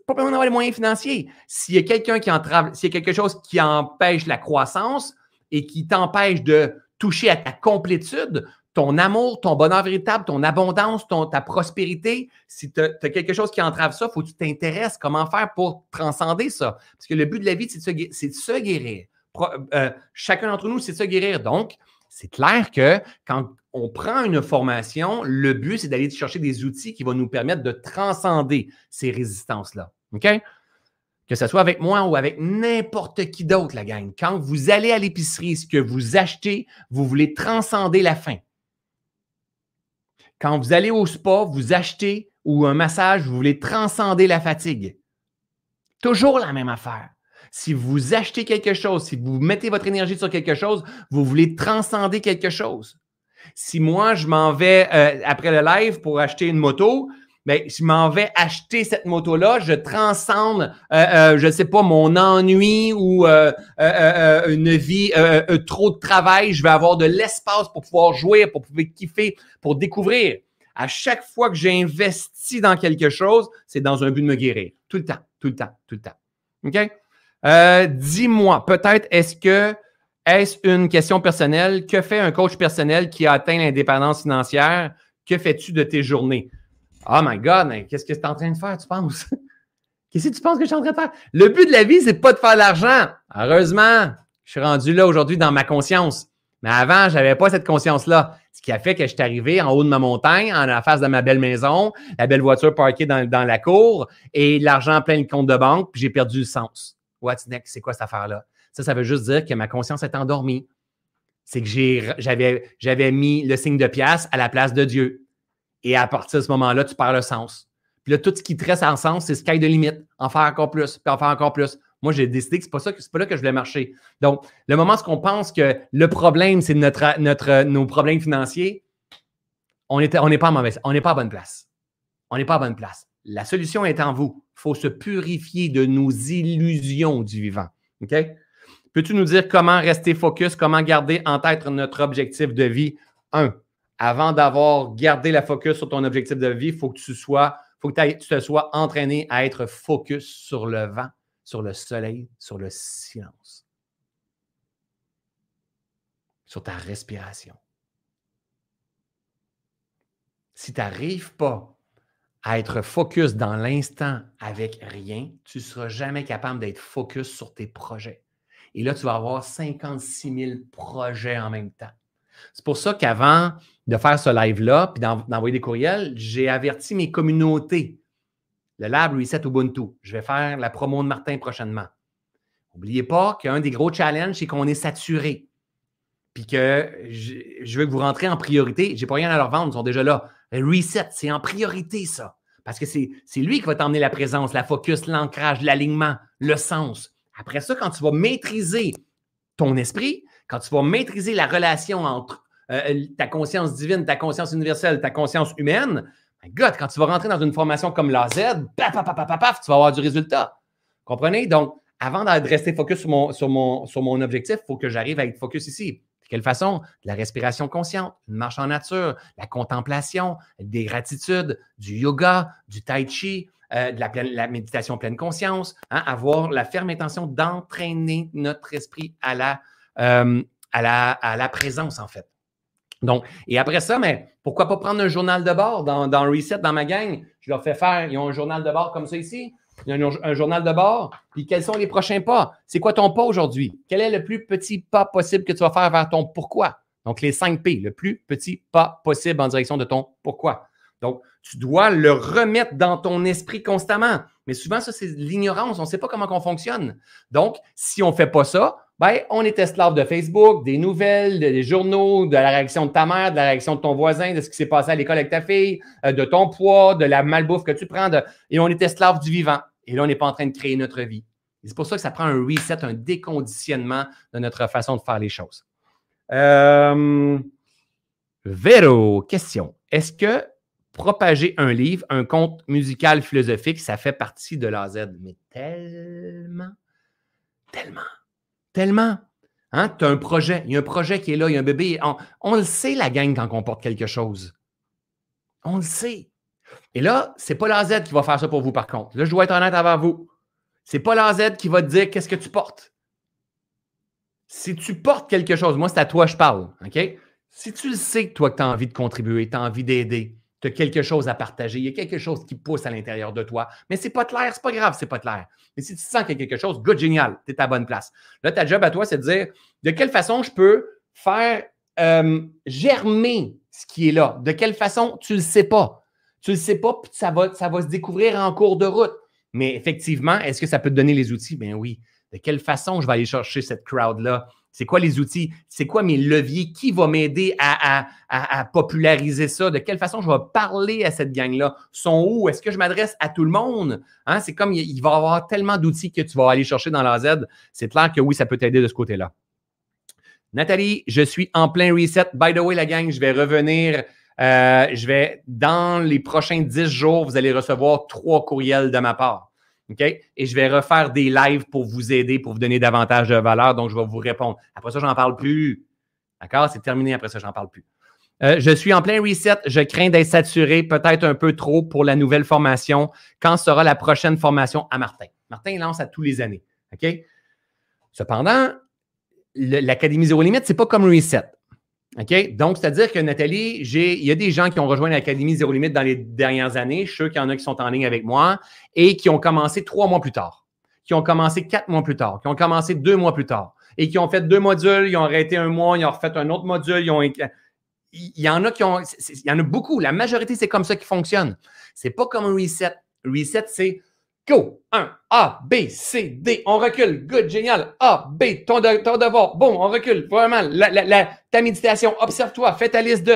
pas besoin d'avoir les moyens financiers. S'il y a quelqu'un qui entrave, s'il y a quelque chose qui empêche la croissance et qui t'empêche de toucher à ta complétude, ton amour, ton bonheur véritable, ton abondance, ta prospérité, si tu as, quelque chose qui entrave ça, il faut que tu t'intéresses comment faire pour transcender ça. Parce que le but de la vie, c'est de, de se, guérir. Euh, chacun d'entre nous, c'est de se guérir. Donc, c'est clair que quand on prend une formation, le but, c'est d'aller chercher des outils qui vont nous permettre de transcender ces résistances-là. OK? Que ce soit avec moi ou avec n'importe qui d'autre, la gang. Quand vous allez à l'épicerie, ce que vous achetez, vous voulez transcender la faim. Quand vous allez au spa, vous achetez ou un massage, vous voulez transcender la fatigue. Toujours la même affaire. Si vous achetez quelque chose, si vous mettez votre énergie sur quelque chose, vous voulez transcender quelque chose. Si moi, je m'en vais euh, après le live pour acheter une moto, ben, je m'en vais acheter cette moto-là, je transcende, euh, euh, je ne sais pas, mon ennui ou une vie, trop de travail. Je vais avoir de l'espace pour pouvoir jouer, pour pouvoir kiffer, pour découvrir. À chaque fois que j'investis dans quelque chose, c'est dans un but de me guérir. Tout le temps, tout le temps, tout le temps. OK? Euh, dis-moi, peut-être, est-ce que est-ce une question personnelle? Que fait un coach personnel qui a atteint l'indépendance financière? Que fais-tu de tes journées? Oh my God, qu'est-ce que tu es en train de faire, tu penses? qu'est-ce que tu penses que je suis en train de faire? Le but de la vie, c'est pas de faire de l'argent. Heureusement, je suis rendu là aujourd'hui dans ma conscience. Mais avant, je n'avais pas cette conscience-là. Ce qui a fait que je suis arrivé en haut de ma montagne, en face de ma belle maison, la belle voiture parkée dans, la cour et l'argent plein le compte de banque, puis j'ai perdu le sens. What's next? C'est quoi cette affaire-là? Ça, ça veut juste dire que ma conscience est endormie. C'est que j'avais, j'avais mis le signe de pièce à la place de Dieu. Et à partir de ce moment-là, tu perds le sens. Puis là, tout ce qui te reste en sens, c'est sky de limite. En faire encore plus, puis en faire encore plus. Moi, j'ai décidé que c'est pas pas là que je voulais marcher. Donc, le moment où on pense que le problème, c'est notre, notre, nos problèmes financiers, on n'est on pas mauvaise, on n'est pas à bonne place. On n'est pas à bonne place. La solution est en vous. Il faut se purifier de nos illusions du vivant. OK? Peux-tu nous dire comment rester focus, comment garder en tête notre objectif de vie? Un, avant d'avoir gardé la focus sur ton objectif de vie, il faut que tu sois, faut que tu te sois entraîné à être focus sur le vent, sur le soleil, sur le silence, sur ta respiration. Si tu n'arrives pas à être focus dans l'instant avec rien, tu ne seras jamais capable d'être focus sur tes projets. Et là, tu vas avoir 56 000 projets en même temps. C'est pour ça qu'avant de faire ce live-là, puis d'envoyer des courriels, j'ai averti mes communautés. Le Lab Reset Ubuntu. Je vais faire la promo de Martin prochainement. N'oubliez pas qu'un des gros challenges, c'est qu'on est saturé. Puis que je, veux que vous rentrez en priorité. Je n'ai pas rien à leur vendre, ils sont déjà là. Reset, c'est en priorité, ça. Parce que c'est lui qui va t'emmener la présence, la focus, l'ancrage, l'alignement, le sens. Après ça, quand tu vas maîtriser ton esprit, quand tu vas maîtriser la relation entre euh, ta conscience divine, ta conscience universelle, ta conscience humaine, My God, quand tu vas rentrer dans une formation comme la Z, paf, paf, paf, paf, paf, tu vas avoir du résultat. Comprenez? Donc, avant de rester focus sur mon, sur mon, sur mon objectif, il faut que j'arrive à être focus ici. De quelle façon? De la respiration consciente, une marche en nature, la contemplation, des gratitudes, du yoga, du tai chi, euh, de la, méditation pleine conscience, hein, avoir la ferme intention d'entraîner notre esprit à la, euh, à, la, présence, en fait. Donc, et après ça, mais pourquoi pas prendre un journal de bord dans, Reset, dans ma gang? Je leur fais faire, ils ont un journal de bord comme ça ici. Il y a un, journal de bord. Puis quels sont les prochains pas? C'est quoi ton pas aujourd'hui? Quel est le plus petit pas possible que tu vas faire vers ton pourquoi? Donc, les 5 P, le plus petit pas possible en direction de ton pourquoi. Donc, tu dois le remettre dans ton esprit constamment. Mais souvent, ça, c'est l'ignorance. On ne sait pas comment on fonctionne. Donc, si on ne fait pas ça, ben, on est esclave de Facebook, des nouvelles, des journaux, de la réaction de ta mère, de la réaction de ton voisin, de ce qui s'est passé à l'école avec ta fille, euh, de ton poids, de la malbouffe que tu prends. Et on est esclave du vivant. Et là, on n'est pas en train de créer notre vie. C'est pour ça que ça prend un reset, un déconditionnement de notre façon de faire les choses. Euh, Véro, question. Est-ce que propager un livre, un conte musical philosophique, ça fait partie de l'AZ? Mais tellement, tellement, tellement. Hein? Tu as un projet, il y a un projet qui est là, il y a un bébé. On, le sait, la gang, quand on porte quelque chose. On le sait. Et là, ce n'est pas la Z qui va faire ça pour vous, par contre. Là, je dois être honnête avec vous. Ce n'est pas la Z qui va te dire qu'est-ce que tu portes. Si tu portes quelque chose, moi, c'est à toi que je parle. Si tu le sais, toi, que tu as envie de contribuer, tu as envie d'aider, tu as quelque chose à partager, il y a quelque chose qui pousse à l'intérieur de toi, mais c'est pas clair, c'est pas grave, c'est pas clair. Mais si tu sens qu'il y a quelque chose, good, génial, tu es à bonne place. Là, ta job à toi, c'est de dire de quelle façon je peux faire euh, germer ce qui est là? De quelle façon, tu le sais pas. Tu le sais pas, puis ça va, ça va se découvrir en cours de route. Mais effectivement, est-ce que ça peut te donner les outils? Bien oui. De quelle façon je vais aller chercher cette crowd-là? C'est quoi les outils? C'est quoi mes leviers? Qui va m'aider à, populariser ça? De quelle façon je vais parler à cette gang-là? Sont où? Est-ce que je m'adresse à tout le monde? Hein? C'est comme il, va y avoir tellement d'outils que tu vas aller chercher dans la Z. C'est clair que oui, ça peut t'aider de ce côté-là. Nathalie, je suis en plein reset. By the way, la gang, je vais revenir euh, je vais, dans les prochains 10 jours, vous allez recevoir trois courriels de ma part. OK? Et je vais refaire des lives pour vous aider, pour vous donner davantage de valeur. Donc, je vais vous répondre. Après ça, j'en parle plus. D'accord? C'est terminé. Après ça, j'en parle plus. Euh, je suis en plein reset. Je crains d'être saturé, peut-être un peu trop pour la nouvelle formation. Quand sera la prochaine formation à Martin? Martin lance à tous les années. OK? Cependant, l'Académie Zéro Limite, ce n'est pas comme Reset. OK? Donc, c'est-à-dire que Nathalie, il y a des gens qui ont rejoint l'Académie Zéro Limite dans les dernières années. Je suis sûr qu'il y en a qui sont en ligne avec moi et qui ont commencé trois mois plus tard, qui ont commencé quatre mois plus tard, qui ont commencé deux mois plus tard et qui ont fait deux modules, ils ont arrêté un mois, ils ont refait un autre module. Il y en a qui ont. Il y en a beaucoup. La majorité, c'est comme ça qui fonctionne. C'est pas comme un reset. Reset, c'est Go! 1, A, B, C, D. On recule. Good, génial. A, B, ton, devoir. Bon, on recule. Vraiment, la, ta méditation, observe-toi, fais ta liste de.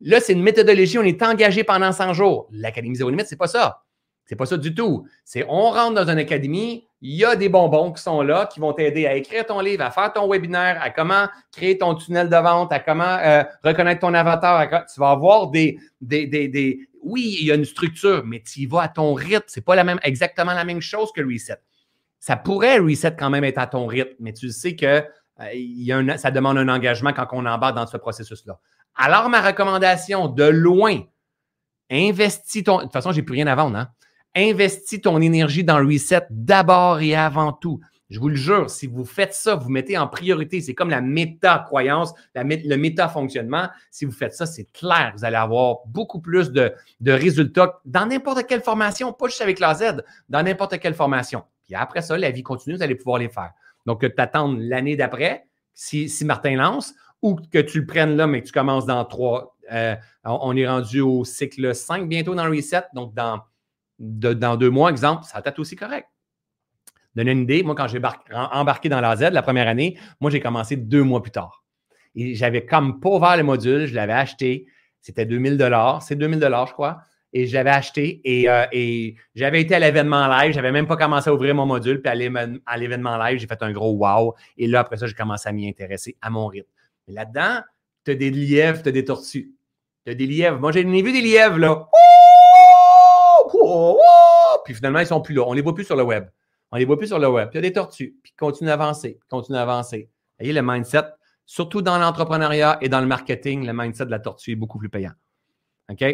Là, c'est une méthodologie. On est engagé pendant 100 jours. L'Académie Zéro Limite, c'est pas ça. C'est pas ça du tout. C'est on rentre dans une académie, il y a des bonbons qui sont là, qui vont t'aider à écrire ton livre, à faire ton webinaire, à comment créer ton tunnel de vente, à comment euh, reconnaître ton avatar. tu vas avoir des, des, des, oui, il y a une structure, mais tu y vas à ton rythme. Ce n'est pas la même, exactement la même chose que Reset. Ça pourrait Reset quand même être à ton rythme, mais tu sais que euh, y a ça demande un engagement quand on embarque dans ce processus-là. Alors, ma recommandation, de loin, investis ton. De toute façon, je n'ai plus rien à vendre. Hein? Investis ton énergie dans Reset d'abord et avant tout. Je vous le jure, si vous faites ça, vous mettez en priorité, c'est comme la méta-croyance, le méta-fonctionnement. Si vous faites ça, c'est clair, vous allez avoir beaucoup plus de, résultats dans n'importe quelle formation, pas juste avec la Z, dans n'importe quelle formation. Puis après ça, la vie continue, vous allez pouvoir les faire. Donc, que tu attendes l'année d'après, si, Martin lance, ou que tu le prennes là, mais que tu commences dans trois. Euh, on est rendu au cycle 5 bientôt dans le reset, donc dans, dans deux mois, exemple, ça va être aussi correct. Donner une idée, moi, quand j'ai embarqué dans la Z la première année, moi, j'ai commencé deux mois plus tard. Et j'avais comme pas ouvert le module, je l'avais acheté. C'était 2000 dollars, c'est 2000 dollars, je crois. Et j'avais acheté euh, et, j'avais été à l'événement live. J'avais même pas commencé à ouvrir mon module. Puis à l'événement live, j'ai fait un gros wow. Et là, après ça, j'ai commencé à m'y intéresser à mon rythme. Là-dedans, tu as des lièvres, tu as des tortues. Tu as des lièvres. Moi, j'ai vu des lièvres, là. Puis finalement, ils sont plus là. On les voit plus sur le web. On les voit plus sur le web. Il y a des tortues. Puis ils continuent d'avancer. Continuent d'avancer. Vous voyez, le mindset, surtout dans l'entrepreneuriat et dans le marketing, le mindset de la tortue est beaucoup plus payant. OK?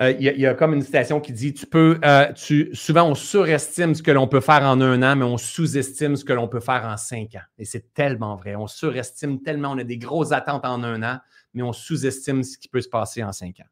Euh, il y, a comme une citation qui dit Tu peux, euh, souvent on surestime ce que l'on peut faire en un an, mais on sous-estime ce que l'on peut faire en cinq ans. Et c'est tellement vrai. On surestime tellement, on a des grosses attentes en un an, mais on sous-estime ce qui peut se passer en cinq ans.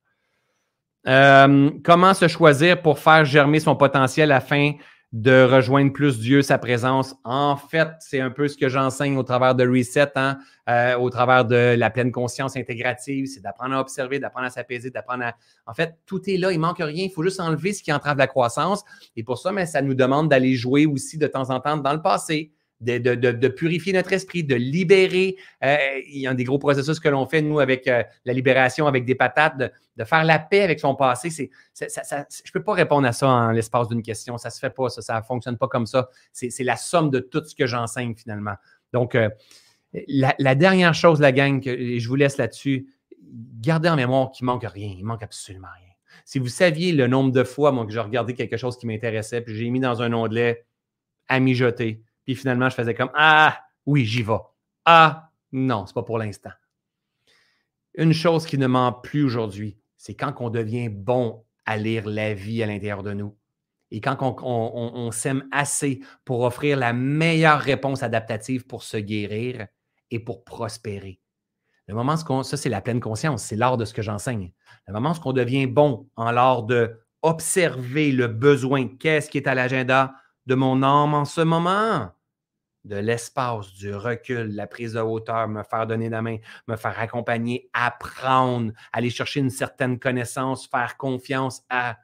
Euh, comment se choisir pour faire germer son potentiel afin de rejoindre plus Dieu, sa présence? En fait, c'est un peu ce que j'enseigne au travers de Reset, hein, euh, au travers de la pleine conscience intégrative. C'est d'apprendre à observer, d'apprendre à s'apaiser, d'apprendre à. En fait, tout est là, il manque rien. Il faut juste enlever ce qui entrave la croissance. Et pour ça, ça nous demande d'aller jouer aussi de temps en temps dans le passé, de, purifier notre esprit, de libérer. Euh, il y a des gros processus que l'on fait, nous, avec euh, la libération, avec des patates, de, faire la paix avec son passé. C'est, je ne peux pas répondre à ça en l'espace d'une question. Ça ne se fait pas, ça. Ne fonctionne pas comme ça. C'est, la somme de tout ce que j'enseigne, finalement. Donc, euh, la, dernière chose, la gang, je vous laisse là-dessus, gardez en mémoire qu'il ne manque rien. Il ne manque absolument rien. Si vous saviez le nombre de fois, moi, que j'ai regardé quelque chose qui m'intéressait, puis j'ai mis dans un onglet à mijoter, puis finalement, je faisais comme Ah, oui, j'y vais. Ah, non, c'est pas pour l'instant. Une chose qui ne ment plus aujourd'hui, c'est quand on devient bon à lire la vie à l'intérieur de nous. Et quand on, s'aime assez pour offrir la meilleure réponse adaptative pour se guérir et pour prospérer. Le moment où ça, c'est la pleine conscience, c'est l'art de ce que j'enseigne. Le moment où on devient bon en l'art de observer le besoin, qu'est-ce qui est à l'agenda de mon âme en ce moment, de l'espace, du recul, la prise de hauteur, me faire donner la main, me faire accompagner, apprendre, aller chercher une certaine connaissance, faire confiance à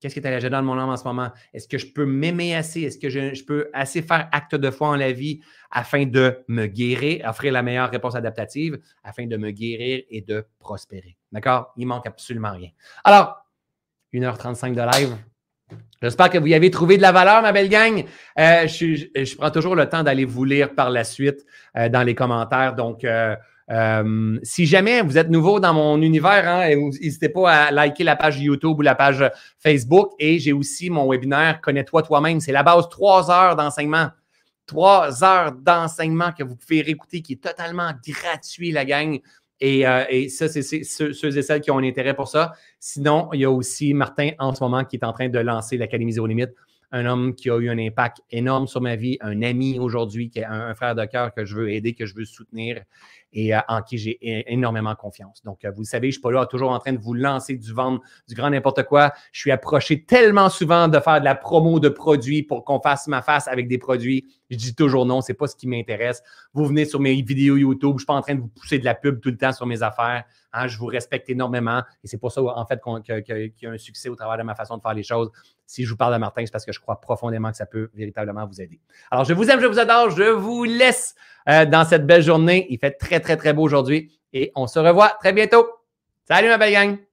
qu'est-ce qui est à l'agenda de mon âme en ce moment? Est-ce que je peux m'aimer assez? Est-ce que je, peux assez faire acte de foi en la vie afin de me guérir, offrir la meilleure réponse adaptative, afin de me guérir et de prospérer? D'accord? Il manque absolument rien. Alors, 1h35 de live, J'espère que vous y avez trouvé de la valeur, ma belle gang. Euh, je, prends toujours le temps d'aller vous lire par la suite euh, dans les commentaires. Donc, euh, si jamais vous êtes nouveau dans mon univers, hein, n'hésitez pas à liker la page YouTube ou la page Facebook. Et j'ai aussi mon webinaire Connais-toi toi-même. C'est la base trois heures d'enseignement. Trois heures d'enseignement que vous pouvez réécouter qui est totalement gratuit, la gang. Euh, et, ça, c'est ceux, et celles qui ont un intérêt pour ça. Sinon, il y a aussi Martin en ce moment qui est en train de lancer l'Académie Zéro Limite, un homme qui a eu un impact énorme sur ma vie, un ami aujourd'hui, qui est un, frère de cœur que je veux aider, que je veux soutenir et euh, en qui j'ai énormément confiance. Donc, euh, vous savez, je suis pas là toujours en train de vous lancer du vendre, du grand n'importe quoi. Je suis approché tellement souvent de faire de la promo de produits pour qu'on fasse ma face avec des produits. Je dis toujours non, ce n'est pas ce qui m'intéresse. Vous venez sur mes vidéos YouTube, je suis pas en train de vous pousser de la pub tout le temps sur mes affaires. Hein, je vous respecte énormément et c'est pour ça, en fait, qu'il y a un succès au travers de ma façon de faire les choses. Si je vous parle de Martin, c'est parce que je crois profondément que ça peut véritablement vous aider. Alors, je vous aime, je vous adore, je vous laisse euh, dans cette belle journée. Il fait très, très, très beau aujourd'hui et on se revoit très bientôt. Salut, ma belle gang!